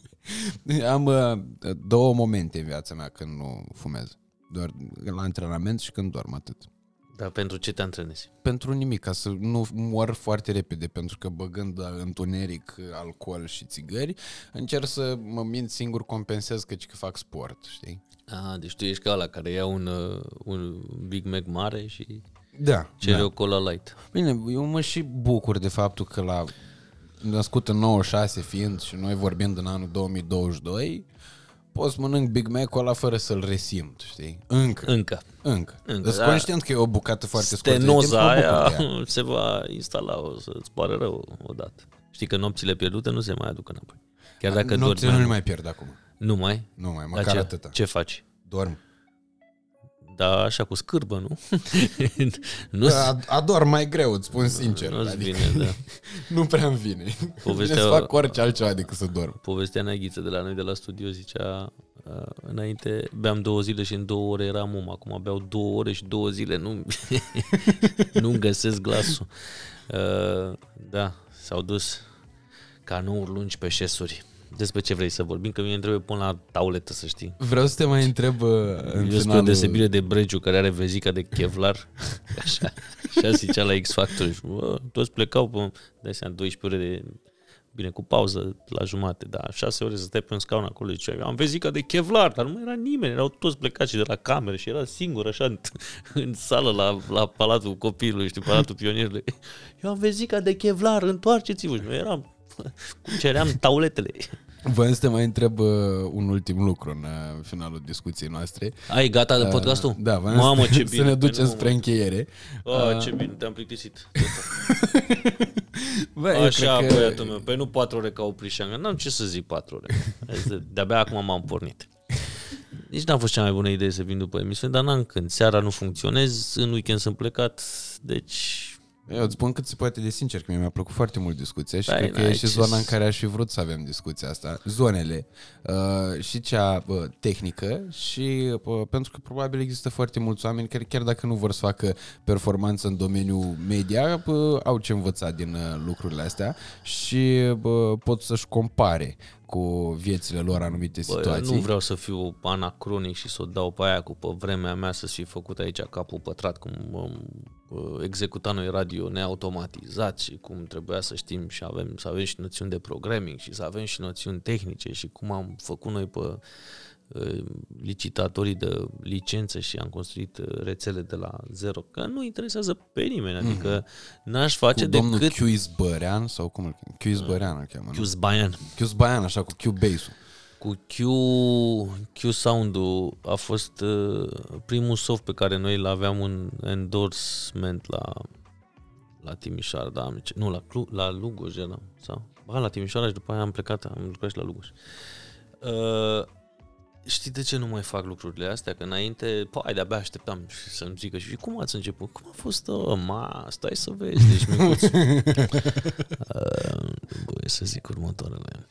Am uh, două momente în viața mea când nu fumez. Doar la antrenament și când dorm, atât. Dar pentru ce te antrenezi? Pentru nimic, ca să nu mor foarte repede, pentru că băgând întuneric, alcool și țigări, încerc să mă mint singur, compensez că, că fac sport, știi? Ah, deci tu ești ca ăla care ia un, uh, un Big Mac mare și Da. cere da. o cola light. Bine, eu mă și bucur de faptul că la născut în 96 fiind și noi vorbind în anul 2022, poți mănânc Big Mac-ul ăla fără să-l resimt, știi? Încă. Încă. Încă. Încă, Sunt da. conștient că e o bucată foarte scurtă. de timp, Stenoza mă bucur aia de ea. se va instala, o să-ți pare rău odată. Știi că nopțile pierdute nu se mai aduc înapoi. Chiar dacă dormi Nopțile mai nu le mult. mai pierd acum. Nu mai? Nu mai, Dar măcar ce, atâta. ce faci? Dorm. Da, așa cu scârbă, nu? nu Da, ador mai greu, îți spun sincer. nu-ți adică vine, da. nu prea îmi vine. Povestea- Vine să fac orice altceva decât să dorm. Povestea Neaghiță de la noi de la studio zicea uh, înainte beam două zile și în două ore eram om, acum beau două ore și două zile, nu nu găsesc glasul. Uh, da, s-au dus canouri lungi pe șesuri. Despre ce vrei să vorbim? Că mie îmi trebuie până la tauletă, să știi. Vreau să te mai întreb uh, în Eu spre finalul... deosebire de Bregiu, care are vezica de Kevlar, așa, așa zicea la X Factor. Și, bă, toți plecau pe, dai seama, 12 ore de, bine, cu pauză la jumate, dar 6 ore să stai pe un scaun acolo. Zicea, am vezica de Kevlar, dar nu mai era nimeni, erau toți plecați și de la camere și era singur așa în, în sală la, la Palatul Copilului, știi, Palatul Pionierului. Eu am vezica de Kevlar, întoarceți-vă. Și noi eram, cum ceream tauletele. Voiam să te mai întreb uh, un ultim lucru în uh, finalul discuției noastre. Ai, gata de podcastul? Da, voiam Mamă, să, ce bine. să ne Păi ducem nu, spre încheiere. Oh, ce bine, te-am plictisit. Bă, eu Așa, cred că- băiatul meu. Păi nu patru ore ca o prișangă. N-am ce să zic patru ore. De-abia acum m-am pornit. Nici n-a fost cea mai bună idee să vin după emisiune, dar n-am când. Seara nu funcționez, în weekend sunt plecat, deci... Eu îți spun cât se poate de sincer, că mie mi-a plăcut foarte mult discuția și Păi, cred că n-ai e și ce zona să- în care aș fi vrut să avem discuția asta. Zonele uh, și cea uh, tehnică și uh, pentru că probabil există foarte mulți oameni care chiar dacă nu vor să facă performanță în domeniul media, uh, au ce învăța din uh, lucrurile astea și uh, pot să-și compare cu viețile lor anumite Bă, situații. nu vreau să fiu anacronic și să o dau pe aia cu pe vremea mea să fi făcut aici capul pătrat, cum um, uh, executa noi radio neautomatizat și cum trebuia să știm și avem, să avem și noțiuni de programming și să avem și noțiuni tehnice și cum am făcut noi pe uh, licitatorii de licențe și am construit uh, rețele de la zero, că nu interesează pe nimeni, adică n-aș face Mhm. cu domnul decât Chiuis Bărean sau cum îl cheamă? Chiuis Bărean îl cheamă, nu? Chius Baian. Chiuis Bărean, așa, cu Q bass-ul. Cu Q, Q Sound-ul a fost uh, primul soft pe care noi îl aveam un endorsement la, la Timișoara, da, am zice- nu, la, Clu, la Lugoj era, sau? Ba, la Timișoara și după aia am plecat, am lucrat și la Lugoj. Uh, știi de ce nu mai fac lucrurile astea? Că înainte, pai, de-abia așteptam și să-mi zică și cum ați început? Cum a fost? Oh, ma, stai să vezi, deci micuț. uh, voi să zic următoarele.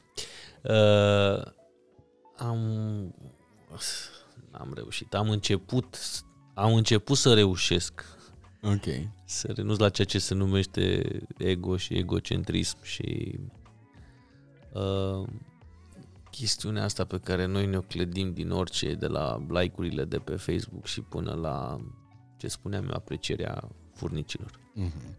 Uh, am am reușit. Am început am început să reușesc Ok. să renunț la ceea ce se numește ego și egocentrism și uh, chestiunea asta pe care noi ne-o clădim din orice, de la like-urile de pe Facebook și până la ce spuneam eu, aprecierea furnicilor. Mhm.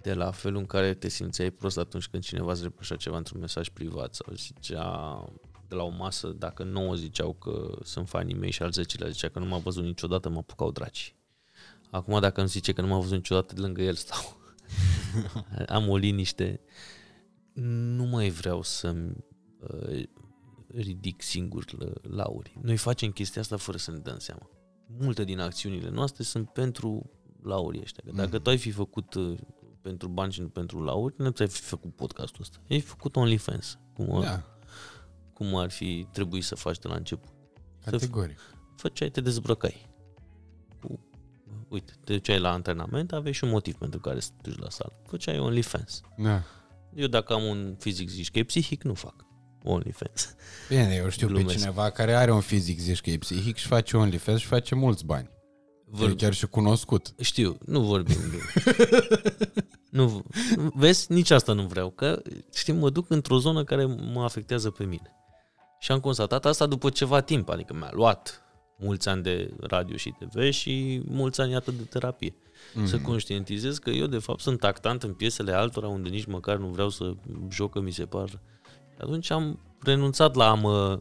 De la felul în care te simțeai prost atunci când cineva îți reproșa ceva într-un mesaj privat sau zicea de la o masă, dacă nouă ziceau că sunt fanii mei și al zecelea zicea că nu m-a văzut niciodată, mă apucau draci. Acum dacă îmi zice că nu m-a văzut niciodată, lângă el stau. Am o liniște. Nu mai vreau să-mi uh, ridic singur la- lauri. Noi facem chestia asta fără să ne dăm seama. Multe din acțiunile noastre sunt pentru laurii ăștia. Că dacă tu ai fi făcut uh, pentru bani și nu pentru lauri, nu ți-ai fi făcut podcastul ăsta. Ai fi făcut OnlyFans. Cum, Da, cum ar fi trebuit să faci de la început. categoric. Făceai, te dezbrăcai. Cu, uite, te duceai la antrenament, aveai și un motiv pentru care să te duci la sală. Făceai OnlyFans. Da. Eu dacă am un fizic zici că e psihic, nu fac OnlyFans. Bine, eu știu Glumesc. pe cineva care are un fizic, zici că e psihic și face OnlyFans și face mulți bani. Vor... E chiar și cunoscut. Știu, nu vorbim de... nu, vezi, nici asta nu vreau, că știi, mă duc într-o zonă care mă afectează pe mine. Și am constatat asta după ceva timp, adică mi-a luat mulți ani de radio și TV și mulți ani atât de terapie. Mm-hmm. Să conștientizez că eu de fapt sunt actant în piesele altora unde nici măcar nu vreau să jocă mi se par. Atunci am renunțat la a mă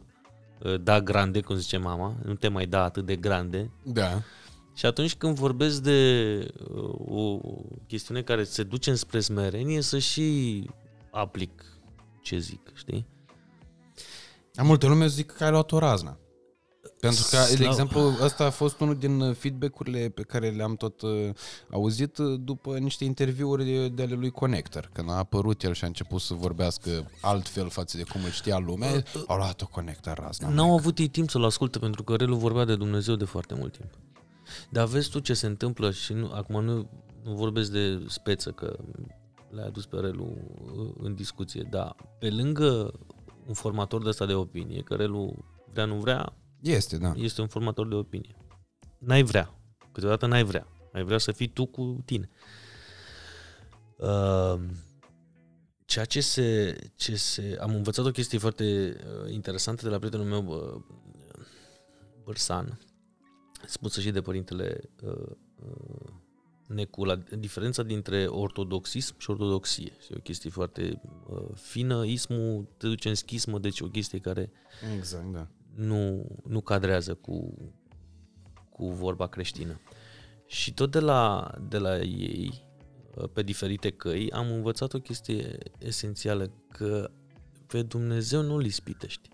uh, da grande, cum zice mama, nu te mai da atât de grande, Da. și atunci când vorbesc de uh, o chestiune care se duce înspre smerenie, să și aplic ce zic, știi? Am multe lume zic că ai luat o razna. Pentru că, de Slav- exemplu, ăsta a fost unul din uh, feedback-urile pe care le-am tot uh, auzit uh, după niște interviuri de, de ale lui Connector. Când a apărut el și a început să vorbească altfel față de cum îl știa lumea, au luat-o Connector razna. N-au avut ei timp să-l asculte pentru că Relu vorbea de Dumnezeu de foarte mult timp. Dar vezi tu ce se întâmplă și nu, acum nu, nu vorbesc de speță că le-a adus pe Relu uh, în discuție, dar pe lângă un formator de ăsta de opinie, că Relu vrea, nu vrea, Este, da. este un formator de opinie. N-ai vrea. Câteodată n-ai vrea. Ai vrea să fii tu cu tine. Uh, ceea ce se, ce se... Am învățat o chestie foarte uh, interesantă de la prietenul meu, bă, Bărsan, spusă și de părintele uh, uh, Necu, la diferența dintre ortodoxism și ortodoxie. Și e o chestie foarte uh, fină. Ismul te duce în schismă, deci o chestie care Exact, da. nu, nu cadrează cu, cu vorba creștină. Și tot de la, de la ei, pe diferite căi, am învățat o chestie esențială, că pe Dumnezeu nu-L ispitești.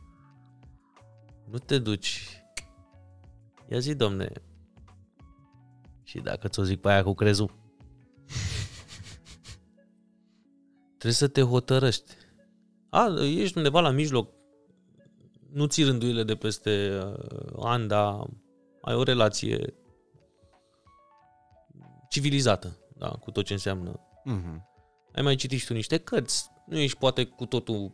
Nu te duci. Ia zi, domne, și dacă ți-o zic pe aia cu crezul, trebuie să te hotărăști. A, ești undeva la mijloc, nu ții rânduile de peste uh, ani, dar ai o relație civilizată, da, cu tot ce înseamnă. Mhm. Ai mai citit și tu niște cărți, nu ești poate cu totul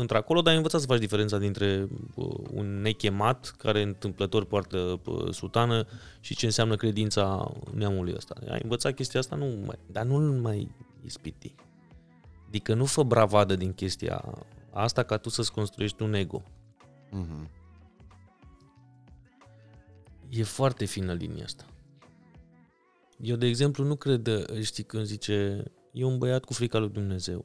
într-acolo, dar ai învățat să faci diferența dintre uh, un nechemat care întâmplător poartă uh, sutană și ce înseamnă credința neamului ăsta. Ai învățat chestia asta, nu mai, dar nu-l mai ispiti. Adică nu fă bravadă din chestia asta ca tu să-ți construiești un ego. Mhm. E foarte fină linia asta. Eu, de exemplu, nu cred, știi, când zice, e un băiat cu frica lui Dumnezeu.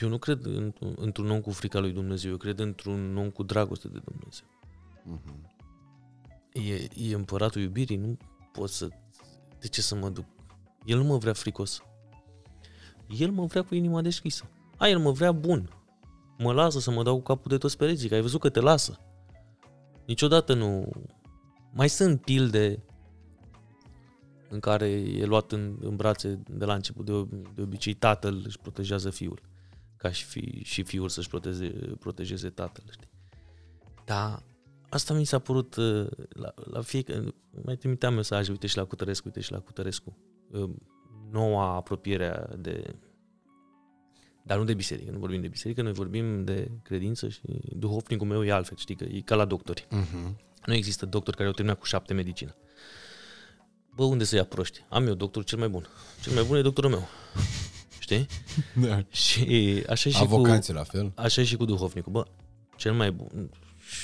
Eu nu cred într- într-un om cu frica lui Dumnezeu, eu cred într-un om cu dragoste de Dumnezeu. Mhm. E, e împăratul iubirii, nu pot să... De ce să mă duc? El nu mă vrea fricos. El mă vrea cu inima deschisă. A, el mă vrea bun. Mă lasă să mă dau cu capul de toți pereții, că ai văzut că te lasă. Niciodată nu... Mai sunt pilde în care e luat în, în brațe de la început. De, de obicei tatăl își protejează fiul. Ca și, fi, și fiul să-și proteze, protejeze tatăl, știi? Dar asta mi s-a părut uh, la, la fiecare... Mai trimiteam mesaj, uite și la Cutărescu, uite și la Cutărescu. Uh, Noua apropiere de... Dar nu de biserică, nu vorbim de biserică, noi vorbim de credință și duhovnicul meu e altfel, știi, că e ca la doctori. Mhm. Nu există doctori care au terminat cu șapte medicină. Bă, unde să ia proști? Am eu doctorul cel mai bun. Cel mai bun e doctorul meu. Știi? Da. Și așa e și cu... Avocații la fel. Așa e și cu duhovnicul. Bă, cel mai bun.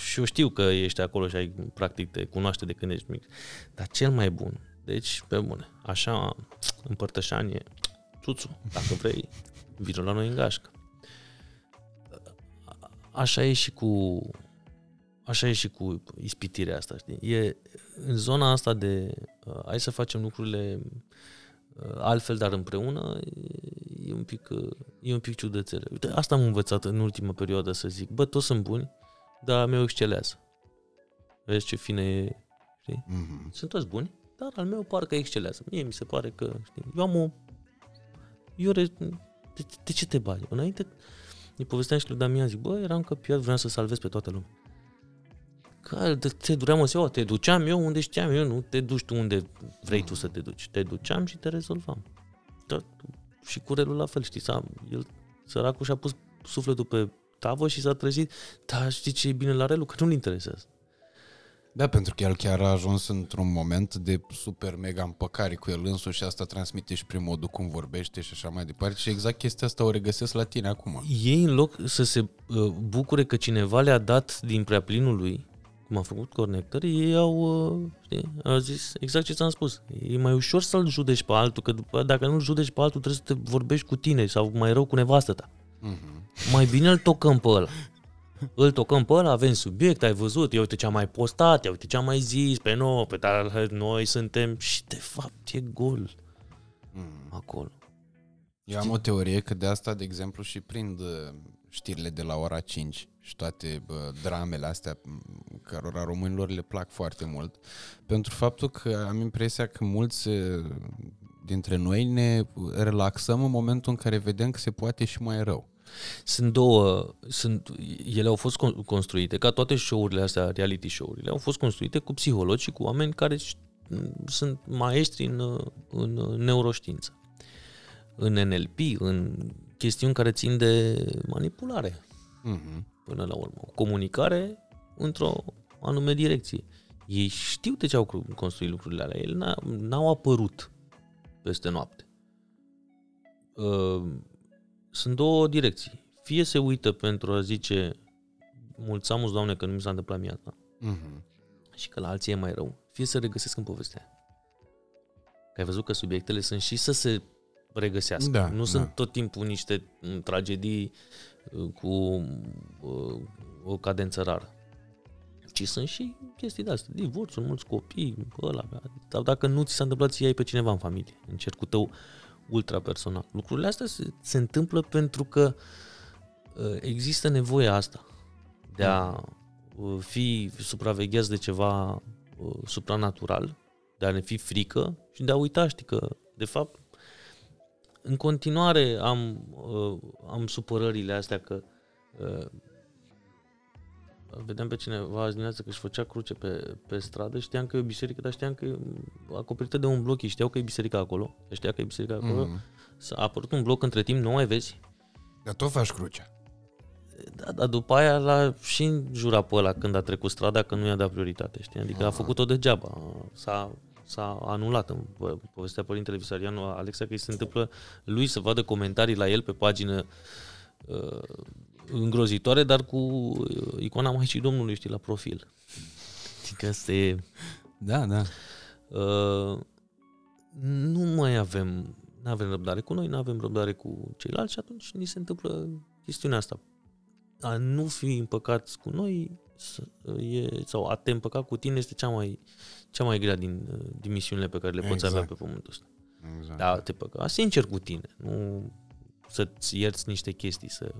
Și eu știu că ești acolo și ai, practic, te cunoaște de când ești mic. Dar cel mai bun, deci, pe bune, așa, împărtășanie, țuțu, dacă vrei, vină la noi în gașcă. Așa e și cu așa e și cu ispitirea asta, știi? E în zona asta de uh, hai să facem lucrurile uh, altfel, dar împreună, e, e un pic uh, e un pic ciudățele. Uite, asta am învățat în ultima perioadă să zic. Bă, toți sunt buni, dar al meu excelează. Vezi ce fine e, știi? Mhm. Sunt toți buni, dar al meu parcă excelează. Mie mi se pare că, știi, eu am o... Eu re... de, de ce te bagi? Înainte, îi povesteam și lui Damian, zic, bă, eram căpiat, vreau să salvez pe toată lumea. Că de- te duream în ziua, te duceam eu unde știam eu, nu te duci tu unde vrei tu să te duci. Te duceam și te rezolvam. Dar, și curelul la fel, știi, s-a, el, săracul și-a pus sufletul pe tavă și s-a trezit, dar știi ce e bine la relul? Că nu-l interesează. Da, pentru că el chiar a ajuns într-un moment de super mega împăcare cu el însuși și asta transmite și prin modul cum vorbește și așa mai departe și exact chestia asta o regăsesc la tine acum. ei în loc să se uh, bucure că cineva le-a dat din preaplinul lui, cum a făcut Connector, ei au, uh, știi, au zis exact ce ți-am spus. E mai ușor să-l judeci pe altul, că după, dacă nu-l judeci pe altul, trebuie să te vorbești cu tine sau mai rău cu nevastă ta. Mhm. Mai bine îl tocăm pe ăla. Îl tocăm pe ăla, avem subiect, ai văzut, ia uite ce am mai postat, ia uite ce am mai zis, pe noi, pe dar noi suntem și de fapt e gol Mhm. acolo. Eu am o teorie că de asta, de exemplu, și prind uh, știrile de la ora 5 și toate uh, dramele astea m, cărora românilor le plac foarte mult, pentru faptul că am impresia că mulți uh, dintre noi ne relaxăm în momentul în care vedem că se poate și mai rău. Sunt două, sunt, ele au fost con- construite, ca toate show-urile astea, reality show-urile, au fost construite cu psihologi și cu oameni care ș- sunt maestri în, în neuroștiință, în NLP, în chestiuni care țin de manipulare, Mhm. până la urmă. O comunicare într-o anume direcție. Ei știu de ce au cru- construit lucrurile alea, ele n- n-au apărut peste noapte. Uh, sunt două direcții. Fie se uită pentru a zice mulțamus, Doamne, că nu mi s-a întâmplat mie asta Mhm. și că la alții e mai rău, fie să regăsesc în povestea aia. Că ai văzut că subiectele sunt și să se regăsească. Da, nu da. sunt tot timpul niște m, tragedii uh, cu uh, o cadență rară. Ci sunt și chestii de astea, divorțuri, mulți copii, ăla, sau dacă nu ți s-a întâmplat, ți ai pe cineva în familie, în cercul tău ultra personal. Lucrurile astea se, se întâmplă pentru că uh, există nevoia asta de a uh, fi supravegheați de ceva uh, supranatural, de a ne fi frică și de a uita, știi că, de fapt, în continuare am, uh, am supărările astea că uh, vedeam pe cineva azi dimineață că își făcea cruce pe, pe stradă, știam că e o biserică, dar știam că e acoperită de un bloc, ei știau că e biserica acolo, știa că e biserica acolo, Mhm. s-a apărut un bloc între timp, nu mai vezi, Dar tot faci crucea. da, dar după aia l-a și înjura pe ăla când a trecut strada că nu i-a dat prioritate, știi? Adică a făcut-o degeaba. S-a, s-a anulat în po- povestea Părintele Visarianu Alexa că îi se întâmplă lui să vadă comentarii la el pe pagină uh, îngrozitoare, dar cu uh, icoana Maicii Domnului, știi, la profil. Adică asta e... Da, da. Uh, nu mai avem, nu avem răbdare cu noi, nu avem răbdare cu ceilalți și atunci ni se întâmplă chestiunea asta. A nu fi împăcați cu noi să- e, sau a te împăca cu tine este cea mai, cea mai grea din, uh, din misiunile pe care le poți Exact. avea pe pământul ăsta. exact. Da, te păca sincer cu tine, nu să-ți ierți niște chestii, să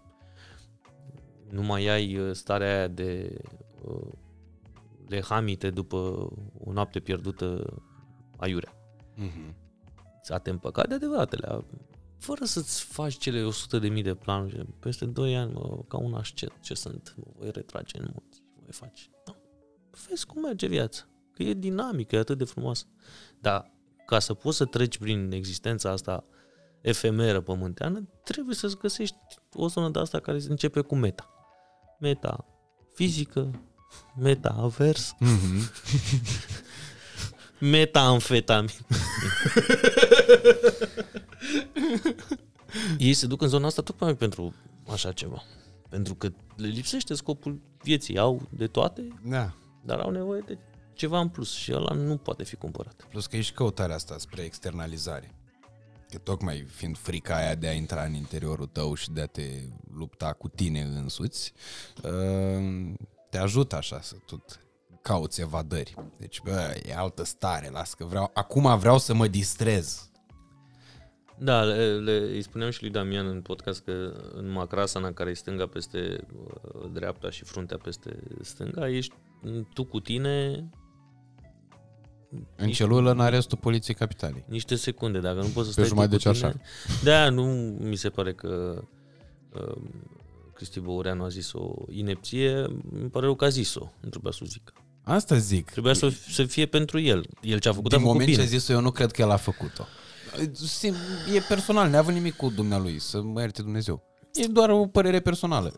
nu mai ai uh, starea aia de uh, de hamite după o noapte pierdută aiurea. Mhm. A te împăca de adevăratele, a- fără să-ți faci cele 100 de mii de planuri. Peste 2 ani, mă, ca un ascet, ce sunt, mă voi retrage în munți, voi face. Nu. Vezi cum merge viața, că e dinamică, e atât de frumoasă. Dar ca să poți să treci prin existența asta efemeră pământeană, trebuie să-ți găsești o zonă de asta care începe cu meta. Meta fizică, meta avers, Mhm. Metamfetamin. Ei se duc în zona asta tocmai pentru așa ceva. Pentru că le lipsește scopul vieții. Au de toate, Da. dar au nevoie de ceva în plus și ăla nu poate fi cumpărat. Plus că e și căutarea asta spre externalizare. Că tocmai fiind frica aia de a intra în interiorul tău și de a te lupta cu tine însuți, uh, te ajută așa să tot cauți evadări. Deci, bă, e altă stare, las că vreau, acum vreau să mă distrez. Da, le, le, îi spuneam și lui Damian în podcast că în macrasana care e stânga peste uh, dreapta și fruntea peste stânga, ești tu cu tine În celulă în arestul Poliției Capitalei. niște secunde, dacă nu poți să Pe stai tu jumătate cu de tine. ceașar. Da, nu mi se pare că uh, Cristi Băureanu a zis o inepție, mi pare rău că a zis-o, nu trebuia să o zic. Asta zic. Trebuia să, să fie pentru el. El ce a făcut, Din a făcut moment bine. ce a zis-o, eu nu cred că el a făcut-o. Sim- E personal, neavând nimic cu dumnealui, să mă ierte Dumnezeu. E doar o părere personală.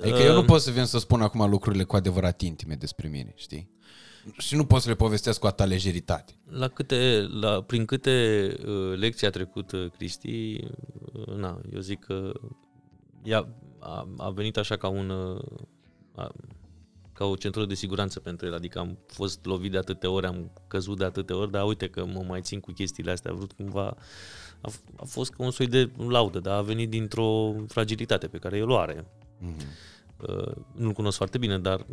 Adică eu nu pot să vin să spun acum lucrurile cu adevărat intime despre mine, știi? Și nu pot să le povestesc cu atâta lejeritate. La câte, la, prin câte uh, lecții a trecut uh, Cristi, uh, na, eu zic că ea a, a venit așa ca un uh, a, ca o centură de siguranță pentru el, adică am fost lovit de atâtea ori, am căzut de atâtea ori, dar uite că mă mai țin cu chestiile astea, a vrut cumva, a, f- a fost ca un soi de laudă, dar a venit dintr-o fragilitate pe care el o are. Uh, nu-l cunosc foarte bine, dar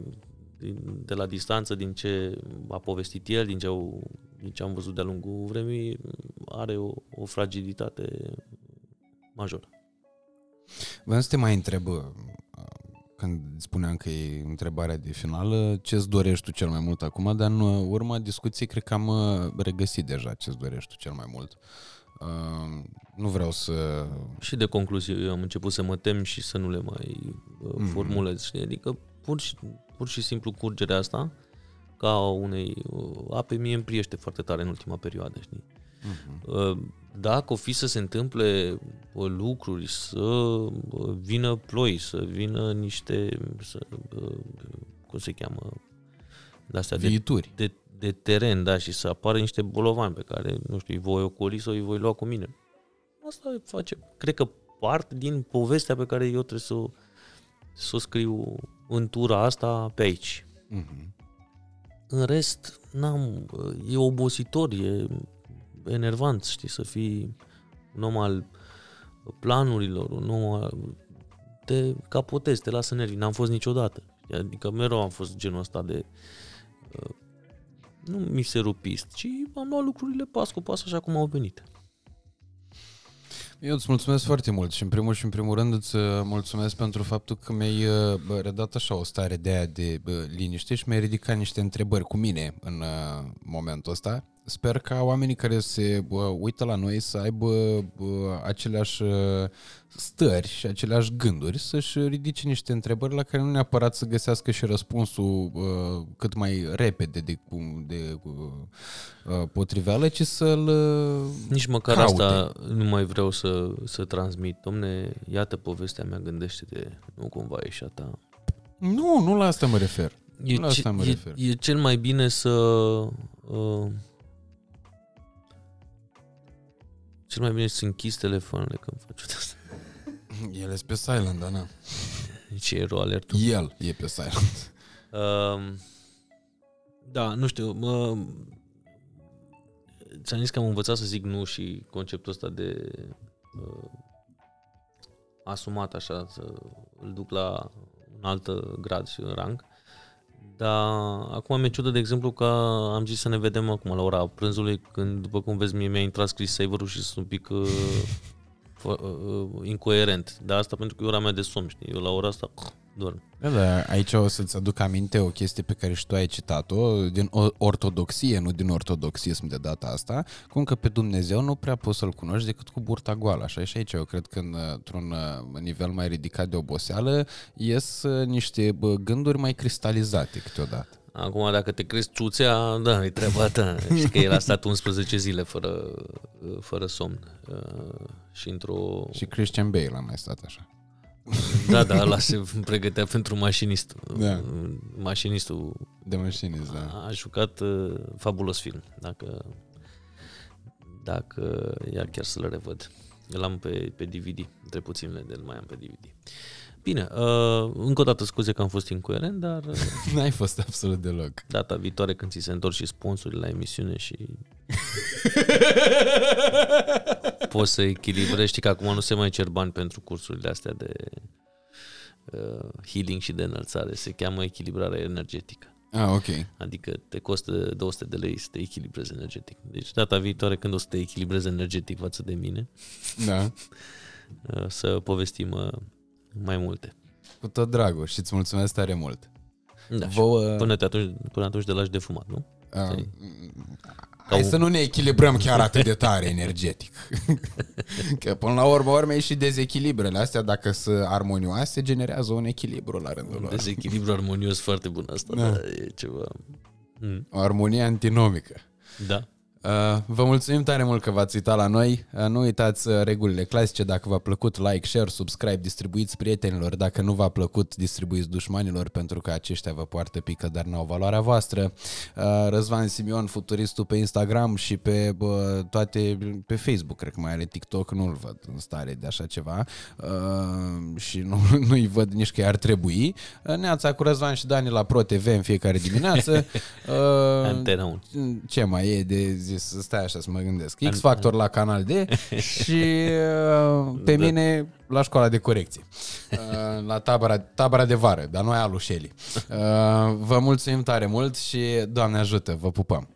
din, de la distanță, din ce a povestit el, din ce, au, din ce am văzut de-a lungul vremii, are o, o fragilitate majoră. Vreau să te mai întreb, bă, când spuneam că e întrebarea de finală, ce-ți dorești tu cel mai mult acum, dar în urma discuției cred că am uh, regăsit deja ce-ți dorești tu cel mai mult. Uh, nu vreau să... Și de concluzie, eu am început să mă tem și să nu le mai uh, formulez. Știi? Adică pur și, pur și simplu curgerea asta, ca a unei uh, ape, mie îmi priește foarte tare în ultima perioadă. Știi? Uh, Dacă o fi să se întâmple uh, lucruri, să uh, vină ploi, să vină niște, să, uh, cum se cheamă, de-astea de Viituri. de, de teren, da, și să apară niște bolovani pe care, nu știu, îi voi ocoli sau îi voi lua cu mine. Asta face, cred că parte din povestea pe care eu trebuie să o, să o scriu în tura asta pe aici. Mhm. În rest, n-am, e obositor, e enervant, știi, să fii un om al planurilor, un om al, te capotezi, te lasă nervii. N-am fost niciodată. Adică mereu am fost genul ăsta de uh, nu miserupist, ci am luat lucrurile pas cu pas așa cum au venit. Eu îți mulțumesc foarte mult și în primul și în primul rând îți uh, mulțumesc pentru faptul că mi-ai uh, bă, redat așa o stare de aia de bă, liniște și mi-ai ridicat niște întrebări cu mine în uh, momentul ăsta. Sper ca oamenii care se bă, uită la noi să aibă bă, aceleași uh, stări și aceleași gânduri, să-și ridice niște întrebări la care nu neapărat să găsească și răspunsul uh, cât mai repede de, cum- de uh, potriveală, ci să-l uh, Nici măcar caute. asta nu mai vreau să, să transmit. Domne, iată povestea mea, gândește-te, nu cumva e și a ta. Nu, nu la asta mă refer. E, La asta mă e, refer. e cel mai bine să... Uh, cel mai bine să închizi telefoanele când faci asta. Ele sunt pe silent, da, na. Ce e ro alertul? El e pe silent. Uh, da, nu știu, mă, ți-am zis că am învățat să zic nu și conceptul ăsta de uh, asumat așa, să îl duc la un alt grad și rang. Dar acum mi-e ciudă, de exemplu, că am zis să ne vedem acum la ora prânzului, când, după cum vezi, mie mi-a intrat screensaver-ul și sunt un pic uh, fă, uh, incoerent. Dar asta pentru că e ora mea de somn, știi? Eu la ora asta dorm. Da, da, aici o să-ți aduc aminte o chestie pe care și tu ai citat-o, din o- ortodoxie, nu din ortodoxism de data asta, cum că pe Dumnezeu nu prea poți să-L cunoști decât cu burta goală. Așa e și aici, eu cred că în, într-un uh, nivel mai ridicat de oboseală ies uh, niște bă, gânduri mai cristalizate câteodată. Acum, dacă te crezi țuțea, da, e treaba ta. Știi că el a stat 11 zile fără, fără somn. Uh, și într-o... Și Christian Bale a mai stat așa. Da, da, ăla se pregătea pentru mașinistul. Da. Mașinistul De mașinist, da. a jucat uh, fabulos film. Dacă, dacă ia chiar să-l revăd. Îl am pe, pe DVD, între puținele de mai am pe DVD. Bine, uh, încă o dată scuze că am fost incoerent, dar uh, N-ai fost absolut deloc. data viitoare când ți se întorc și sponsorii la emisiune și poți să echilibrezi. Știi că acum nu se mai cer bani pentru cursurile astea de uh, healing și de înălțare. Se cheamă echilibrare energetică. Ah, ok. Adică te costă 200 de lei să te echilibrezi energetic. Deci data viitoare când o să te echilibrezi energetic față de mine, Da. uh, să povestim uh, mai multe. Cu tot dragul și îți mulțumesc tare mult. Da, și Vouă... până, te atunci, până atunci de lași de fumat, nu? Uh, Ca hai un- să nu ne echilibrăm chiar atât de tare energetic. Că până la urmă, urmei și dezechilibrele astea, dacă sunt armonioase, generează un echilibru la rândul Un lor. dezechilibru armonios foarte bun asta, Da. da. e ceva... Mm, O armonie antinomică. da. Uh, vă mulțumim tare mult că v-ați uitat la noi. Uh, nu uitați uh, regulile clasice. Dacă v-a plăcut, like, share, subscribe, distribuiți prietenilor. Dacă nu v-a plăcut, distribuiți dușmanilor pentru că aceștia vă poartă pică, dar n-au valoarea voastră. Uh, Răzvan Simion, futuristul pe Instagram și pe bă, toate, pe Facebook, cred că mai are TikTok, nu-l văd în stare de așa ceva uh, și nu, nu-i văd nici că ar trebui. Uh, Neața cu Răzvan și Dani la Pro TV în fiecare dimineață. Uh, Antena 1. ce mai e de zis, să stai așa să mă gândesc. X Factor la Canal D și uh, pe Da. mine la școala de corecție. Uh, La tabăra, tabăra de vară, dar noi alu Shelly. Uh, Vă mulțumim tare mult și Doamne ajută, vă pupăm!